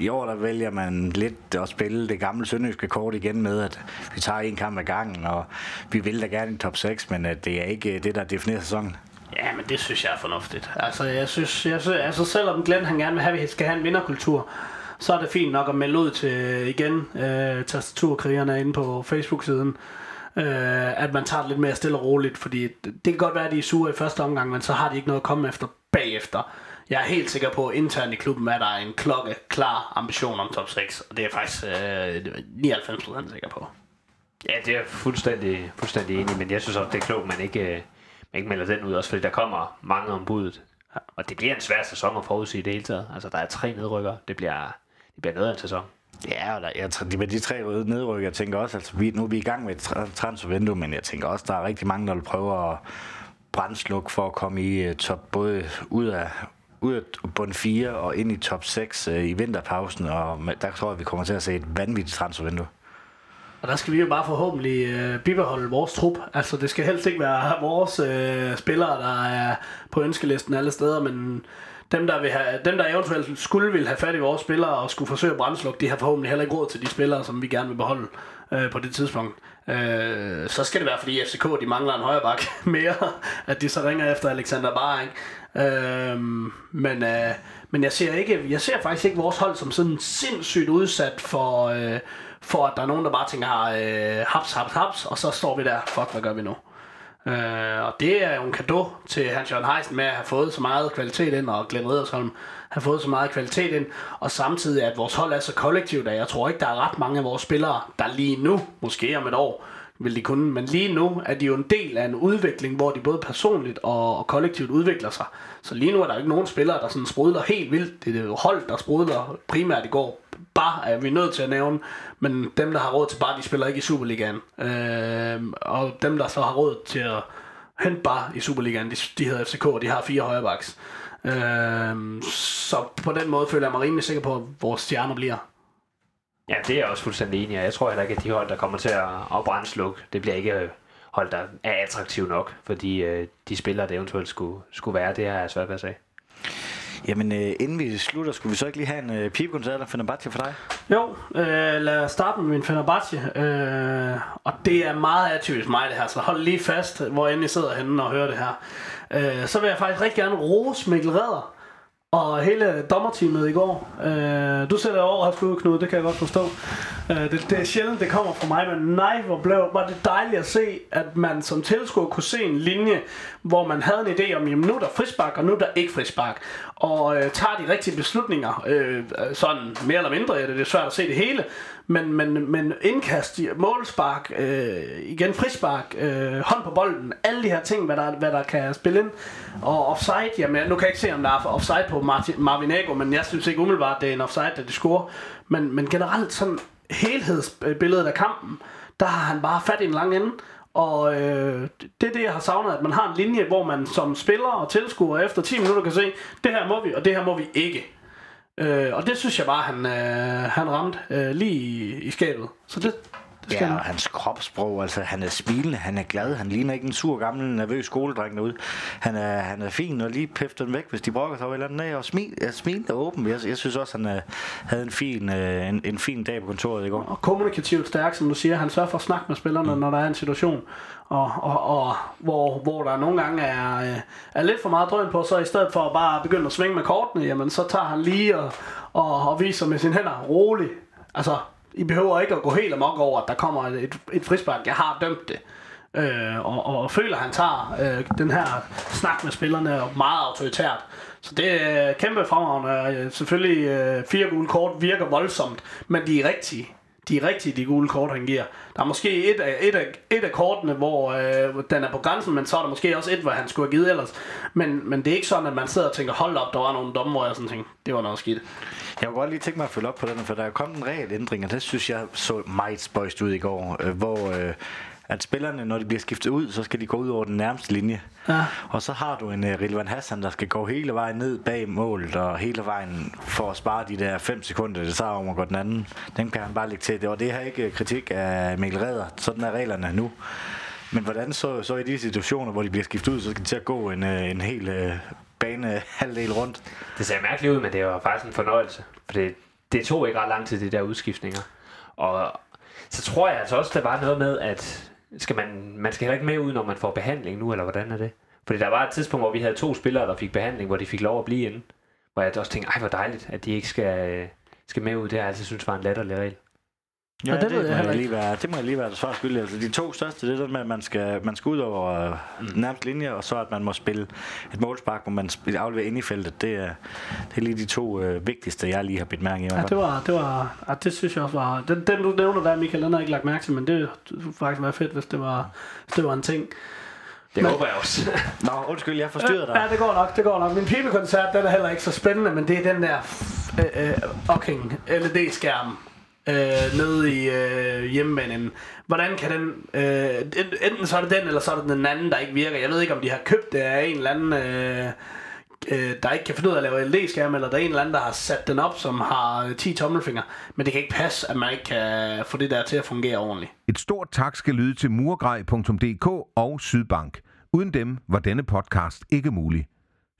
Speaker 2: I år, der vælger man lidt at spille det gamle sønderjyske kort igen med, at vi tager en kamp ad gangen, og vi vil da gerne i top 6, men at det er ikke det, der definerer sæsonen.
Speaker 4: Ja, men det synes jeg er fornuftigt. Altså, jeg synes, jeg synes altså selvom Glenn han gerne vil have, at vi skal have en vinderkultur, så er det fint nok at melde ud til igen øh, tastaturkrigerne inde på Facebook-siden, øh, at man tager det lidt mere stille og roligt, fordi det kan godt være, at de er sure i første omgang, men så har de ikke noget at komme efter bagefter. Jeg er helt sikker på, at internt i klubben er der en klokke klar ambition om top 6, og det er jeg faktisk øh, 99% sikker på.
Speaker 3: Ja, det er jeg fuldstændig, fuldstændig enig men jeg synes også, det er klogt, man ikke, øh, man ikke melder den ud, også fordi der kommer mange om budet. Og det bliver en svær sæson at forudsige det hele taget. Altså, der er tre nedrykker. Det bliver, det bliver noget af en sæson.
Speaker 2: Ja, og der, jeg, med de tre nedrykker, jeg tænker også, altså vi, nu er vi i gang med et transfervindue, men jeg tænker også, der er rigtig mange, der vil prøve at brændsluk for at komme i uh, top, både ud af, ud af bund 4 og ind i top 6 uh, øh, i vinterpausen, og der tror jeg, vi kommer til at se et vanvittigt transfervindue.
Speaker 4: Og der skal vi jo bare forhåbentlig øh, bibeholde vores trup. Altså det skal helst ikke være vores øh, spillere, der er på ønskelisten alle steder, men dem der, vil have, dem, der eventuelt skulle vil have fat i vores spillere og skulle forsøge at brændslukke, de har forhåbentlig heller ikke råd til de spillere, som vi gerne vil beholde øh, på det tidspunkt. Øh, så skal det være, fordi FCK de mangler en højre bak mere, at de så ringer efter Alexander Bar, ikke? Øh, men, øh, men jeg ser ikke, jeg ser faktisk ikke vores hold som sådan sindssygt udsat for, øh, for at der er nogen, der bare tænker, ah, øh, haps, haps, haps, og så står vi der, fuck, hvad gør vi nu? Øh, og det er jo en gave til Hans Jørgen Heisen med at have fået så meget kvalitet ind, og Glenn Riddersholm har fået så meget kvalitet ind, og samtidig at vores hold er så kollektivt, at jeg tror ikke, der er ret mange af vores spillere, der lige nu, måske om et år, vil de kunne, men lige nu er de jo en del af en udvikling, hvor de både personligt og, og kollektivt udvikler sig. Så lige nu er der ikke nogen spillere, der sådan sprudler helt vildt. Det er jo hold, der sprudler primært i går. Bare er vi nødt til at nævne, men dem, der har råd til bare, de spiller ikke i Superligaen. Øh, og dem, der så har råd til at hente bare i Superligaen, de, de hedder FCK, og de har fire højrebacks. Øh, så på den måde føler jeg mig rimelig sikker på, at vores stjerner bliver.
Speaker 3: Ja, det er jeg også fuldstændig enig i. Jeg tror heller ikke, at de hold, der kommer til at, at brændslukke, det bliver ikke hold, der er attraktiv nok, fordi øh, de spillere, der eventuelt skulle, skulle være, det er svært ved at sige.
Speaker 2: Jamen, øh, inden vi slutter, skulle vi så ikke lige have en øh, pibekoncert af Fenerbahce for dig?
Speaker 4: Jo, øh, lad os starte med min Fenerbahce. Øh, og det er meget atypisk mig, det her, så hold lige fast, hvor end I sidder henne og hører det her. Øh, så vil jeg faktisk rigtig gerne rose Mikkel Redder og hele dommerteamet i går. Øh, du sætter over skud, Knud, det kan jeg godt forstå. Øh, det, det er sjældent, det kommer fra mig, men nej, hvor blev, var det dejligt at se, at man som tilskuer kunne se en linje, hvor man havde en idé om, jamen nu er der frispark, og nu er der ikke frispark. Og øh, tager de rigtige beslutninger, øh, sådan mere eller mindre, ja, det er svært at se det hele, men, men, men indkast, målspark, øh, igen frispark, øh, hånd på bolden, alle de her ting, hvad der, hvad der kan spille ind. Og offside, jamen nu kan jeg ikke se, om der er offside på Martin, Marvin Ego, men jeg synes ikke umiddelbart, det er en offside, da de scorer. Men, men generelt sådan helhedsbilledet af kampen, der har han bare fat i en lang ende. Og øh, det er det, jeg har savnet, at man har en linje, hvor man som spiller og tilskuer efter 10 minutter kan se, det her må vi, og det her må vi ikke. Øh, og det synes jeg bare, han, øh, han ramte øh, lige i, i skabet. Så det,
Speaker 2: det skal ja, og hans kropssprog, altså han er smilende, han er glad, han ligner ikke en sur gammel nervøs skoledreng derude. Han er, han er fin og lige pæfter den væk, hvis de brokker sig over eller andet. Og smil, ja, smil er åben. Jeg, jeg synes også, han er, øh, havde en fin, øh, en, en fin dag på kontoret i går.
Speaker 4: Og kommunikativt stærk, som du siger. Han sørger for at snakke med spillerne, mm. når der er en situation, og, og, og hvor, hvor der nogle gange er, øh, er lidt for meget drøn på, så i stedet for at bare begynde at svinge med kortene, jamen så tager han lige og, og, og viser med sine hænder roligt. Altså, i behøver ikke at gå helt amok over, at der kommer et, et frispark. Jeg har dømt det. Øh, og, og føler, at han tager øh, den her snak med spillerne meget autoritært. Så det er kæmpe fremragende. Øh, selvfølgelig øh, fire gule kort virker voldsomt, men de er rigtige de rigtige de gule kort, han giver. Der er måske et af, et af, et af kortene, hvor øh, den er på grænsen, men så er der måske også et, hvor han skulle have givet ellers. Men, men det er ikke sådan, at man sidder og tænker, hold op, der var nogle dommer, hvor jeg sådan tænkte, det var noget skidt.
Speaker 2: Jeg kunne godt lige tænke mig at følge op på den, for der er kommet en regelændring, og det synes jeg så meget spøjst ud i går, øh, hvor øh, at spillerne, når de bliver skiftet ud, så skal de gå ud over den nærmeste linje.
Speaker 4: Ja.
Speaker 2: Og så har du en uh, Rilvan Hassan, der skal gå hele vejen ned bag målet, og hele vejen for at spare de der 5 sekunder, det tager om at gå den anden. Den kan han bare lægge til. Det var det her ikke kritik af Mikkel Redder. Sådan er reglerne nu. Men hvordan så, så i de situationer, hvor de bliver skiftet ud, så skal de til at gå en, uh, en hel uh, bane halvdel rundt?
Speaker 3: Det ser mærkeligt ud, men det var faktisk en fornøjelse. For det, det tog ikke ret lang tid, de der udskiftninger. Og så tror jeg altså også, der var noget med, at skal man, man skal heller ikke med ud, når man får behandling nu, eller hvordan er det? Fordi der var et tidspunkt, hvor vi havde to spillere, der fik behandling, hvor de fik lov at blive inde. Hvor jeg også tænkte, ej hvor dejligt, at de ikke skal, skal med ud. Altså, det har jeg altid synes var en latterlig regel.
Speaker 2: Ja,
Speaker 4: det
Speaker 2: det,
Speaker 4: ved jeg
Speaker 2: det, må jeg lige være, det må jeg lige være svar skyldig. Altså, de to største, det er det med, at man skal, man skal ud over mm. nærmest linje, og så at man må spille et målspark, hvor man afleverer ind i feltet. Det er, det er lige de to øh, vigtigste, jeg lige har bidt mærke i.
Speaker 4: Ja, det var, det var, ja, det synes jeg også var, den, den du nævner der, Michael, den har jeg ikke lagt mærke til, men det ville faktisk være fedt, hvis det var, hvis det var en ting.
Speaker 3: Det
Speaker 4: Men-
Speaker 3: håber jeg også.
Speaker 2: Nå, undskyld, jeg forstyrrede dig.
Speaker 4: Ja, det går nok, det går nok. Min pibekoncert, den er heller ikke så spændende, men det er den der øh, øh, fucking LED-skærm øh, nede i øh, hjemmebanen. Hvordan kan den... Øh, enten så er det den, eller så er det den anden, der ikke virker. Jeg ved ikke, om de har købt det af en eller anden... Øh, øh, der ikke kan finde ud af at lave LED-skærm, eller der er en eller anden, der har sat den op, som har øh, 10 tommelfingre. Men det kan ikke passe, at man ikke kan få det der til at fungere ordentligt.
Speaker 1: Et stort tak skal lyde til murgrej.dk og Sydbank. Uden dem var denne podcast ikke mulig.